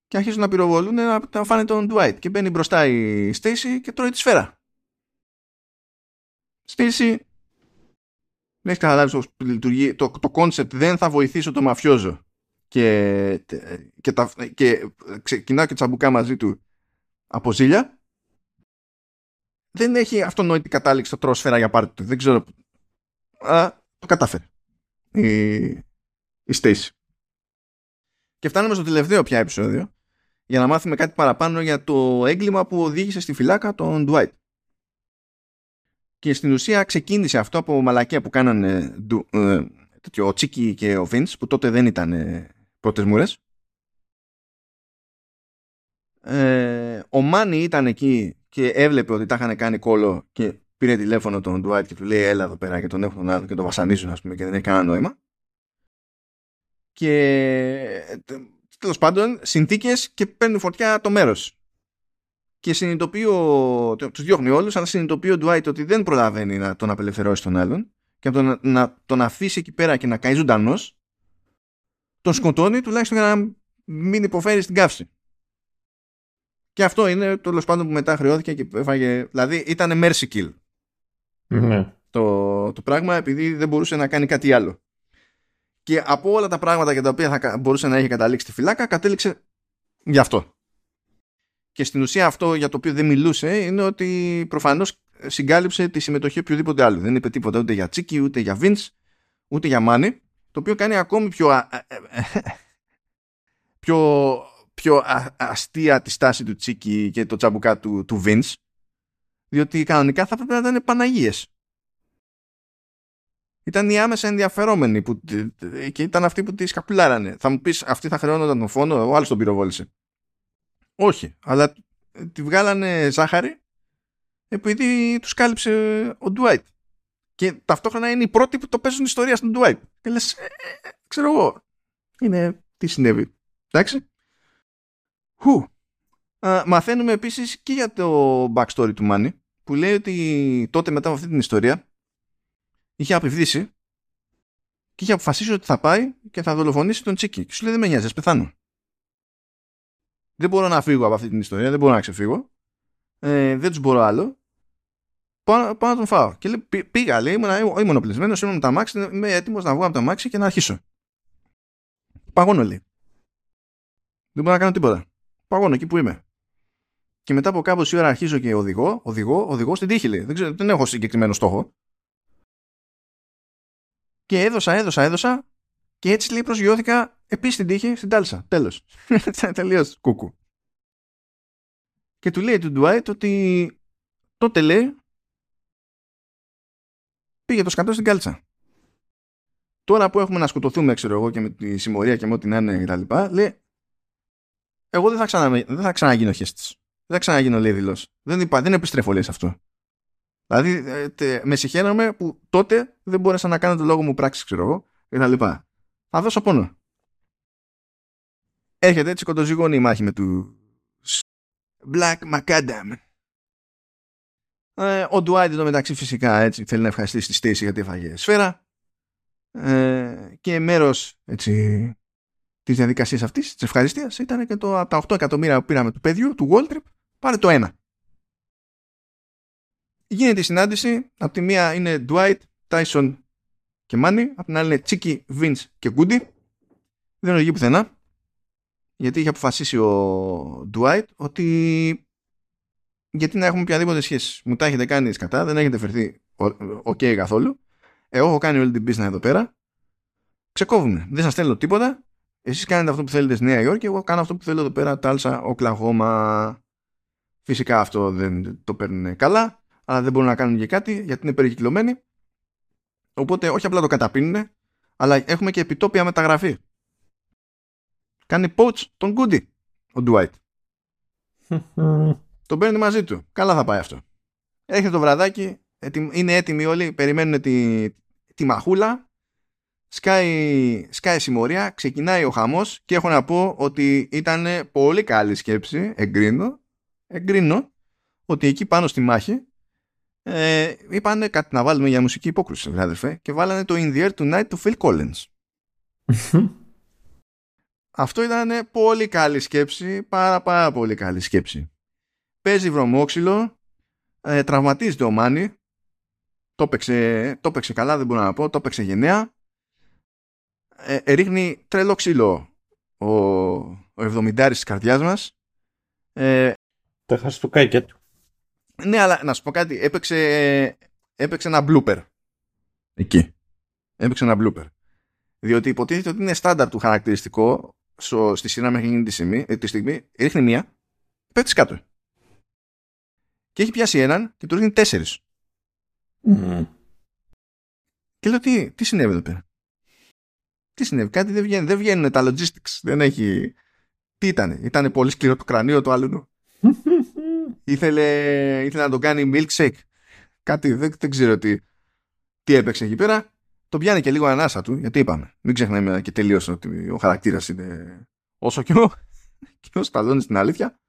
και αρχίζουν να πυροβολούν να, να φάνε τον Dwight και μπαίνει μπροστά η Stacy και τρώει τη σφαίρα. Stacy δεν έχεις καταλάβει πώς λειτουργεί το, το concept δεν θα βοηθήσω το μαφιόζο και, και, τα, και ξεκινάω και τσαμπουκά μαζί του από ζήλια δεν έχει αυτονόητη κατάληξη το τρόσφαιρα για πάρτι του. Δεν ξέρω. Α, το κατάφερε. Η, η Stacy. Και φτάνουμε στο τελευταίο πια επεισόδιο για να μάθουμε κάτι παραπάνω για το έγκλημα που οδήγησε στη φυλάκα τον Dwight. Και στην ουσία ξεκίνησε αυτό από μαλακία που κάνανε ε, ο Τσίκι και ο Vince που τότε δεν ήταν ε, πρώτες μούρες. Ε, ο Μάνι ήταν εκεί και έβλεπε ότι τα είχαν κάνει κόλλο και πήρε τηλέφωνο τον Ντουάιτ και του λέει έλα εδώ πέρα και τον έχουν τον άλλο και τον βασανίζουν ας πούμε και δεν έχει κανένα νόημα και τέλος πάντων συνθήκες και παίρνει φωτιά το μέρος. Και συνειδητοποιεί ο, τους διώχνει όλους αλλά συνειδητοποιεί ο Ντουάιτ ότι δεν προλαβαίνει να τον απελευθερώσει τον άλλον και να τον, να τον αφήσει εκεί πέρα και να καεί ζωντανός, τον σκοτώνει τουλάχιστον για να μην υποφέρει στην καύση και αυτό είναι τέλος πάντων που μετά χρεώθηκε και έφαγε. Δηλαδή ήταν mercy kill. Ναι. Το, το πράγμα επειδή δεν μπορούσε να κάνει κάτι άλλο. Και από όλα τα πράγματα για τα οποία θα μπορούσε να έχει καταλήξει τη φυλάκα, κατέληξε γι' αυτό. Και στην ουσία αυτό για το οποίο δεν μιλούσε είναι ότι προφανώς συγκάλυψε τη συμμετοχή οποιοδήποτε άλλου. Δεν είπε τίποτα ούτε για Τσίκι, ούτε για Vince, ούτε για Μάνι, το οποίο κάνει ακόμη πιο, πιο πιο αστεία τη στάση του Τσίκη και το τσαμπουκά του, του Vince διότι κανονικά θα πρέπει να ήταν Παναγίες. Ήταν οι άμεσα ενδιαφερόμενοι που, και ήταν αυτοί που τη σκαπουλάρανε. Θα μου πεις αυτοί θα χρεώνονταν τον φόνο, ο άλλος τον πυροβόλησε. Όχι, αλλά τη βγάλανε ζάχαρη επειδή τους κάλυψε ο Ντουάιτ. Και ταυτόχρονα είναι οι πρώτοι που το παίζουν ιστορία στον Ντουάιτ. Και λες, ε, ε, ξέρω εγώ, είναι τι συνέβη. Εντάξει. Χου. μαθαίνουμε επίσης και για το backstory του Μάνι που λέει ότι τότε μετά από αυτή την ιστορία είχε απειβδίσει και είχε αποφασίσει ότι θα πάει και θα δολοφονήσει τον Τσίκη. Και σου λέει δεν με νοιάζει, πεθάνω. Δεν μπορώ να φύγω από αυτή την ιστορία, δεν μπορώ να ξεφύγω. Ε, δεν τους μπορώ άλλο. Πάω, πάω να τον φάω. Και λέει, πήγα, λέει, ήμουν, ήμουν οπλισμένος, ήμουν με τ' αμάξι, είμαι έτοιμος να βγω από τ' αμάξι και να αρχίσω. Παγώνω, λέει. Δεν μπορώ να κάνω τίποτα παγώνω εκεί που είμαι. Και μετά από κάμποση ώρα αρχίζω και οδηγώ, οδηγώ, οδηγώ στην τύχη. Δεν, ξέρω, δεν έχω συγκεκριμένο στόχο. Και έδωσα, έδωσα, έδωσα και έτσι λέει προσγειώθηκα επίσης στην τύχη στην Τάλσα. Τέλος. Τελείως κούκου. Και του λέει του Ντουάιτ ότι τότε λέει πήγε το σκατό στην κάλτσα. Τώρα που έχουμε να σκοτωθούμε, ξέρω εγώ, και με τη συμμορία και με ό,τι να είναι κτλ. Λέει, εγώ δεν θα, ξανα, δεν θα ξαναγίνω χέστης. Δεν θα ξαναγίνω λέει δηλώσει. Δεν, είπα, δεν επιστρέφω λέει σε αυτό. Δηλαδή ε, τε, με συγχαίρομαι που τότε δεν μπόρεσα να κάνω το λόγο μου πράξη, ξέρω εγώ, και τα λοιπά. Θα δώσω πόνο. Έρχεται έτσι κοντοζυγώνει η μάχη με του Black Macadam. Ε, ο Dwight εδώ μεταξύ φυσικά έτσι θέλει να ευχαριστήσει τη Stacy γιατί έφαγε σφαίρα. Ε, και μέρος έτσι της διαδικασίας αυτής, της ευχαριστίας, ήταν και το, από τα 8 εκατομμύρια που πήραμε του παιδιού, του Wall Trip, πάρε το ένα. Γίνεται η συνάντηση. Από τη μία είναι Dwight, Tyson και Manny. Από την άλλη είναι Chicky, Vince και Goody. Δεν οδηγεί πουθενά. Γιατί είχε αποφασίσει ο Dwight ότι γιατί να έχουμε οποιαδήποτε σχέση. Μου τα έχετε κάνει σκατά, δεν έχετε φερθεί OK okay καθόλου. Εγώ έχω κάνει όλη την business εδώ πέρα. Ξεκόβουμε. Δεν σας στέλνω τίποτα. Εσείς κάνετε αυτό που θέλετε στη Νέα Υόρκη, εγώ κάνω αυτό που θέλω εδώ πέρα, Τάλσα, Οκλαχώμα. Φυσικά αυτό δεν το παίρνουν καλά, αλλά δεν μπορούν να κάνουν και κάτι γιατί είναι περικυκλωμένοι. Οπότε όχι απλά το καταπίνουν, αλλά έχουμε και επιτόπια μεταγραφή. Κάνει poach τον Goody, ο Dwight. τον παίρνει μαζί του. Καλά θα πάει αυτό. Έχει το βραδάκι, είναι έτοιμοι όλοι, περιμένουν τη, τη μαχούλα σκάει, σκάει συμμορία, ξεκινάει ο χαμός και έχω να πω ότι ήταν πολύ καλή σκέψη, εγκρίνω, εγκρίνω ότι εκεί πάνω στη μάχη ε, είπανε κάτι να βάλουμε για μουσική υπόκρουση, αδερφέ, και βάλανε το In the Air Tonight του Phil Collins. Αυτό ήταν πολύ καλή σκέψη, πάρα πάρα πολύ καλή σκέψη. Παίζει βρωμόξυλο, ε, τραυματίζεται ο Μάνι, το έπαιξε, το έπαιξε καλά, δεν μπορώ να πω, το έπαιξε γενναία ε, ε, ρίχνει τρελό ξύλο ο, ο 70 της καρδιάς μας. Ε, το είχα στο καϊκέ του. Ναι, αλλά να σου πω κάτι. Έπαιξε, έπαιξε ένα blooper. Εκεί. Έπαιξε ένα blooper. Διότι υποτίθεται ότι είναι στάνταρ του χαρακτηριστικό στο, στη σειρά μέχρι τη στιγμή, ε, τη στιγμή ρίχνει μία, πέφτεις κάτω. Και έχει πιάσει έναν και του ρίχνει τέσσερις. Mm. Και λέω τι, τι συνέβη εδώ πέρα; Τι συνέβη, κάτι δεν βγαίνει. Δεν βγαίνουν τα logistics. Δεν έχει. Τι ήταν, ήταν πολύ σκληρό το κρανίο του άλλου. ήθελε, ήθελε να τον κάνει milkshake. Κάτι, δεν, δεν ξέρω τι, τι έπαιξε εκεί πέρα. Το πιάνει και λίγο ανάσα του, γιατί είπαμε. Μην ξεχνάμε και τελείως ότι ο χαρακτήρας είναι όσο και ο, και ο Σταλόνι στην αλήθεια.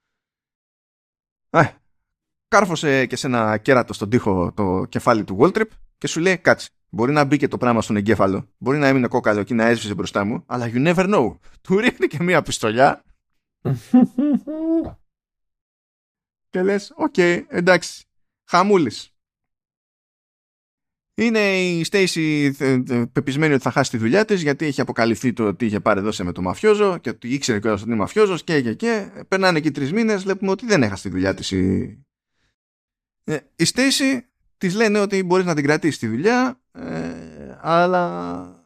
Α, κάρφωσε και σε ένα κέρατο στον τοίχο το κεφάλι του Wall και σου λέει κάτσε. Μπορεί να μπήκε το πράγμα στον εγκέφαλο. Μπορεί να έμεινε κόκαλο και να έσβησε μπροστά μου. Αλλά you never know. Του ρίχνει και μία πιστολιά. και λες, OK, okay, εντάξει. Χαμούλης. Είναι η Στέισι πεπεισμένη ότι θα χάσει τη δουλειά της γιατί έχει αποκαλυφθεί το ότι είχε πάρε-δώσε με το μαφιόζο και ότι ήξερε κιόλας ότι είναι μαφιόζος και, και, και. Περνάνε εκεί τρεις μήνες, βλέπουμε ότι δεν έχασε τη δουλειά της. Ε, η Στέισι της λένε ότι μπορείς να την κρατήσεις τη δουλειά ε, αλλά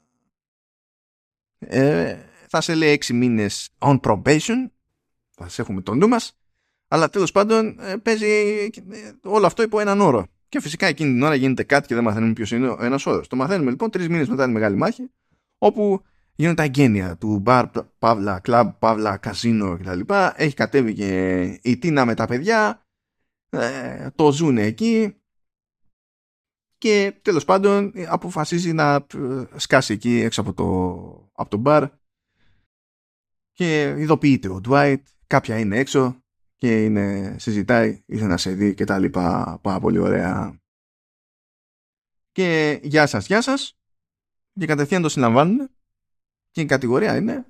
ε, θα σε λέει έξι μήνες on probation θα σε έχουμε το νου μας αλλά τέλος πάντων ε, παίζει ε, όλο αυτό υπό έναν όρο. Και φυσικά εκείνη την ώρα γίνεται κάτι και δεν μαθαίνουμε ποιος είναι ο ένας όρος. Το μαθαίνουμε λοιπόν τρεις μήνες μετά τη μεγάλη μάχη όπου γίνονται τα εγγένεια του μπαρ, παύλα, κλαμπ, παύλα, καζίνο κτλ. Έχει κατέβει και η Τίνα με τα παιδιά, ε, το ζουν εκεί, και τέλος πάντων αποφασίζει να ε, σκάσει εκεί έξω από το, από το μπαρ και ειδοποιείται ο Dwight, κάποια είναι έξω και είναι, συζητάει, ήθελε να σε δει και τα λοιπά. Πάρα πολύ ωραία. Και γεια σας, γεια σας. Και κατευθείαν το συλλαμβάνουν. Και η κατηγορία είναι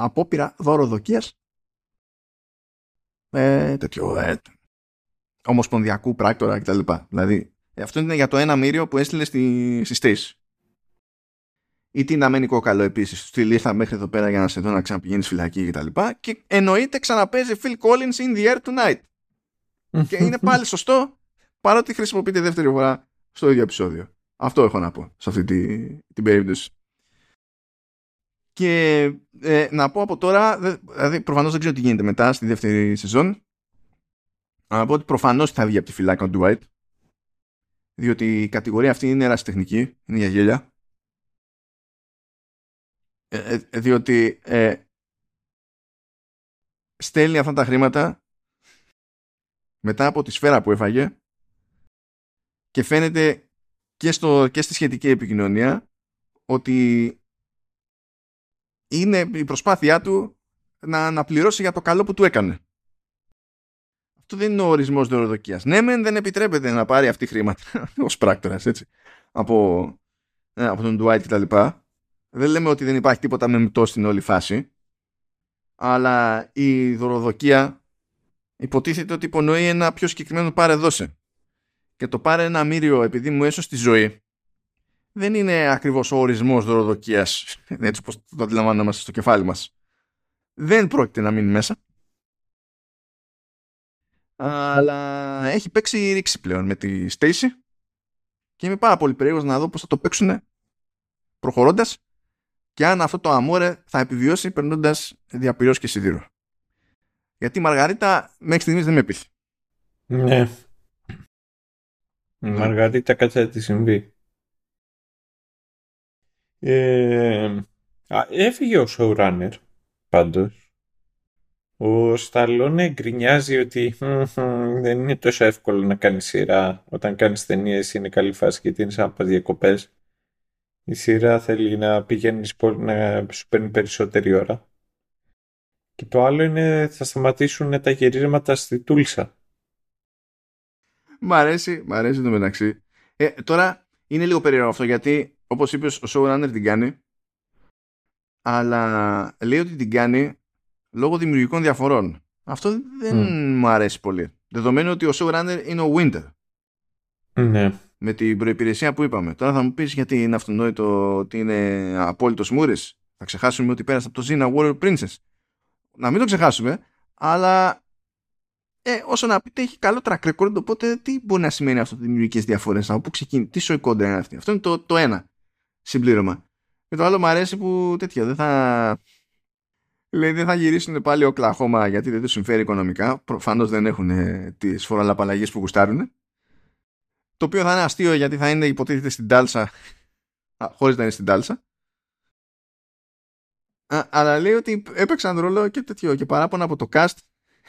απόπειρα δωροδοκίας ε, τέτοιο, ε, ομοσπονδιακού πράκτορα κτλ. Δηλαδή, αυτό είναι για το ένα μύριο που έστειλε στη, στη Ή τι να μένει κόκαλο επίσης. Στη ήρθα μέχρι εδώ πέρα για να σε δω να ξαναπηγαίνεις φυλακή κτλ. Και, και εννοείται ξαναπέζει Phil Collins in the air tonight. και είναι πάλι σωστό παρότι χρησιμοποιείται δεύτερη φορά στο ίδιο επεισόδιο. Αυτό έχω να πω σε αυτή τη, την περίπτωση. Και ε, να πω από τώρα, δηλαδή προφανώς δεν ξέρω τι γίνεται μετά στη δεύτερη σεζόν να πω ότι προφανώς θα βγει από τη φυλάκα ο Dwight. Διότι η κατηγορία αυτή είναι ερασιτεχνική, είναι για γέλια. Ε, ε, διότι ε, στέλνει αυτά τα χρήματα μετά από τη σφαίρα που έφαγε και φαίνεται και, στο, και στη σχετική επικοινωνία ότι είναι η προσπάθειά του να αναπληρώσει για το καλό που του έκανε αυτός δεν είναι ο ορισμός δωροδοκία. Ναι, μεν δεν επιτρέπεται να πάρει αυτή χρήματα ως πράκτορας, έτσι. Από, ε, από τον Dwight κτλ. δεν λέμε ότι δεν υπάρχει τίποτα μεμιτό στην όλη φάση, αλλά η δωροδοκία υποτίθεται ότι υπονοεί ένα πιο συγκεκριμένο πάρε δώσε. Και το πάρε ένα μύριο επειδή μου έσω στη ζωή δεν είναι ακριβώς ο ορισμός δωροδοκίας έτσι όπως το αντιλαμβανόμαστε στο κεφάλι μας. Δεν πρόκειται να μείνει μέσα. Αλλά έχει παίξει ρήξη πλέον με τη Stacy και είμαι πάρα πολύ περίεργος να δω πώς θα το παίξουν προχωρώντας και αν αυτό το αμόρε θα επιβιώσει περνώντας διαπυρός και σιδήρο. Γιατί η Μαργαρίτα μέχρι στιγμής δεν με πείθει. Ναι. Η Μαργαρίτα κάτσε να τη συμβεί. Ε, έφυγε ο showrunner πάντως. Ο Σταλόνε γκρινιάζει ότι δεν είναι τόσο εύκολο να κάνει σειρά. Όταν κάνεις ταινίες είναι καλή φάση γιατί είναι σαν να πας διακοπές. Η σειρά θέλει να πηγαίνεις να σου παίρνει περισσότερη ώρα. Και το άλλο είναι θα σταματήσουν τα γυρίσματα στη Τούλσα. Μ' αρέσει, μ' αρέσει το μεταξύ. Ε, τώρα είναι λίγο περίεργο αυτό γιατί όπως είπες ο showrunner την κάνει αλλά λέει ότι την κάνει λόγω δημιουργικών διαφορών. Αυτό δεν mm. μου αρέσει πολύ. Δεδομένου ότι ο showrunner είναι ο Winter. Ναι. Με την προϋπηρεσία που είπαμε. Τώρα θα μου πεις γιατί είναι αυτονόητο ότι είναι απόλυτος μούρης. Θα ξεχάσουμε ότι πέρασε από το Zina Warrior Princess. Να μην το ξεχάσουμε, αλλά ε, όσο να πείτε έχει καλό track record, οπότε τι μπορεί να σημαίνει αυτό δημιουργικές διαφορές, από πού ξεκινήσει, τι σόι κόντρα είναι αυτή. Αυτό είναι το, το ένα συμπλήρωμα. Και το άλλο μου αρέσει που τέτοιο δεν θα. Λέει δεν θα γυρίσουν πάλι Οκλαχόμα γιατί δεν τους συμφέρει οικονομικά. Προφανώς δεν έχουν ε, τις φοροαπαλλαγές που γουστάρουν. Το οποίο θα είναι αστείο γιατί θα είναι υποτίθεται στην Τάλσα. Χωρίς να είναι στην Τάλσα. Α, αλλά λέει ότι έπαιξαν ρόλο και τέτοιο και παράπονα από το cast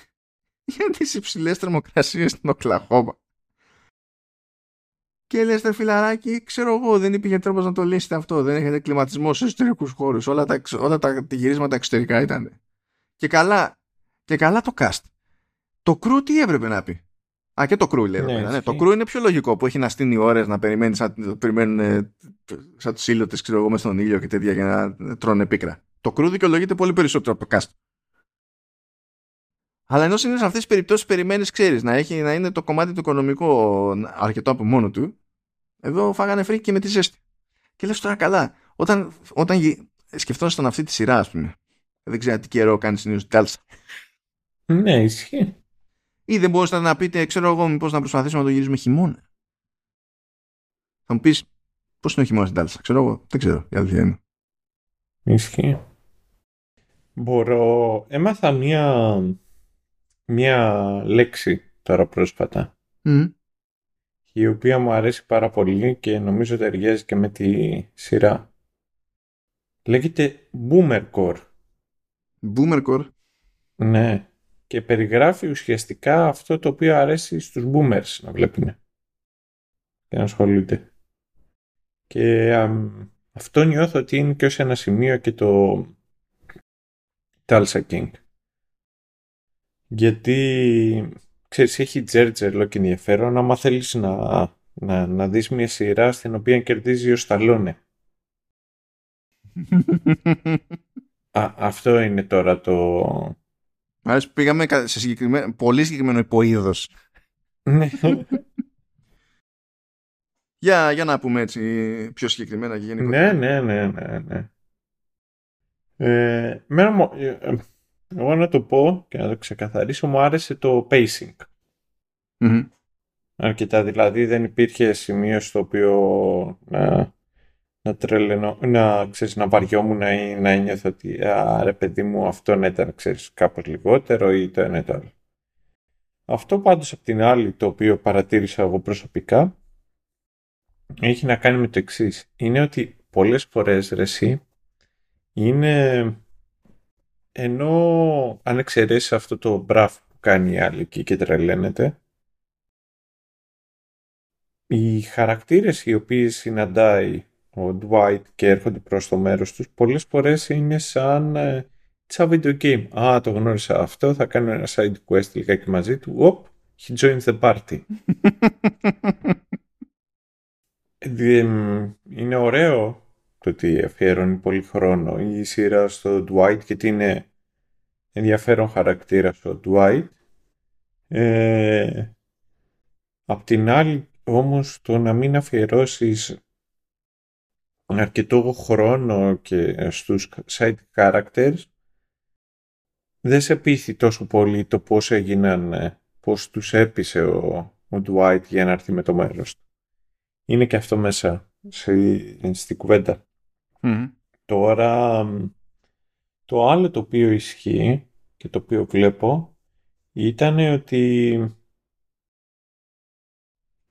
για τις υψηλές θερμοκρασίε στην Οκλαχώμα. Και λες, φιλαράκι, ξέρω εγώ, δεν υπήρχε τρόπος να το λύσετε αυτό. Δεν έχετε κλιματισμό σε εσωτερικούς χώρους. Όλα τα, όλα τα γυρίσματα εξωτερικά ήταν. Και καλά, και καλά το cast. Το κρού τι έπρεπε να πει; Α, και το κρού λέει ναι, ναι. Το κρού είναι πιο λογικό που έχει να στείλει ώρες να περιμένει σαν, περιμένουν, σαν τους ηλίθιους, ξέρω εγώ, μέσα στον ήλιο και τέτοια για να τρώνε πίκρα. Το crew δικαιολογείται πολύ περισσότερο από το cast. Αλλά ενώ είναι σε αυτές τις περιπτώσεις περιμένεις, ξέρεις, να, να είναι το κομμάτι του οικονομικού αρκετό από μόνο του εδώ φάγανε φρίκη και με τη ζέστη. Και λες τώρα καλά, όταν, όταν σκεφτόσασταν αυτή τη σειρά, ας πούμε, δεν ξέρω τι καιρό κάνει συνήθως Τάλσα. Ναι, ισχύει. Ή δεν μπορούσατε να πείτε, ξέρω εγώ, μήπως να προσπαθήσουμε να το γυρίσουμε χειμώνα. Θα μου πεις, πώς είναι ο χειμώνας στην Τάλσα, ξέρω εγώ, δεν ξέρω, η αλήθεια είναι. Ισχύει. Μπορώ. Έμαθα μία, μία λέξη τώρα πρόσφατα η οποία μου αρέσει πάρα πολύ και νομίζω ταιριάζει και με τη σειρά. Λέγεται Boomercore. Boomercore. Ναι. Και περιγράφει ουσιαστικά αυτό το οποίο αρέσει στους boomers να βλέπουν και να ασχολούνται. Και αυτό νιώθω ότι είναι και ως ένα σημείο και το Tulsa King. Γιατί ξέρεις, έχει τζέρτζερλο και ενδιαφέρον άμα θέλεις να, να, να δεις μια σειρά στην οποία κερδίζει ο Σταλόνε. Α, αυτό είναι τώρα το... Άρα πήγαμε σε συγκεκριμένο, πολύ συγκεκριμένο υποείδος. Ναι. για, για να πούμε έτσι πιο συγκεκριμένα και γενικότερα. Ναι, ναι, ναι, ναι, ναι. Ε, μένα, ε, εγώ να το πω και να το ξεκαθαρίσω, μου άρεσε το pacing. Mm-hmm. Αρκετά, δηλαδή δεν υπήρχε σημείο στο οποίο να, να τρελαινώ, να, ξέρεις, να βαριόμουν ή να νιώθω ότι α, ρε παιδί μου αυτό να ήταν ξέρεις, κάπως λιγότερο ή το ένα ή το άλλο. Αυτό πάντως από την άλλη το οποίο παρατήρησα εγώ προσωπικά έχει να κάνει με το εξής. Είναι ότι πολλές φορές ρε εσύ είναι ενώ αν εξαιρέσεις αυτό το μπραφ που κάνει η άλλη εκεί και τρελαίνεται, οι χαρακτήρες οι οποίοι συναντάει ο Dwight και έρχονται προς το μέρος τους πολλές φορές είναι σαν ε, σαν video game. Α, το γνώρισα αυτό, θα κάνω ένα side quest λιγάκι μαζί του. Οπ, he joins the party. είναι ωραίο το ότι αφιερώνει πολύ χρόνο. Η σειρά στο Dwight γιατί είναι ενδιαφέρον χαρακτήρα στο Dwight. Ε, απ' την άλλη όμως το να μην αφιερώσεις αρκετό χρόνο και στους side characters δεν σε πείθει τόσο πολύ το πώς έγιναν, ε, πώς τους έπεισε ο, ο Dwight για να έρθει με το μέρος του. Είναι και αυτό μέσα στη, στη κουβέντα. Τώρα, το άλλο το οποίο ισχύει και το οποίο βλέπω ήταν ότι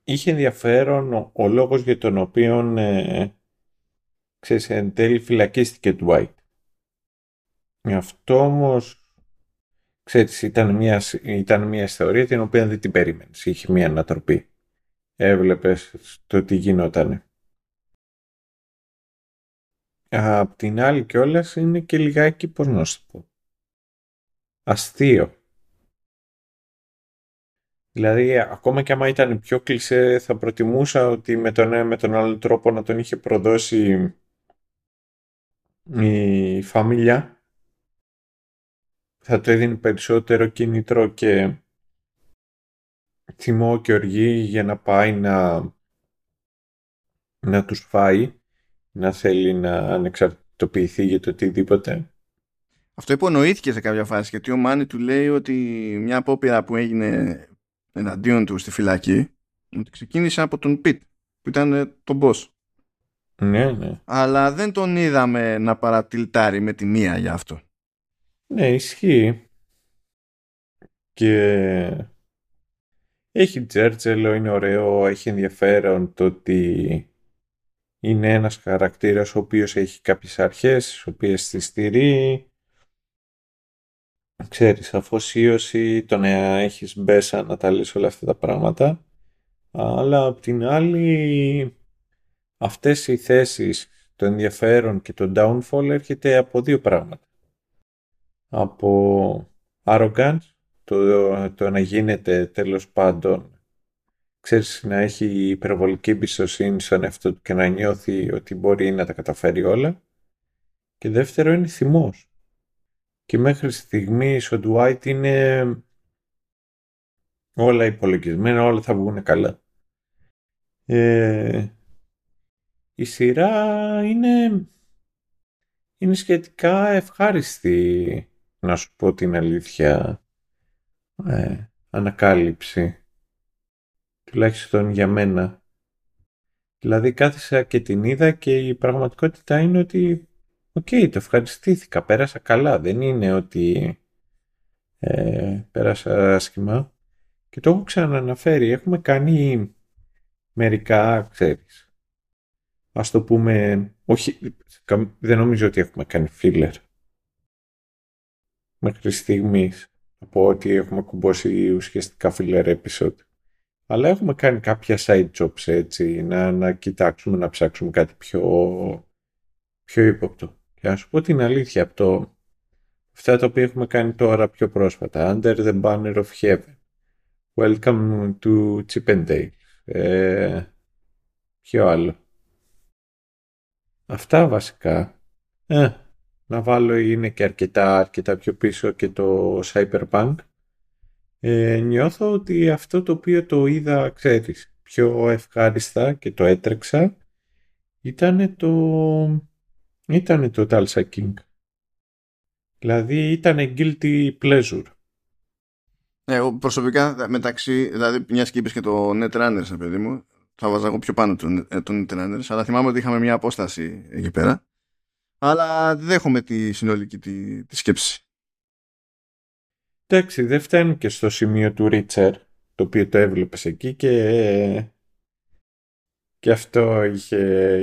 είχε ενδιαφέρον ο, ο λόγος για τον οποίο ε, ξέρεις, εν τέλει φυλακίστηκε του White. Αυτό όμως ξέρεις, ήταν μια, ήταν μια ιστορία την οποία δεν την περίμενες. Είχε μια ανατροπή. Έβλεπες το τι γινότανε. Απ' την άλλη κιόλας είναι και λιγάκι, πώς να σου πω, αστείο. Δηλαδή, ακόμα και άμα ήταν πιο κλεισέ, θα προτιμούσα ότι με τον ένα με τον άλλο τρόπο να τον είχε προδώσει η φαμίλια. Θα το έδινε περισσότερο κίνητρο και θυμό και οργή για να πάει να, να τους φάει, να θέλει να ανεξαρτητοποιηθεί για το οτιδήποτε. Αυτό υπονοήθηκε σε κάποια φάση γιατί ο Μάνι του λέει ότι μια απόπειρα που έγινε εναντίον του στη φυλακή ότι ξεκίνησε από τον Πιτ που ήταν τον boss. Ναι, ναι. Αλλά δεν τον είδαμε να παρατηλτάρει με τη μία για αυτό. Ναι, ισχύει. Και έχει τζέρτζελο, είναι ωραίο, έχει ενδιαφέρον το ότι είναι ένας χαρακτήρας ο οποίος έχει κάποιες αρχές, ο οποίες τη στηρεί. Ξέρεις, αφοσίωση, το να έχεις μπέσα να τα λες όλα αυτά τα πράγματα. Αλλά απ' την άλλη, αυτές οι θέσεις, το ενδιαφέρον και το downfall έρχεται από δύο πράγματα. Από arrogance, το, το να γίνεται τέλος πάντων ξέρεις, να έχει υπερβολική εμπιστοσύνη στον εαυτό του και να νιώθει ότι μπορεί να τα καταφέρει όλα. Και δεύτερο είναι θυμός. Και μέχρι στιγμής ο Ντουάιτ είναι όλα υπολογισμένα, όλα θα βγουν καλά. Ε, η σειρά είναι, είναι σχετικά ευχάριστη, να σου πω την αλήθεια, ε, ανακάλυψη τουλάχιστον για μένα. Δηλαδή κάθισα και την είδα και η πραγματικότητα είναι ότι OK, okay, το ευχαριστήθηκα, πέρασα καλά, δεν είναι ότι ε, πέρασα άσχημα. Και το έχω ξαναναφέρει, έχουμε κάνει μερικά, ξέρεις, ας το πούμε, όχι, δεν νομίζω ότι έχουμε κάνει filler μέχρι στιγμής από ότι έχουμε κουμπώσει ουσιαστικά filler episode. Αλλά έχουμε κάνει κάποια side jobs έτσι, να, να κοιτάξουμε, να ψάξουμε κάτι πιο, πιο ύποπτο. Και να σου πω την αλήθεια, από το, αυτά τα οποία έχουμε κάνει τώρα πιο πρόσφατα, Under the Banner of Heaven, Welcome to Chippendale, ε, ποιο άλλο; Αυτά βασικά. Ε, να βάλω είναι και αρκετά, αρκετά πιο πίσω και το Cyberpunk ε, νιώθω ότι αυτό το οποίο το είδα, ξέρεις, πιο ευχάριστα και το έτρεξα ήταν το, ήτανε το Tulsa King. Δηλαδή ήταν guilty pleasure. Ναι, προσωπικά μεταξύ, δηλαδή μιας και είπες και το Netrunners, παιδί μου, θα βάζα εγώ πιο πάνω τον, ε, τον Netrunners, αλλά θυμάμαι ότι είχαμε μια απόσταση εκεί πέρα. Αλλά δέχομαι τη συνολική τη, τη σκέψη. Εντάξει, δεν φτάνει και στο σημείο του Ρίτσερ, το οποίο το έβλεπες εκεί και, και αυτό είχε,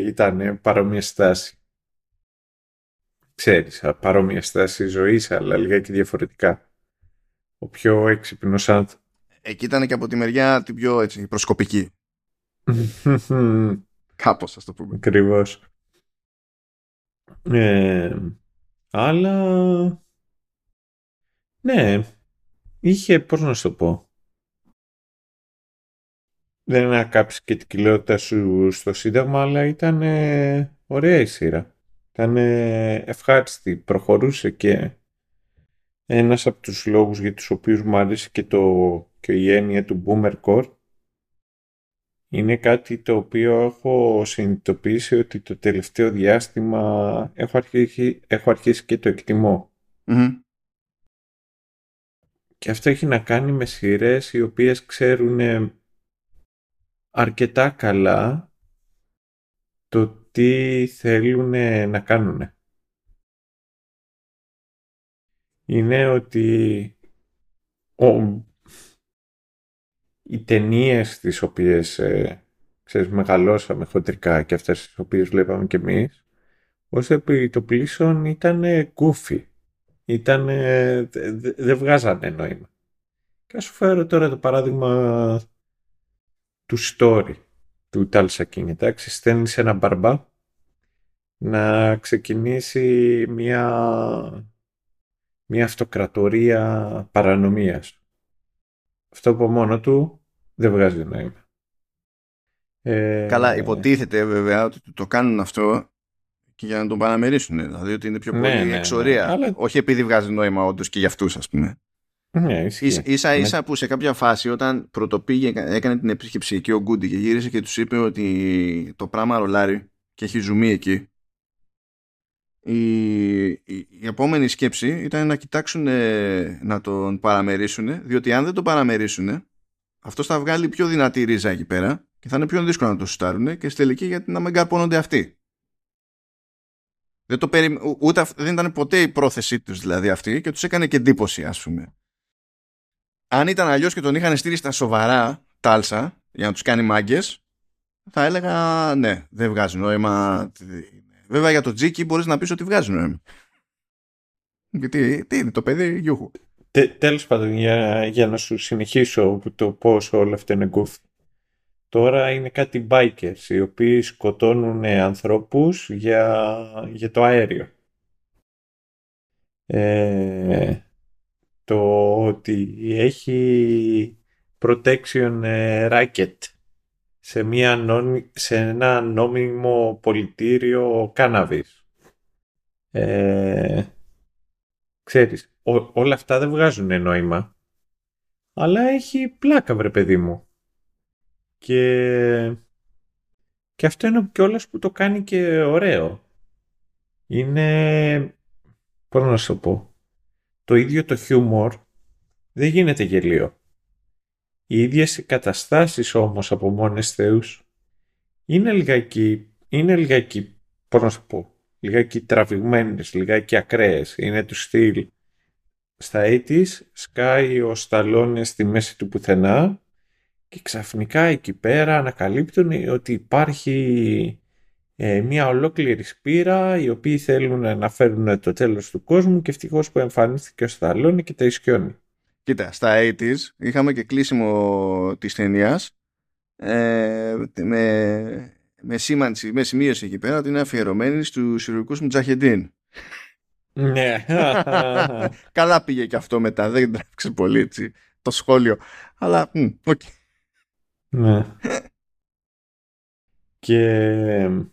ήταν παρόμοια στάση. Ξέρεις, παρόμοια στάση ζωής, αλλά λίγα διαφορετικά. Ο πιο έξυπνος άνθρωπος. Εκεί ήταν και από τη μεριά την πιο έτσι, προσκοπική. Κάπως, ας το πούμε. Ακριβώς. Ε, αλλά... Ναι, είχε, πώς να σου το πω, δεν ανακάψει και την κοιλότητα σου στο Σύνταγμα, αλλά ήταν ε, ωραία η σειρά. Ήταν ε, ευχάριστη, προχωρούσε και ένας από τους λόγους για τους οποίους μου αρέσει και, το, και η έννοια του Boomer Core είναι κάτι το οποίο έχω συνειδητοποιήσει ότι το τελευταίο διάστημα έχω αρχίσει, έχω αρχίσει και το εκτιμω Και αυτό έχει να κάνει με σειρές οι οποίες ξέρουν αρκετά καλά το τι θέλουν να κάνουν. Είναι ότι ο, οι ταινίες τις οποίες ε, ξέρεις, μεγαλώσαμε χοντρικά και αυτές τις οποίες βλέπαμε κι εμείς, ως επί το πλήσον ήταν κούφι. Ήταν, δεν βγάζανε νόημα. Και ας σου φέρω τώρα το παράδειγμα του story του Tulsa King. Εντάξει, στέλνεις ένα μπαρμπά να ξεκινήσει μια, μια αυτοκρατορία παρανομίας. Αυτό από μόνο του δεν βγάζει νόημα. Ε, Καλά, υποτίθεται βέβαια ότι το κάνουν αυτό και για να τον παραμερίσουν. Δηλαδή ότι είναι πιο ναι, πολύ ναι, ναι, εξορία. Αλλά... Όχι επειδή βγάζει νόημα όντως και για αυτούς, ας πούμε. Ναι, ίσα ίσα ναι. που σε κάποια φάση όταν πρωτοπήγε έκανε την επίσκεψη εκεί ο Γκούντι και γύρισε και τους είπε ότι το πράγμα ρολάρει και έχει ζουμί εκεί η, η, επόμενη σκέψη ήταν να κοιτάξουν να τον παραμερίσουν διότι αν δεν τον παραμερίσουν αυτός θα βγάλει πιο δυνατή ρίζα εκεί πέρα και θα είναι πιο δύσκολο να το σουτάρουν και στη τελική γιατί να μην καρπώνονται αυτοί. Δεν, το περι... Ούτε, δεν ήταν ποτέ η πρόθεσή τους δηλαδή αυτή και τους έκανε και εντύπωση ας πούμε αν ήταν αλλιώς και τον είχαν στείλει στα σοβαρά τάλσα για να τους κάνει μάγκες, θα έλεγα ναι, δεν βγάζει νόημα. Βέβαια για το Τζίκι μπορείς να πεις ότι βγάζει νόημα. Γιατί τι είναι το παιδί, γιούχου. Τε, τέλος πάντων, για, για να σου συνεχίσω το πώς όλα αυτά είναι γκούφι. Τώρα είναι κάτι bikers οι οποίοι σκοτώνουν ανθρώπους για, για το αέριο. Ε, το ότι έχει protection ε, racket σε, μια σε ένα νόμιμο πολιτήριο κάναβης. Ε, ξέρεις, όλα αυτά δεν βγάζουν νόημα. Αλλά έχει πλάκα βρε παιδί μου. Και, και αυτό είναι κιόλας που το κάνει και ωραίο. Είναι, πώς να σου πω, το ίδιο το χιούμορ δεν γίνεται γελίο. Οι ίδιες οι καταστάσεις όμως από μόνες θεούς είναι λιγάκι, είναι λιγάκι, πώς να σου πω, λιγάκι τραβηγμένες, λιγάκι ακραίες. Είναι του στυλ. Στα 80's σκάει ο Σταλόνε στη μέση του πουθενά και ξαφνικά εκεί πέρα ανακαλύπτουν ότι υπάρχει ε, μια ολόκληρη σπείρα οι οποίοι θέλουν να φέρουν το τέλος του κόσμου και ευτυχώς που εμφανίστηκε ο Σταλόνι και τα ισιώνει. Κοίτα, στα 80s είχαμε και κλείσιμο της ταινίας ε, με, με σήμανση, με σημείωση εκεί πέρα ότι είναι αφιερωμένη στους ηρωικούς Μουτζαχεντίν. Ναι. Καλά πήγε και αυτό μετά, δεν τράβηξε πολύ έτσι, το σχόλιο. Αλλά, οκ. Ναι. και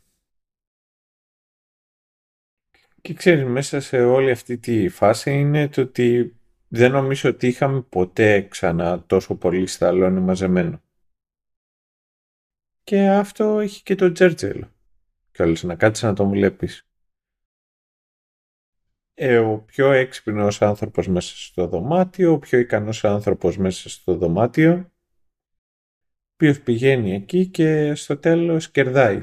Και ξέρεις, μέσα σε όλη αυτή τη φάση είναι το ότι δεν νομίζω ότι είχαμε ποτέ ξανά τόσο πολύ σταλόνι μαζεμένο. Και αυτό έχει και το Τζέρτζελ. Και όλες να κάτσεις να το βλέπεις. Ε, ο πιο έξυπνος άνθρωπος μέσα στο δωμάτιο, ο πιο ικανός άνθρωπος μέσα στο δωμάτιο, ο οποίος πηγαίνει εκεί και στο τέλος κερδάει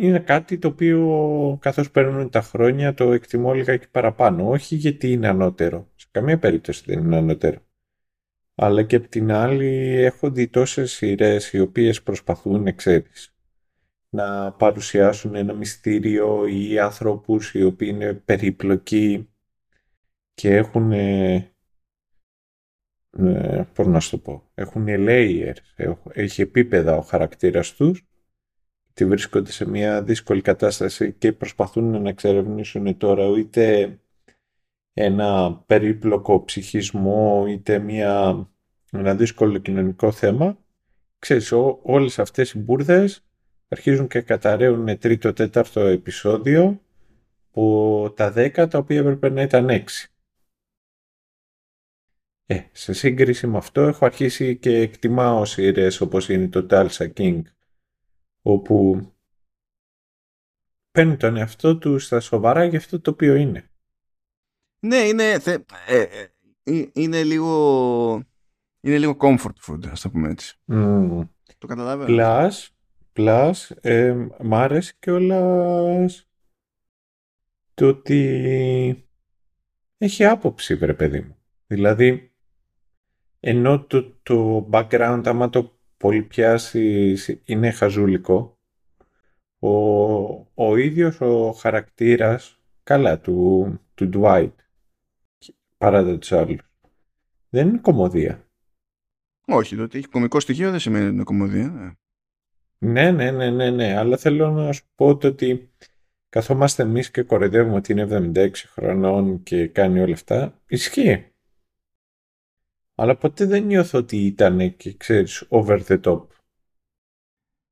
είναι κάτι το οποίο καθώς παίρνουν τα χρόνια το εκτιμώ και παραπάνω. Όχι γιατί είναι ανώτερο. Σε καμία περίπτωση δεν είναι ανώτερο. Αλλά και απ' την άλλη έχω δει τόσες σειρές οι οποίες προσπαθούν, ξέρεις, να παρουσιάσουν ένα μυστήριο ή άνθρωπους οι οποίοι είναι περίπλοκοι και έχουν ε, ε πώς να σου το πω, έχουν layers, έχει επίπεδα ο χαρακτήρας τους ότι βρίσκονται σε μια δύσκολη κατάσταση και προσπαθούν να εξερευνήσουν τώρα είτε ένα περίπλοκο ψυχισμό είτε μια ένα δύσκολο κοινωνικό θέμα, ξέρεις, ό, όλες αυτές οι μπουρδες αρχίζουν και καταραίουν τρίτο-τέταρτο επεισόδιο που τα δέκα τα οποία έπρεπε να ήταν έξι. Ε, σε σύγκριση με αυτό έχω αρχίσει και εκτιμάω σειρές όπως είναι το Tulsa King όπου παίρνει τον εαυτό του στα σοβαρά για αυτό το οποίο είναι. Ναι, είναι, θε, ε, ε, ε είναι λίγο είναι λίγο comfort food, ας το πούμε έτσι. Mm. Το καταλαβαίνω. Plus, plus ε, μ' άρεσε κιόλας το ότι έχει άποψη, βρε παιδί μου. Δηλαδή, ενώ το, το background, άμα το πολύ πιάσεις, είναι χαζούλικο, ο, ο ίδιος ο χαρακτήρας, καλά, του, του Dwight, παρά τους άλλους, δεν είναι κομμωδία. Όχι, το ότι έχει κομικό στοιχείο δεν σημαίνει ότι είναι κομμωδία. Ναι, ναι, ναι, ναι, ναι, αλλά θέλω να σου πω ότι καθόμαστε εμείς και κοροϊδεύουμε ότι είναι 76 χρονών και κάνει όλα αυτά, ισχύει. Αλλά ποτέ δεν νιώθω ότι ήταν και ξέρεις over the top.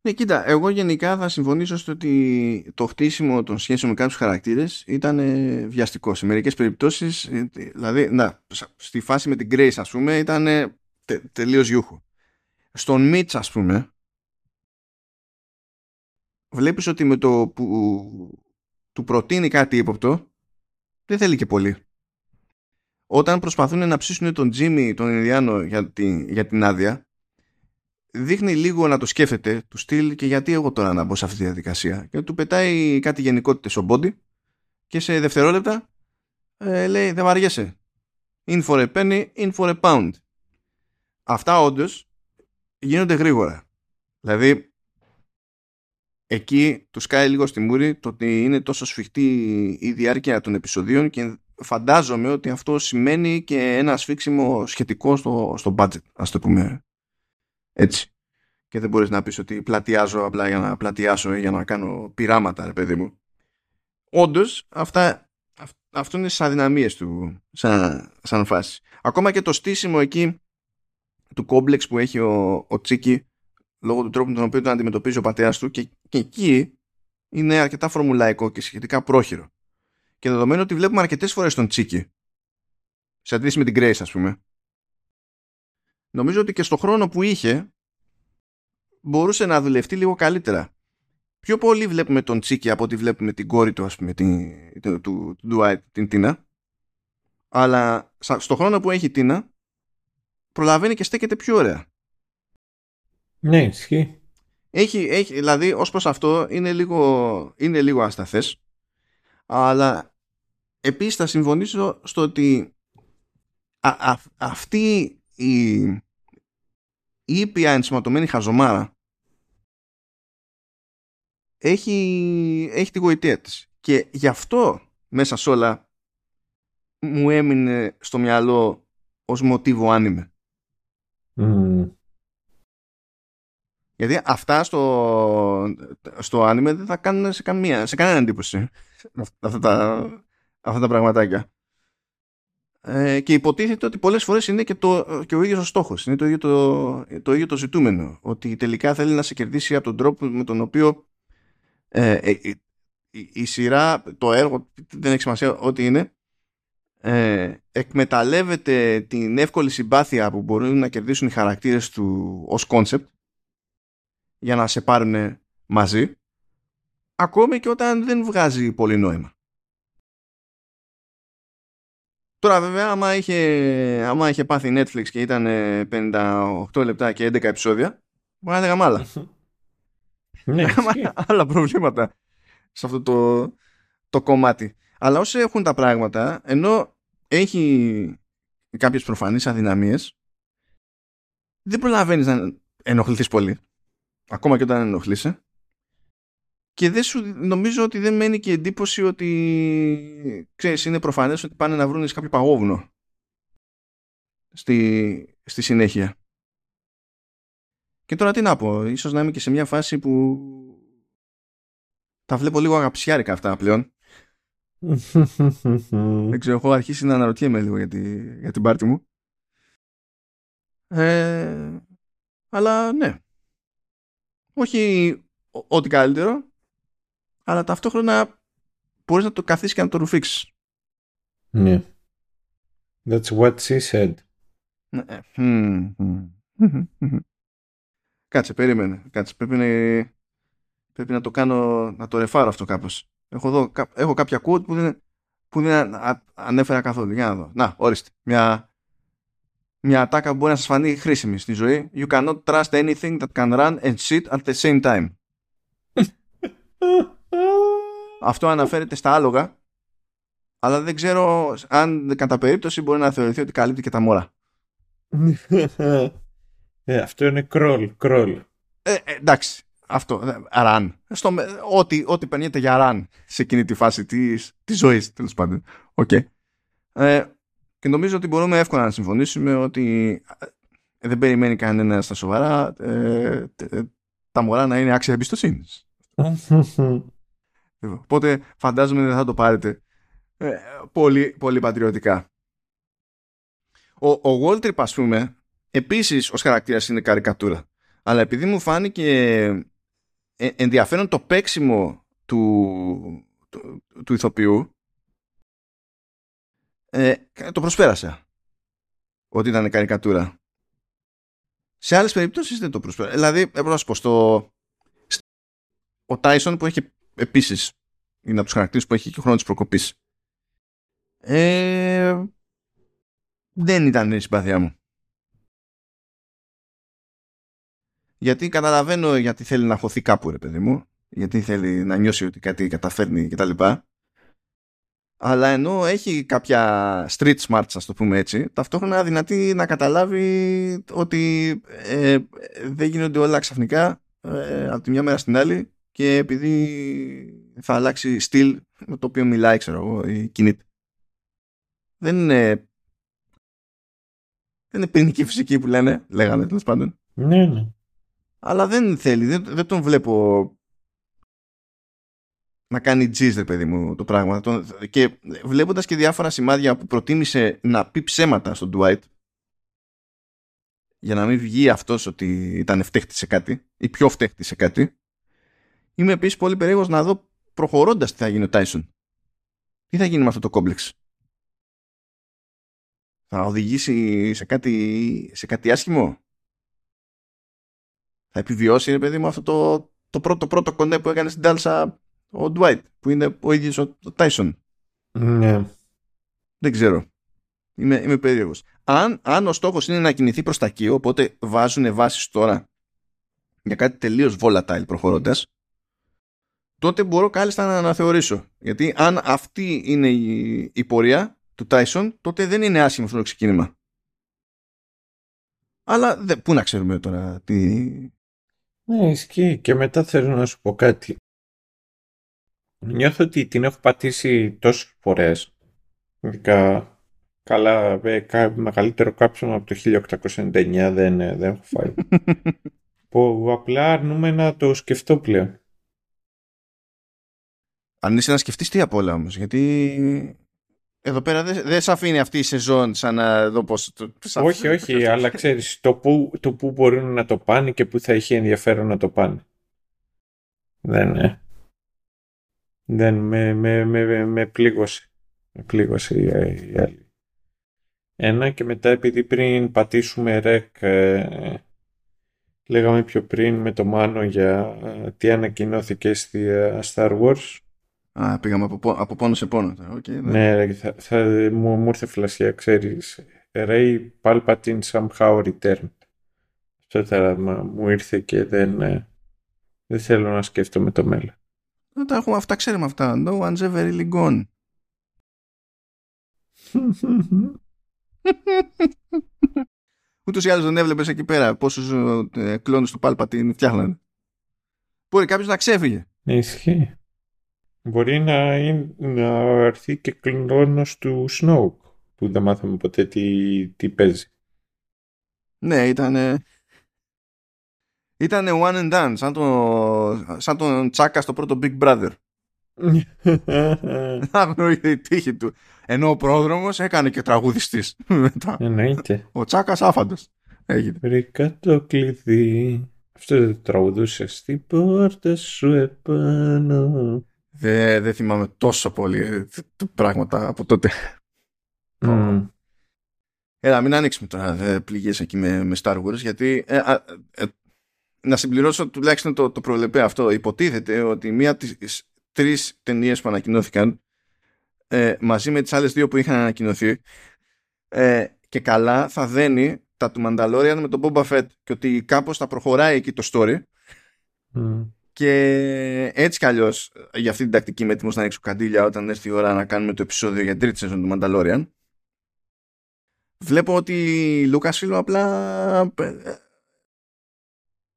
Ναι, κοίτα, εγώ γενικά θα συμφωνήσω στο ότι το χτίσιμο των σχέσεων με κάποιους χαρακτήρες ήταν βιαστικό. Σε μερικές περιπτώσεις, ε, δηλαδή, να, στη φάση με την Grace, ας πούμε, ήταν τε, τελείως γιούχο. Στον Μίτς, ας πούμε, βλέπεις ότι με το που του προτείνει κάτι ύποπτο, δεν θέλει και πολύ. Όταν προσπαθούν να ψήσουν τον Τζίμι, τον Ινδιάνο για την, για την άδεια, δείχνει λίγο να το σκέφτεται του στυλ και γιατί εγώ τώρα να μπω σε αυτή τη διαδικασία; Και του πετάει κάτι γενικότητες στο μπόντι και σε δευτερόλεπτα ε, λέει δεν βαριέσαι. In for a penny, in for a pound. Αυτά όντως γίνονται γρήγορα. Δηλαδή εκεί του σκάει λίγο στη μούρη το ότι είναι τόσο σφιχτή η διάρκεια των επεισοδίων και φαντάζομαι ότι αυτό σημαίνει και ένα σφίξιμο σχετικό στο, στο budget, ας το πούμε έτσι. Και δεν μπορείς να πεις ότι πλατιάζω απλά για να πλατιάσω ή για να κάνω πειράματα, ρε παιδί μου. Όντως, αυτά, αυτό είναι στι αδυναμίες του σαν, σαν φάση. Ακόμα και το στήσιμο εκεί του κόμπλεξ που έχει ο, ο Τσίκη λόγω του τρόπου με τον οποίο τον αντιμετωπίζει ο πατέρας του και, και εκεί είναι αρκετά φορμουλαϊκό και σχετικά πρόχειρο. Και δεδομένου ότι βλέπουμε αρκετές φορές τον Τσίκη σε αντίθεση με την Grace ας πούμε νομίζω ότι και στο χρόνο που είχε μπορούσε να δουλευτεί λίγο καλύτερα. Πιο πολύ βλέπουμε τον Τσίκη από ότι βλέπουμε την κόρη του, ας πούμε, την, του, του, του, την Τίνα. Αλλά στο χρόνο που έχει η Τίνα, προλαβαίνει και στέκεται πιο ωραία. Ναι, ισχύει. Έχει, έχει, δηλαδή, ως προς αυτό είναι λίγο, είναι λίγο ασταθές. Αλλά επίσης θα συμφωνήσω στο ότι αυτή η, η ήπια ενσωματωμένη χαζομάρα έχει, έχει τη γοητεία της. Και γι' αυτό μέσα σε όλα μου έμεινε στο μυαλό ως μοτίβο άνιμε. Γιατί αυτά στο, στο άνιμε δεν θα κάνουν σε, καμία, σε κανένα εντύπωση. Αυτά τα, αυτά τα πραγματάκια. Ε, και υποτίθεται ότι πολλές φορές είναι και, το, και ο ίδιος ο στόχος, είναι το ίδιο το, το ίδιο το ζητούμενο, ότι τελικά θέλει να σε κερδίσει από τον τρόπο με τον οποίο ε, ε, η, η, σειρά, το έργο, δεν έχει σημασία ό,τι είναι, ε, εκμεταλλεύεται την εύκολη συμπάθεια που μπορούν να κερδίσουν οι χαρακτήρες του ως κόνσεπτ για να σε πάρουν μαζί ακόμη και όταν δεν βγάζει πολύ νόημα. Τώρα βέβαια άμα είχε, άμα είχε πάθει Netflix και ήταν 58 λεπτά και 11 επεισόδια μπορεί να έλεγα άλλα. ναι, άλλα προβλήματα σε αυτό το, το κομμάτι. Αλλά όσοι έχουν τα πράγματα ενώ έχει κάποιες προφανείς αδυναμίες δεν προλαβαίνεις να ενοχληθείς πολύ ακόμα και όταν ενοχλείσαι και δεν σου, νομίζω ότι δεν μένει και εντύπωση ότι ξέρεις, είναι προφανές ότι πάνε να βρουν κάποιο παγόβουνο στη, στη συνέχεια. Και τώρα τι να πω, ίσως να είμαι και σε μια φάση που τα βλέπω λίγο αγαπησιάρικα αυτά πλέον. δεν ξέρω, έχω αρχίσει να αναρωτιέμαι λίγο για, τη, για την πάρτη μου. Ε, αλλά ναι. Όχι ό,τι καλύτερο, αλλά ταυτόχρονα μπορείς να το καθίσεις και να το ρουφήξεις. Ναι. That's what she said. Ναι. Κάτσε, περίμενε. Κάτσε, πρέπει να, πρέπει να το κάνω, να το ρεφάρω αυτό κάπως. Έχω, εδώ, έχω κάποια quote που δεν, που δεν ανέφερα καθόλου. Για να δω. Να, ορίστε. Μια, μια ατάκα που μπορεί να σας φανεί χρήσιμη στη ζωή. You cannot trust anything that can run and sit at the same time. Αυτό αναφέρεται στα άλογα αλλά δεν ξέρω αν κατά περίπτωση μπορεί να θεωρηθεί ότι καλύπτει και τα μόρα. ε, αυτό είναι κρόλ, κρόλ. Ε, εντάξει, αυτό, ραν. Στο, ό,τι, ό,τι περνιέται για ραν σε εκείνη τη φάση της, της ζωής, τέλος πάντων. Okay. Ε, και νομίζω ότι μπορούμε εύκολα να συμφωνήσουμε ότι ε, δεν περιμένει κανένα στα σοβαρά ε, τα μωρά να είναι άξια εμπιστοσύνης. Οπότε φαντάζομαι δεν θα το πάρετε ε, πολύ, πολύ πατριωτικά. Ο, ο Waltrip, ας πούμε, επίσης ως χαρακτήρας είναι καρικατούρα. Αλλά επειδή μου φάνηκε ε, ενδιαφέρον το παίξιμο του, του, του ηθοποιού, ε, το προσπέρασα. Ότι ήταν καρικατούρα. Σε άλλες περιπτώσεις δεν το προσπέρασα. Δηλαδή, έπρεπε να σου πω, στο, ο Τάισον που έχει επίσης είναι από τους χαρακτήρες που έχει και χρόνος της προκοπής ε, δεν ήταν η συμπαθία μου. Γιατί καταλαβαίνω γιατί θέλει να χωθεί κάπου ρε παιδί μου, γιατί θέλει να νιώσει ότι κάτι καταφέρνει κτλ. Αλλά ενώ έχει κάποια street smarts, ας το πούμε έτσι, ταυτόχρονα δυνατή να καταλάβει ότι ε, δεν γίνονται όλα ξαφνικά ε, από τη μια μέρα στην άλλη και επειδή θα αλλάξει στυλ με το οποίο μιλάει, ξέρω εγώ, ή κινείται. Δεν είναι. Δεν είναι πυρηνική φυσική που λένε, λέγανε τέλος πάντων. Ναι, ναι. Αλλά δεν θέλει, δεν, δεν τον βλέπω να κάνει τζιζ, παιδί μου, το πράγμα. Και βλέποντας και διάφορα σημάδια που προτίμησε να πει ψέματα στον Dwight για να μην βγει αυτός ότι ήταν φταίχτης σε κάτι ή πιο φταίχτης σε κάτι είμαι επίσης πολύ περίεργος να δω προχωρώντας τι θα γίνει ο Τάισον. Τι θα γίνει με αυτό το κόμπλεξ; Θα οδηγήσει σε κάτι, σε κάτι άσχημο; Θα επιβιώσει, ρε παιδί μου, αυτό το, το πρώτο πρώτο κονέ που έκανε στην Τάλσα ο Ντουάιτ, που είναι ο ίδιος ο, Τάισον. Ναι. Δεν ξέρω. Είμαι, είμαι περίεργος. Αν, αν ο στόχος είναι να κινηθεί προς τα εκεί, οπότε βάζουν βάσεις τώρα για κάτι τελείως volatile προχωρώντας, τότε μπορώ κάλλιστα να αναθεωρήσω. Γιατί αν αυτή είναι η, η πορεία, του Tyson, τότε δεν είναι άσχημο αυτό το ξεκίνημα. Αλλά δε, πού να ξέρουμε τώρα τι... Ναι, ισχύει. Και μετά θέλω να σου πω κάτι. Νιώθω ότι την έχω πατήσει τόσες φορές. Ειδικά καλά, ε, μεγαλύτερο κάψιμο από το 1899 δεν, ε, δεν έχω φάει. που απλά αρνούμε να το σκεφτώ πλέον. Αν είσαι να σκεφτείς τι απ' όλα όμως, γιατί εδώ πέρα δεν δε σε αφήνει αυτή η σεζόν σαν να δω πώς... Το, όχι, όχι, αλλά ξέρεις το που, το που μπορούν να το πάνε και που θα έχει ενδιαφέρον να το πάνε. Δεν, ναι. Δεν με, με, με, με πλήγωσε. Με πλήγωσε η, η άλλη. Ένα και μετά επειδή πριν πατήσουμε ρεκ ε, λέγαμε πιο πριν με το Μάνο για ε, τι ανακοινώθηκε στη ε, Star Wars Α, πήγαμε από, από πόνο σε πόνο. Okay, ναι, ναι θα, θα, μου, μου ήρθε φλασιά, ξέρεις. Ray Palpatine somehow returned. Αυτό θα, μου ήρθε και δεν, ε, δεν θέλω να σκέφτομαι το μέλλον. Δεν τα έχουμε, αυτά ξέρουμε αυτά. No one's ever really gone. Ούτως ή άλλως δεν έβλεπες εκεί πέρα πόσους ε, κλόνους του Palpatine φτιάχνανε. Μπορεί κάποιος να ξέφυγε. Ναι, ισχύει. Μπορεί να, είναι, να έρθει και κλόνος του Snoke που δεν μάθαμε ποτέ τι, τι παίζει. Ναι, ήταν. Ήταν one and done, σαν, το, σαν τον Τσάκα στο πρώτο Big Brother. Αγνοείται η τύχη του. Ενώ ο πρόδρομος έκανε και τραγουδιστής. Εννοείται. Ο Τσάκας άφαντος. Έγινε. Βρήκα το κλειδί. Αυτό δεν το τραγουδούσε στην πόρτα σου επάνω. Δεν δε θυμάμαι τόσο πολύ ε, πράγματα από τότε. Mm. Έλα, μην ανοίξουμε τώρα δε πληγές εκεί με, με Star Wars, γιατί ε, α, ε, να συμπληρώσω τουλάχιστον το, το προβλεπέ αυτό. Υποτίθεται ότι μία από τις τρεις ταινίες που ανακοινώθηκαν ε, μαζί με τις άλλες δύο που είχαν ανακοινωθεί ε, και καλά θα δένει τα του Mandalorian με τον Boba Fett και ότι κάπως θα προχωράει εκεί το story Mm. και έτσι κι αλλιώς για αυτή την τακτική είμαι έτοιμος να ανοίξω καντήλια όταν έρθει η ώρα να κάνουμε το επεισόδιο για την τρίτη σεζόν του Mandalorian βλέπω ότι η Lucasfilm απλά ε,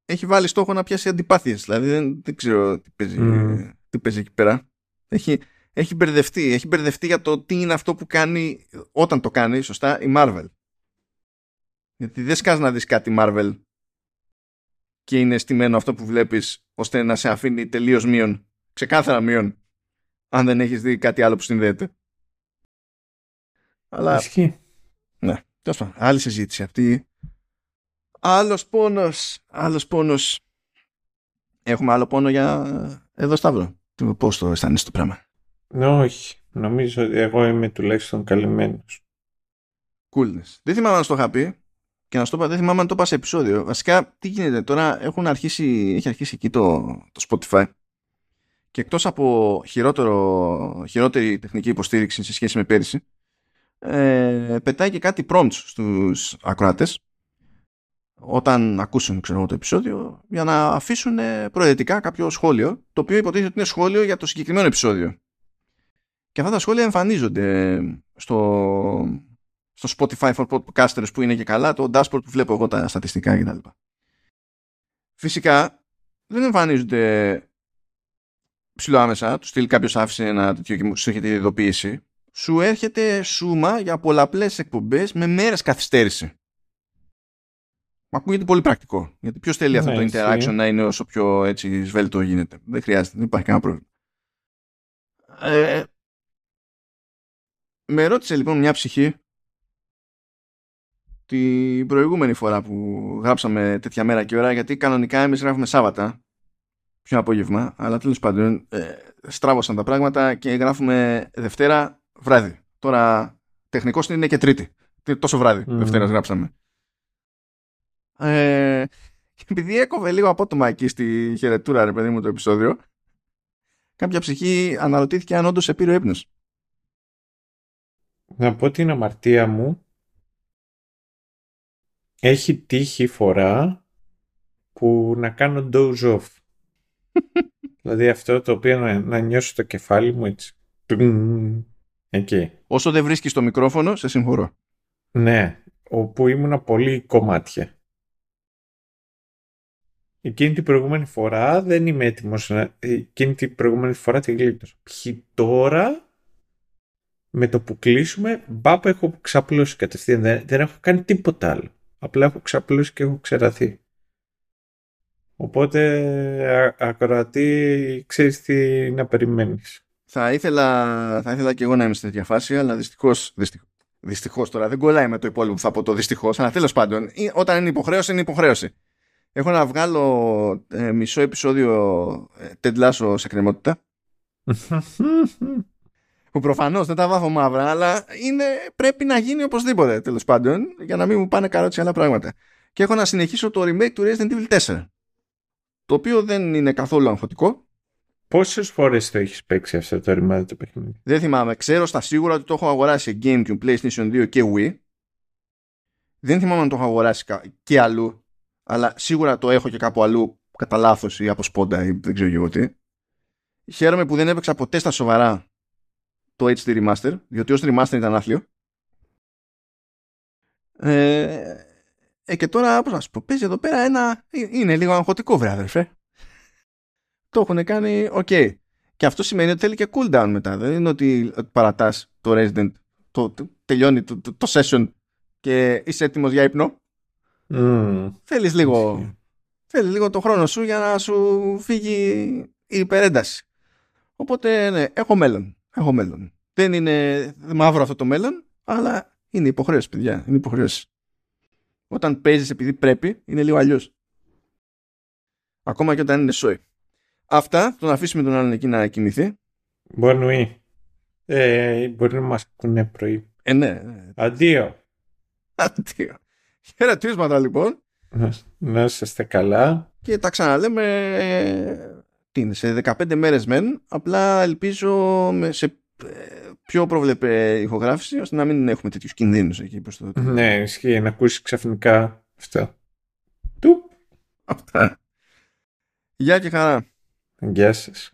έχει βάλει στόχο να πιάσει αντιπάθειες δηλαδή δεν, δεν ξέρω τι παίζει, Mm. τι παίζει εκεί πέρα έχει, έχει μπερδευτεί έχει μπερδευτεί για το τι είναι αυτό που κάνει όταν το κάνει σωστά η Marvel γιατί δεν σκάς να δεις κάτι Marvel και είναι στημένο αυτό που βλέπεις ώστε να σε αφήνει τελείως μείον ξεκάθαρα μείον αν δεν έχεις δει κάτι άλλο που συνδέεται αλλά Ισχύει. ναι, τέλος πάντων, άλλη συζήτηση αυτή. Άλλος πόνος, άλλος πόνος. Έχουμε άλλο πόνο για εδώ Σταύρο. Τι- Πώς το αισθάνεσαι το πράγμα; Ναι, όχι. Νομίζω ότι εγώ είμαι τουλάχιστον καλυμμένος. Coolness. Δεν θυμάμαι αν στο είχα πει και να σου το είπα, δεν θυμάμαι αν το είπα σε επεισόδιο. Βασικά, τι γίνεται τώρα, έχουν αρχίσει, έχει αρχίσει εκεί το, το Spotify και εκτός από χειρότερο, χειρότερη τεχνική υποστήριξη σε σχέση με πέρυσι, ε, πετάει και κάτι prompts στους ακροατές όταν ακούσουν ξέρω, εγώ, το επεισόδιο για να αφήσουν ε, προαιρετικά κάποιο σχόλιο το οποίο υποτίθεται ότι είναι σχόλιο για το συγκεκριμένο επεισόδιο και αυτά τα σχόλια εμφανίζονται στο, στο Spotify for Podcasters που είναι και καλά το dashboard που βλέπω εγώ τα στατιστικά κτλ. Φυσικά δεν εμφανίζονται ψηλό άμεσα, του στυλ κάποιος άφησε ένα τέτοιο και σου έρχεται η ειδοποίηση. Σου έρχεται σούμα για πολλαπλές εκπομπές με μέρες καθυστέρηση. Μου ακούγεται πολύ πρακτικό. Γιατί ποιος θέλει αυτό Ναι, το ισχύει. interaction να είναι όσο πιο έτσι σβέλτο γίνεται. Δεν χρειάζεται, δεν υπάρχει κανένα πρόβλημα. Ε, με ρώτησε λοιπόν μια ψυχή την προηγούμενη φορά που γράψαμε τέτοια μέρα και ώρα γιατί κανονικά εμείς γράφουμε Σάββατα πιο απόγευμα αλλά τέλος πάντων ε, στράβωσαν τα πράγματα και γράφουμε Δευτέρα βράδυ. Τώρα τεχνικώς είναι και Τρίτη. Τι- Τόσο βράδυ Μμμ. Δευτέρας γράψαμε. Ε, και επειδή έκοβε λίγο απότομα εκεί στη χαιρετούρα ρε παιδί μου το επεισόδιο κάποια ψυχή αναρωτήθηκε αν όντως σε πήρε ο ύπνος. Να πω την αμαρτία μου. Έχει τύχει φορά που να κάνω doze off. δηλαδή αυτό το οποίο να, να νιώσω το κεφάλι μου έτσι. Τουμ, Εκεί. Όσο δεν βρίσκεις το μικρόφωνο, σε συγχωρώ. Ναι, όπου ήμουνα πολύ κομμάτια. Εκείνη την προηγούμενη φορά δεν είμαι έτοιμος να... Εκείνη την προηγούμενη φορά την γλίτωσα. Ποιοι τώρα με το που κλείσουμε μπάπα έχω ξαπλώσει κατευθείαν. Δεν, δεν έχω κάνει τίποτα άλλο. Απλά έχω ξαπλώσει και έχω ξεραθεί. Οπότε α, ακροατή ξέρεις τι να περιμένεις. Θα ήθελα, θα ήθελα και εγώ να είμαι σε τέτοια φάση, αλλά δυστυχώς, δυστυχώς, δυστυχώς τώρα δεν κολλάει με το υπόλοιπο που θα πω το δυστυχώς, αλλά τέλος πάντων, ή- όταν είναι υποχρέωση, είναι υποχρέωση. Έχω να βγάλω ε, μισό επεισόδιο ε, Ted Lasso σε κρεμότητα, που προφανώς δεν τα βάφω μαύρα, αλλά είναι, πρέπει να γίνει οπωσδήποτε, τέλος πάντων, για να μην μου πάνε καρότσι άλλα πράγματα. Και έχω να συνεχίσω το remake του Resident Evil 4, το οποίο δεν είναι καθόλου αγχωτικό, Πόσες φορές το έχεις παίξει αυτό το ρημάδι το παιχνίδι. Δεν θυμάμαι. Ξέρω στα σίγουρα ότι το έχω αγοράσει σε GameCube, PlayStation 2 και Wii. Δεν θυμάμαι αν το έχω αγοράσει κα- και αλλού. Αλλά σίγουρα το έχω και κάπου αλλού κατά λάθος ή από σπόντα ή δεν ξέρω και εγώ τι. Χαίρομαι που δεν έπαιξα ποτέ στα σοβαρά το HD Remaster, διότι ως Remaster ήταν άθλιο. Ε, ε, και τώρα, πώς να σου πω, παίζει εδώ πέρα ένα... ε, Είναι λίγο αγχωτικό, βρε αδερφέ. Το έχουν κάνει, οκ. Και αυτό σημαίνει ότι θέλει και cooldown μετά. Δεν είναι ότι παρατάς το Resident, το, το- τελειώνει το, το, το session και είσαι έτοιμος για ύπνο. Mm. Θέλεις λίγο, θέλεις λίγο το χρόνο σου για να σου φύγει η υπερένταση. Οπότε, ναι, έχω μέλλον. Έχω μέλλον. Δεν είναι μαύρο αυτό το μέλλον, αλλά είναι υποχρέωση, παιδιά. Είναι υποχρέωση. Όταν παίζεις επειδή πρέπει, είναι λίγο αλλιώς. Ακόμα και όταν είναι σόι. Αυτά, τον αφήσουμε τον άλλον εκεί να κοιμηθεί. Μπορεί. Ε, μπορεί να μας ακούνε πρωί. Ε, ναι. ναι. Αντίο. Αντίο. Χαιρετίσματα λοιπόν. Να, να είστε καλά. Και τα ξαναλέμε ε, τι είναι, σε 15 μέρες μεν. Απλά ελπίζω με, σε ε, πιο προβλεπέ ηχογράφηση ώστε να μην έχουμε τέτοιους κινδύνους εκεί προς το... Ναι, ισχύει να ακούσεις ξαφνικά αυτό. Του. Αυτά. Γεια και χαρά. Γεια σας.